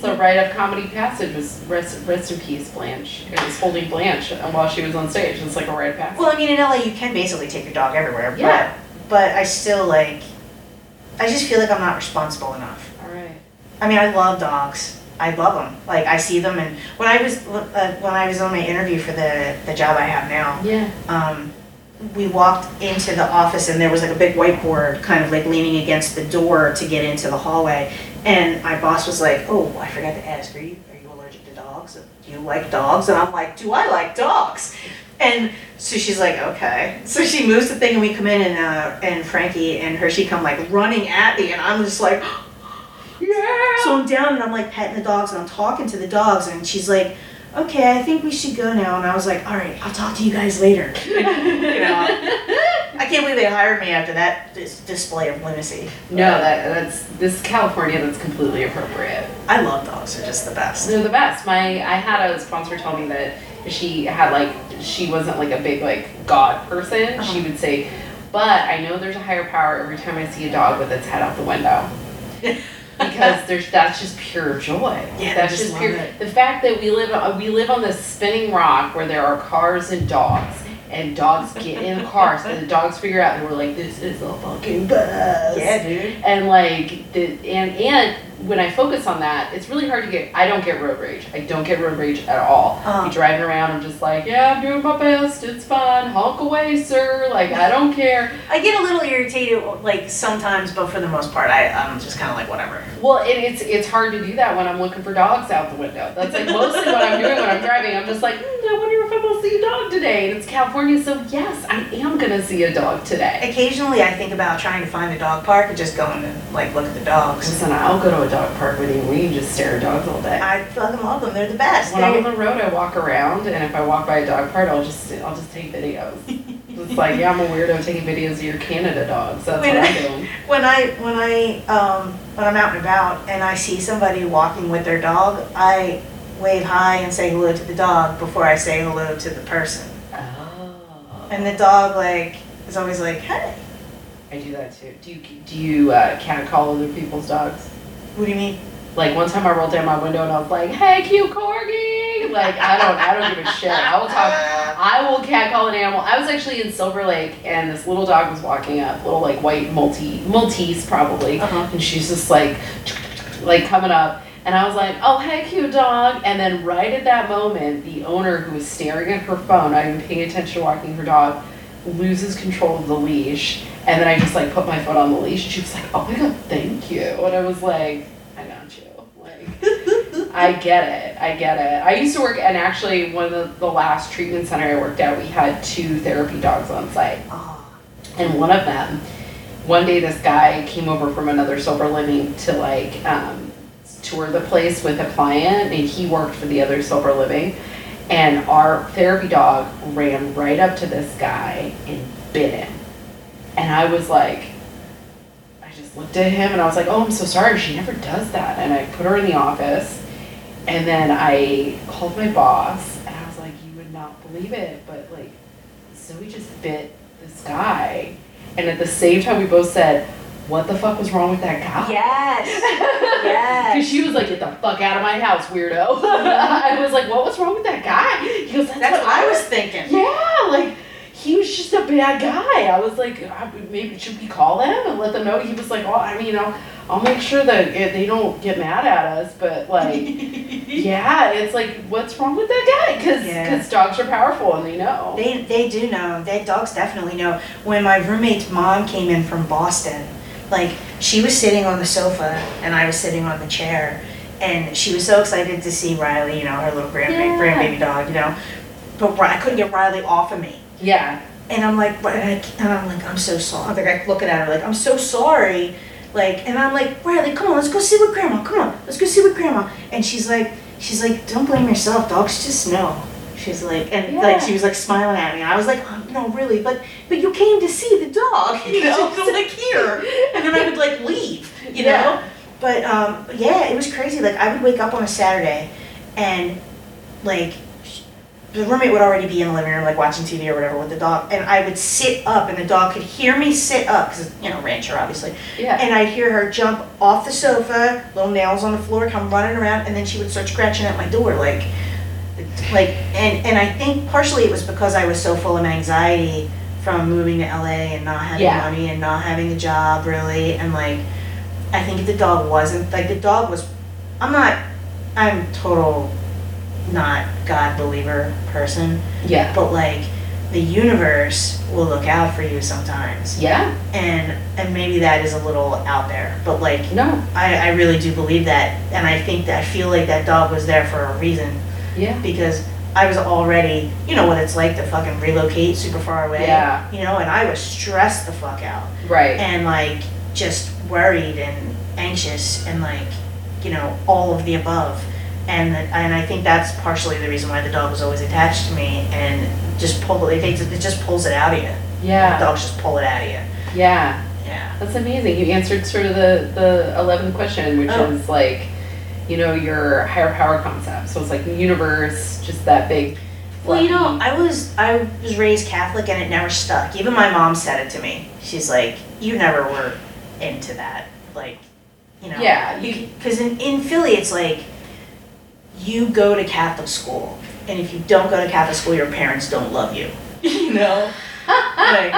So right up comedy passage was rest, rest in peace Blanche. It was holding Blanche and while she was on stage. It's like a rite of passage. Well, I mean, in LA, you can basically take your dog everywhere, Yeah. but, but I still, like, I just feel like I'm not responsible enough. All right. I mean, I love dogs. I love them. Like I see them, and when I was uh, when I was on my interview for the the job I have now, Yeah. um, we walked into the office, and there was like a big whiteboard, kind of like leaning against the door to get into the hallway. And my boss was like, "Oh, I forgot to ask. Are you are you allergic to dogs? Do you like dogs?" And I'm like, "Do I like dogs?" And so she's like, "Okay." So she moves the thing, and we come in, and uh, and Frankie and Hershey come like running at me, and I'm just like. Yeah. So I'm down and I'm like petting the dogs and I'm talking to the dogs and she's like, okay, I think we should go now. And I was like, all right, I'll talk to you guys later. you know, I can't believe they hired me after that dis- display of lunacy. No, that that's this California. That's completely appropriate. I love dogs. They're just the best. They're the best. My I had a sponsor tell me that she had like she wasn't like a big like God person. She Uh-huh. would say, but I know there's a higher power every time I see a dog with its head out the window. because there's that's just pure joy. Yeah, that's they just just pure. it. The fact that we live on we live on this spinning rock where there are cars and dogs, and dogs get in cars, and the dogs figure out, and we're like, this is the fucking best. Yeah, dude. And like the and and when I focus on that, it's really hard to get. I don't get road rage. I don't get road rage at all. Uh. Be driving around, I'm just like, yeah, I'm doing my best. It's fine. Honk away, sir. Like I don't care. I get a little irritated, like sometimes, but for the most part, I, I'm just kind of like whatever. Well, it, it's it's hard to do that when I'm looking for dogs out the window. That's like mostly what I'm doing when I'm driving. I'm just like, hmm, I wonder if I'm gonna see a dog today. And it's California, so yes, I am gonna see a dog today. Occasionally, I think about trying to find a dog park and just going and like look at the dogs. Listen, I'll go to a dog park with you. We can just stare at dogs all day. I fucking love them. They're the best. When I'm on the road, I walk around, and if I walk by a dog park, I'll just I'll just take videos. It's like, yeah, I'm a weirdo taking videos of your Canada dogs. That's When what I- I'm doing. When I when I um when I'm out and about and I see somebody walking with their dog, I wave hi and say hello to the dog before I say hello to the person. Oh. And the dog like is always like, "Hey, I do that too. Do you do you uh, cat call other people's dogs? What do you mean?" Like one time I rolled down my window and I was like, "Hey, cute corgi!" Like I don't I don't give a shit. I will talk. I will cat call an animal. I was actually in Silver Lake and this little dog was walking up, little like white multi Maltese probably, Uh-huh. and she's just like like coming up. And I was like, oh, hey, cute dog. And then right at that moment, the owner who was staring at her phone, I didn't paying attention to walking her dog, loses control of the leash. And then I just like put my foot on the leash and she was like, oh my God, thank you. And I was like, I got you. Like, I get it. I get it. I used to work, and actually, one of the, the last treatment center I worked at, we had two therapy dogs on site. And one of them, one day this guy came over from another sober living to like um, tour the place with a client, and he worked for the other sober living. And our therapy dog ran right up to this guy and bit him. And I was like, I just looked at him and I was like, oh, I'm so sorry. She never does that. And I put her in the office. And then I called my boss and I was like, you would not believe it, but like, Zoe just bit this guy. And at the same time, we both said, what the fuck was wrong with that guy? yes, yes. Because she was like, get the fuck out of my house, weirdo. I was like, what was wrong with that guy? He goes, that's, That's what I was thinking. Yeah, like, he was just a bad guy. I was like, maybe should we call them and let them know? He was like, oh, I mean, I'll, I'll make sure that it, they don't get mad at us, but like, yeah, it's like, what's wrong with that guy? Because Yeah. dogs are powerful and they know. They, they do know. They dogs definitely know. When my roommate's mom came in from Boston, like she was sitting on the sofa and I was sitting on the chair, and she was so excited to see Riley, you know, her little grand Yeah. grandbaby dog, you know. But Ri- I couldn't get Riley off of me, yeah, and I'm like, "Ri- and, I, and I'm like, I'm so sorry. I'm like looking at her like, I'm so sorry. Like, and I'm like, Riley, come on, let's go sit with grandma. Come on, let's go sit with grandma. And she's like, she's like, don't blame yourself. Dogs just know. She's like, and like she was like smiling at me. And I was like, oh, no, really, but but you came to see the dog, you know, so like here. And then I would like leave, you know. But um, yeah, it was crazy. Like I would wake up on a Saturday, and like the roommate would already be in the living room, like watching TV or whatever with the dog, and I would sit up, and the dog could hear me sit up because you know rancher obviously, yeah. and I'd hear her jump off the sofa, little nails on the floor, come running around, and then she would start scratching at my door, like, like, and and I think partially it was because I was so full of anxiety from moving to LA and not having Yeah. money and not having a job really, and like, I think if the dog wasn't like the dog was, I'm not, I'm total, not God believer person, yeah. but like. The universe will look out for you sometimes Yeah. and and maybe that is a little out there but like No. I, I really do believe that and i think that i feel like that dog was there for a reason Yeah. because i was already you know what it's like to fucking relocate super far away Yeah. you know and i was stressed the fuck out Right. and like just worried and anxious and like, you know, all of the above. And and I think that's partially the reason why the dog was always attached to me and just pull it. It, it just pulls it out of you. Yeah. Dogs just pull it out of you. Yeah. Yeah. That's amazing. You answered sort of the the eleventh question, which Oh. is like, you know, your higher power concept. So it's like the universe, just that big. Well, you know, I was I was raised Catholic and it never stuck. Even my mom said it to me. She's like, "You never were into that." Like, you know. Yeah, because in in Philly, it's like you go to Catholic school, and if you don't go to Catholic school, your parents don't love you. you know. Like,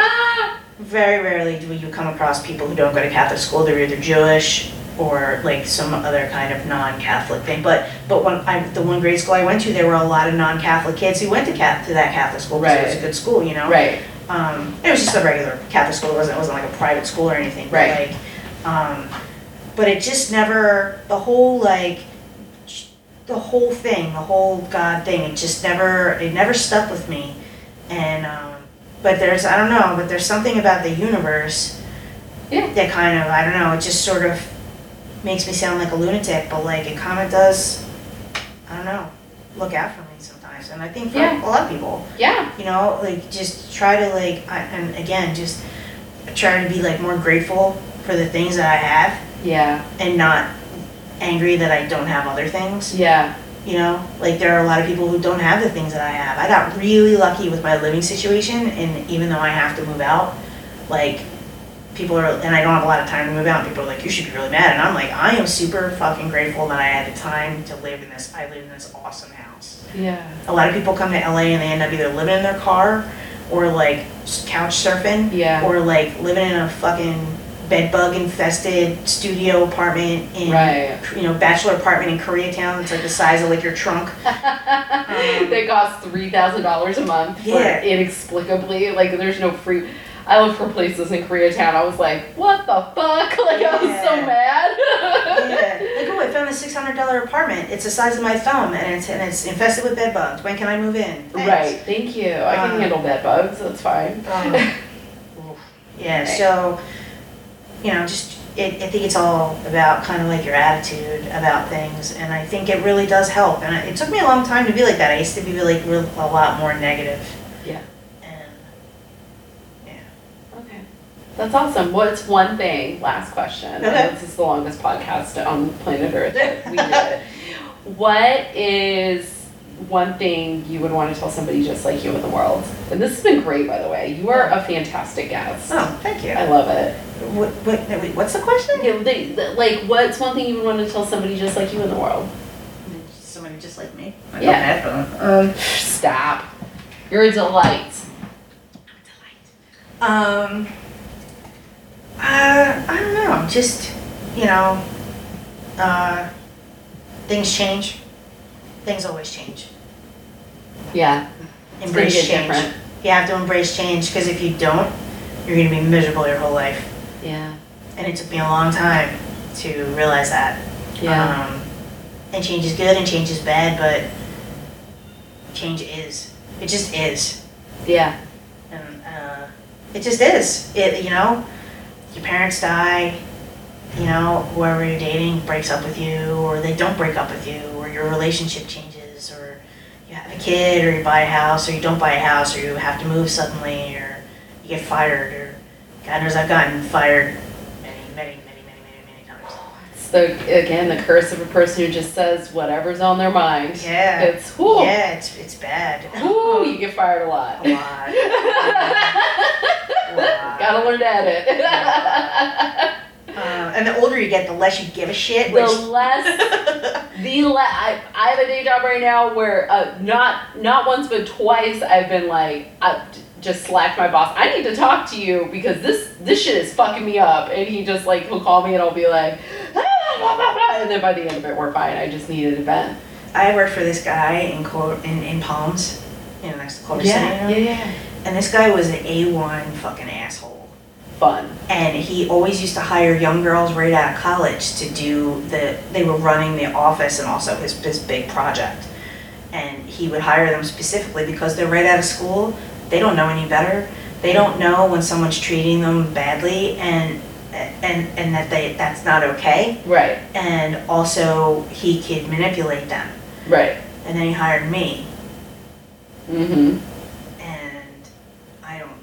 very rarely do you come across people who don't go to Catholic school. They're either Jewish or like some other kind of non-Catholic thing. But but when I the one grade school I went to, there were a lot of non-Catholic kids who went to to that Catholic school because it was a Right. good school, you know. right. Um, it was just a regular Catholic school. It wasn't it wasn't like a private school or anything. But Right. like, um, but it just never the whole like the whole thing, the whole God thing. It just never it never stuck with me, and um, but there's I don't know, but there's something about the universe. Yeah. That kind of I don't know. It just sort of makes me sound like a lunatic, but like it kind of does. I don't know. Look out for me sometimes, and I think for Yeah. a lot of people Yeah. you know like just try to like I, and again just try to be like more grateful for the things that i have Yeah. and not angry that i don't have other things Yeah. you know like there are a lot of people who don't have the things that i have i got really lucky with my living situation and even though i have to move out like people are and i don't have a lot of time to move out and people are like you should be really mad and i'm like i am super fucking grateful that i had the time to live in this i live in this awesome house Yeah. a lot of people come to LA and they end up either living in their car or like couch surfing Yeah. or like living in a fucking bed bug infested studio apartment in Right. you know bachelor apartment in Koreatown that's like the size of like your trunk. Um, they cost three thousand dollars a month. for Yeah. inexplicably, like there's no free. I looked for places in Koreatown. I was like, what the fuck? Like I was so mad. yeah. Like oh I found a six hundred dollar apartment. It's the size of my thumb and it's and it's infested with bed bugs. When can I move in? Thanks. Right. Thank you. I can Um, handle bed bugs. That's fine. Um, Yeah, so, you know, just, it, I think it's all about kind of like your attitude about things, and I think it really does help. And it took me a long time to be like that. I used to be like a lot more negative. Yeah. And, yeah. Okay. That's awesome. What's one thing? Last question. Okay. This is the longest podcast on planet Earth. that We did. what is one thing you would want to tell somebody just like you in the world? And this has been great, by the way. You are a fantastic guest. Oh, thank you. I love it. What, what, wait, what's the question? Okay, they, the- like, what's one thing you would want to tell somebody just like you in the world? Somebody just like me. I Yeah. don't have them. Um, Stop. You're a delight. Um, uh, I don't know. Just, you know, uh, things change. Things always change. Yeah. Embrace change. different. You have to embrace change because if you don't, you're going to be miserable your whole life. Yeah. And it took me a long time to realize that. Yeah. Um, and change is good and change is bad, but change is. It just is. yeah. And uh, it just is. It you know, your parents die, you know, whoever you're dating breaks up with you, or they don't break up with you, or your relationship changes, or you have a kid, or you buy a house, or you don't buy a house, or you have to move suddenly, or you get fired, or God knows I've gotten fired It's the again the curse of a person who just says whatever's on their mind. Yeah. It's whoo. Yeah, it's it's bad. Whoo, you get fired a lot. a lot. lot. Gotta learn to edit. Uh, and the older you get, the less you give a shit. Which, the less the le- I, I have a day job right now where uh, not not once but twice I've been like I just slacked my boss. I need to talk to you because this this shit is fucking me up. And he just like he'll call me and I'll be like, and then by the end of it we're fine. I just needed an event. I worked for this guy in in, in Palms, you know, next to Culver City. you know? yeah. And this guy was an A1 fucking asshole. Fun. And he always used to hire young girls right out of college to do the, they were running the office and also his, his big project. And he would hire them specifically because they're right out of school, they don't know any better. They don't know when someone's treating them badly and and, and that they, that's not okay. Right. And also, he could manipulate them. Right. And then he hired me, Mm-hmm. and I don't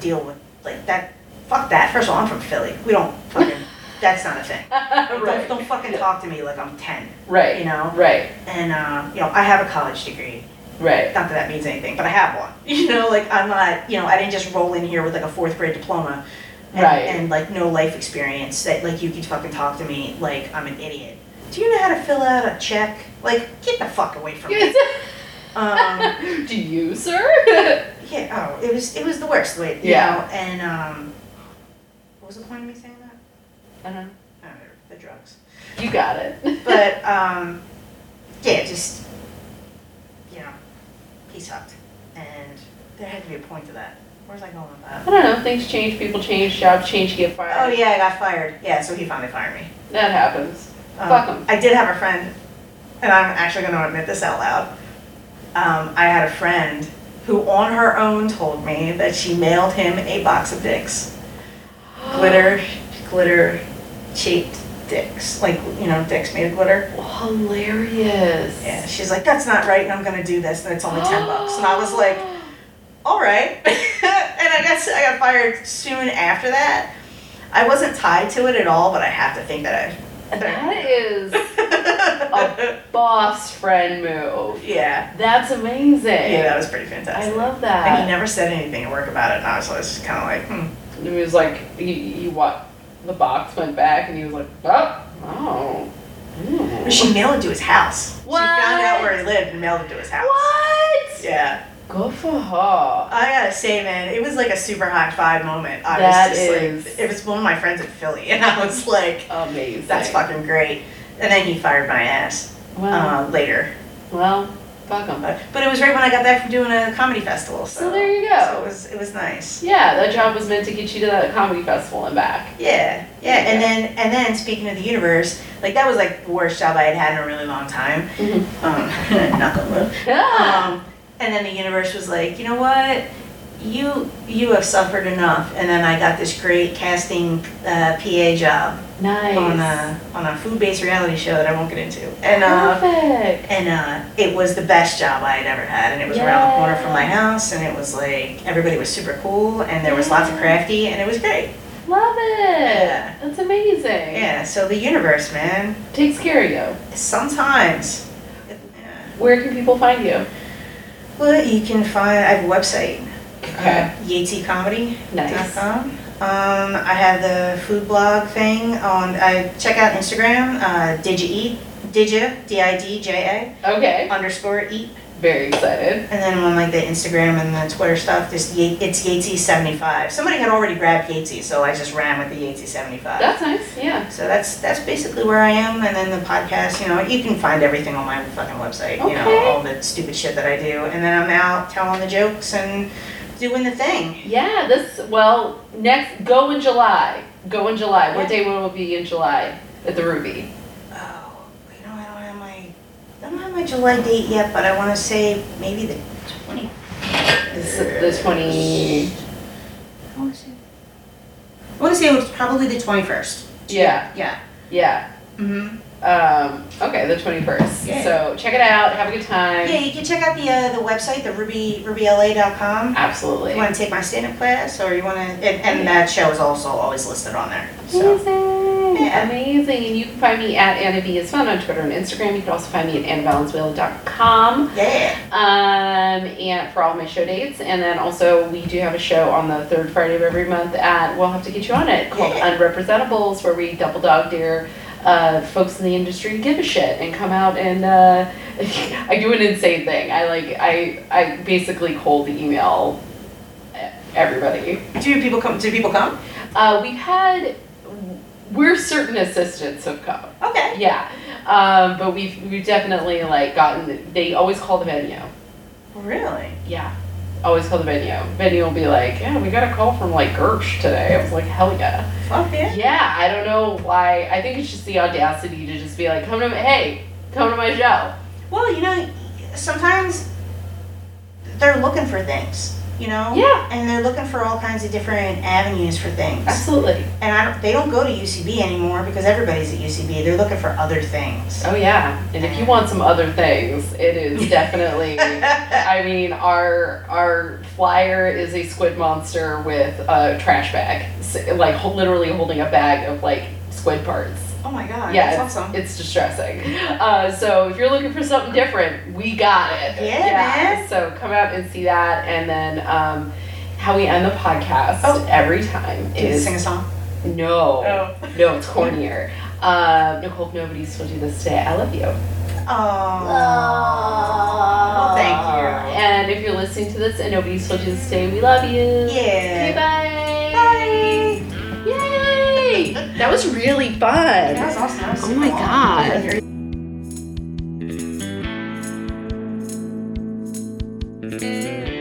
deal with, like, that, fuck that. First of all, I'm from Philly. We don't fucking, that's not a thing. Don't, right. don't fucking talk to me like I'm 10, Right. you Right. know? Right. And, uh, you know, I have a college degree. Right. Not that that means anything, but I have one. You know, like, I'm not, you know, I didn't just roll in here with like a fourth grade diploma. And, Right. And like no life experience that like you can fucking talk to me like I'm an idiot. Do you know how to fill out a check? Like, get the fuck away from me. Um, Do you, sir? yeah, oh, it was, it was the worst, way, you Yeah. know, and, um, what was the point of me saying that? uh-huh. Oh, the drugs. You got it. But, um, yeah, just, you know, he sucked. And there had to be a point to that. Where's I going with that? I don't know. Things change. People change. Jobs change. You get fired. Oh, yeah, I got fired. Yeah, so he finally fired me. That happens. Um, Fuck 'em. I did have a friend, and I'm actually going to admit this out loud. Um, I had a friend who, on her own, told me that she mailed him a box of dicks. Glitter, glitter shaped dicks. Like, you know, dicks made of glitter. Hilarious. Yeah, she's like, that's not right, and I'm going to do this, and it's only 10 bucks. And I was like, all right. and I got, I got fired soon after that. I wasn't tied to it at all, but I have to think that I. that is a boss friend move. yeah. That's amazing. Yeah, that was pretty fantastic. I love And he never said anything at work about it, and I was just kind of like, hmm. It was like he, he what the box went back and he was like, oh, oh. She mailed it to his house. What? She found out where he lived and mailed it to his house. What? Yeah. Good for her. I gotta say, man, it was like a super high five moment. I That was just is- like, it was one of my friends in Philly, and I was like, Amazing. that's fucking great. And then he fired my ass Well, uh, later. well, fuck 'em. But, but it was right when I got back from doing a comedy festival. So, So there you go. So it was it was nice. Yeah, that job was meant to get you to that comedy festival and back. Yeah, yeah, and then and then speaking of the universe, like that was like the worst job I had had in a really long time. Um, knock on wood. Ah, Um, and then the universe was like, you know what? You you have suffered enough. And then I got this great casting uh, PA job nice. on a on a food based reality show that I won't get into. And uh, Perfect. and uh, it was the best job I had ever had. And it was around the corner from my house. And it was like everybody was super cool. And there was lots of crafty. And it was great. Love it. Yeah. That's amazing. Yeah. So the universe, man. Takes care of you. Sometimes. Where can people find you? Well, you can find. I have a website. Okay. Uh, YatesyComedy.com. Nice. Um, I have the food blog thing on. I check out Instagram. Uh, did you eat? Did you? D I D J Okay. Underscore eat. Very excited. And then on like the Instagram and the Twitter stuff, just Ye- it's Yatesy seventy five. Somebody had already grabbed Yatesy, so I just ran with the Yatesy seventy five. That's nice. Yeah. So that's that's basically where I am, and then the podcast. You know, you can find everything on my fucking website. Okay. You know, all the stupid shit that I do, and then I'm out telling the jokes and doing the thing. Yeah. This. Well, next. Go in July. Go in July. What Yeah. day will it be in July at the Ruby? Oh, you know, I don't have my, I don't have my July date yet, but I want to say maybe the twenty. This the twenty. I want to say. I want to say it was probably the twenty first. Yeah. Yeah. Yeah. Mm-hmm. Um. Okay. The twenty first. Yeah. So check it out. Have a good time. Yeah, you can check out the uh, the website, the ruby rubyla.com. Absolutely. You want to take my stand-up class, or you want to, and, and that show is also always listed on there. So. Amazing. Yeah. Amazing. And you can find me at Anna B is fun on Twitter and Instagram. You can also find me at AnnaValenzuela.com. Yeah. Um, and for all my show dates. And then also we do have a show on the third Friday of every month at we'll have to get you on it called Yeah. Unrepresentables where we double dog dare uh, folks in the industry give a shit and come out and uh, I do an insane thing. I like I I basically cold email everybody. Do people come? Do people come? Uh, we've had we're certain assistants have come. Okay. Yeah. Um, but we've we've definitely like gotten they always call the venue. Really? Yeah. Always call the venue. Venue will be like, Yeah, we got a call from like Gersh today. I was like, Hell yeah. Fuck yeah. Yeah, I don't know why I think it's just the audacity to just be like, Come to my hey, come to my show. Well, you know, sometimes they're looking for things. You know? Yeah. And they're looking for all kinds of different avenues for things. Absolutely. And I don't, they don't go to UCB anymore because everybody's at UCB. They're looking for other things. Oh yeah. And if you want some other things, it is definitely. I mean, our our flyer is a squid monster with a trash bag, like literally holding a bag of like squid parts. Oh my god, Yeah, that's awesome. It's distressing. Uh, so if you're looking for something different, we got it. Yeah, man. So come out and see that, and then um, how we end the podcast Oh. every time you is sing a song? no, Oh. no, it's cornier. Uh, Nicole, if nobody's told you this today, I love you. Oh. Well, thank you. And if you're listening to this and nobody's told you this today, we love you. Yeah. bye. Bye. That was really fun. That was awesome. That was oh my cool. god.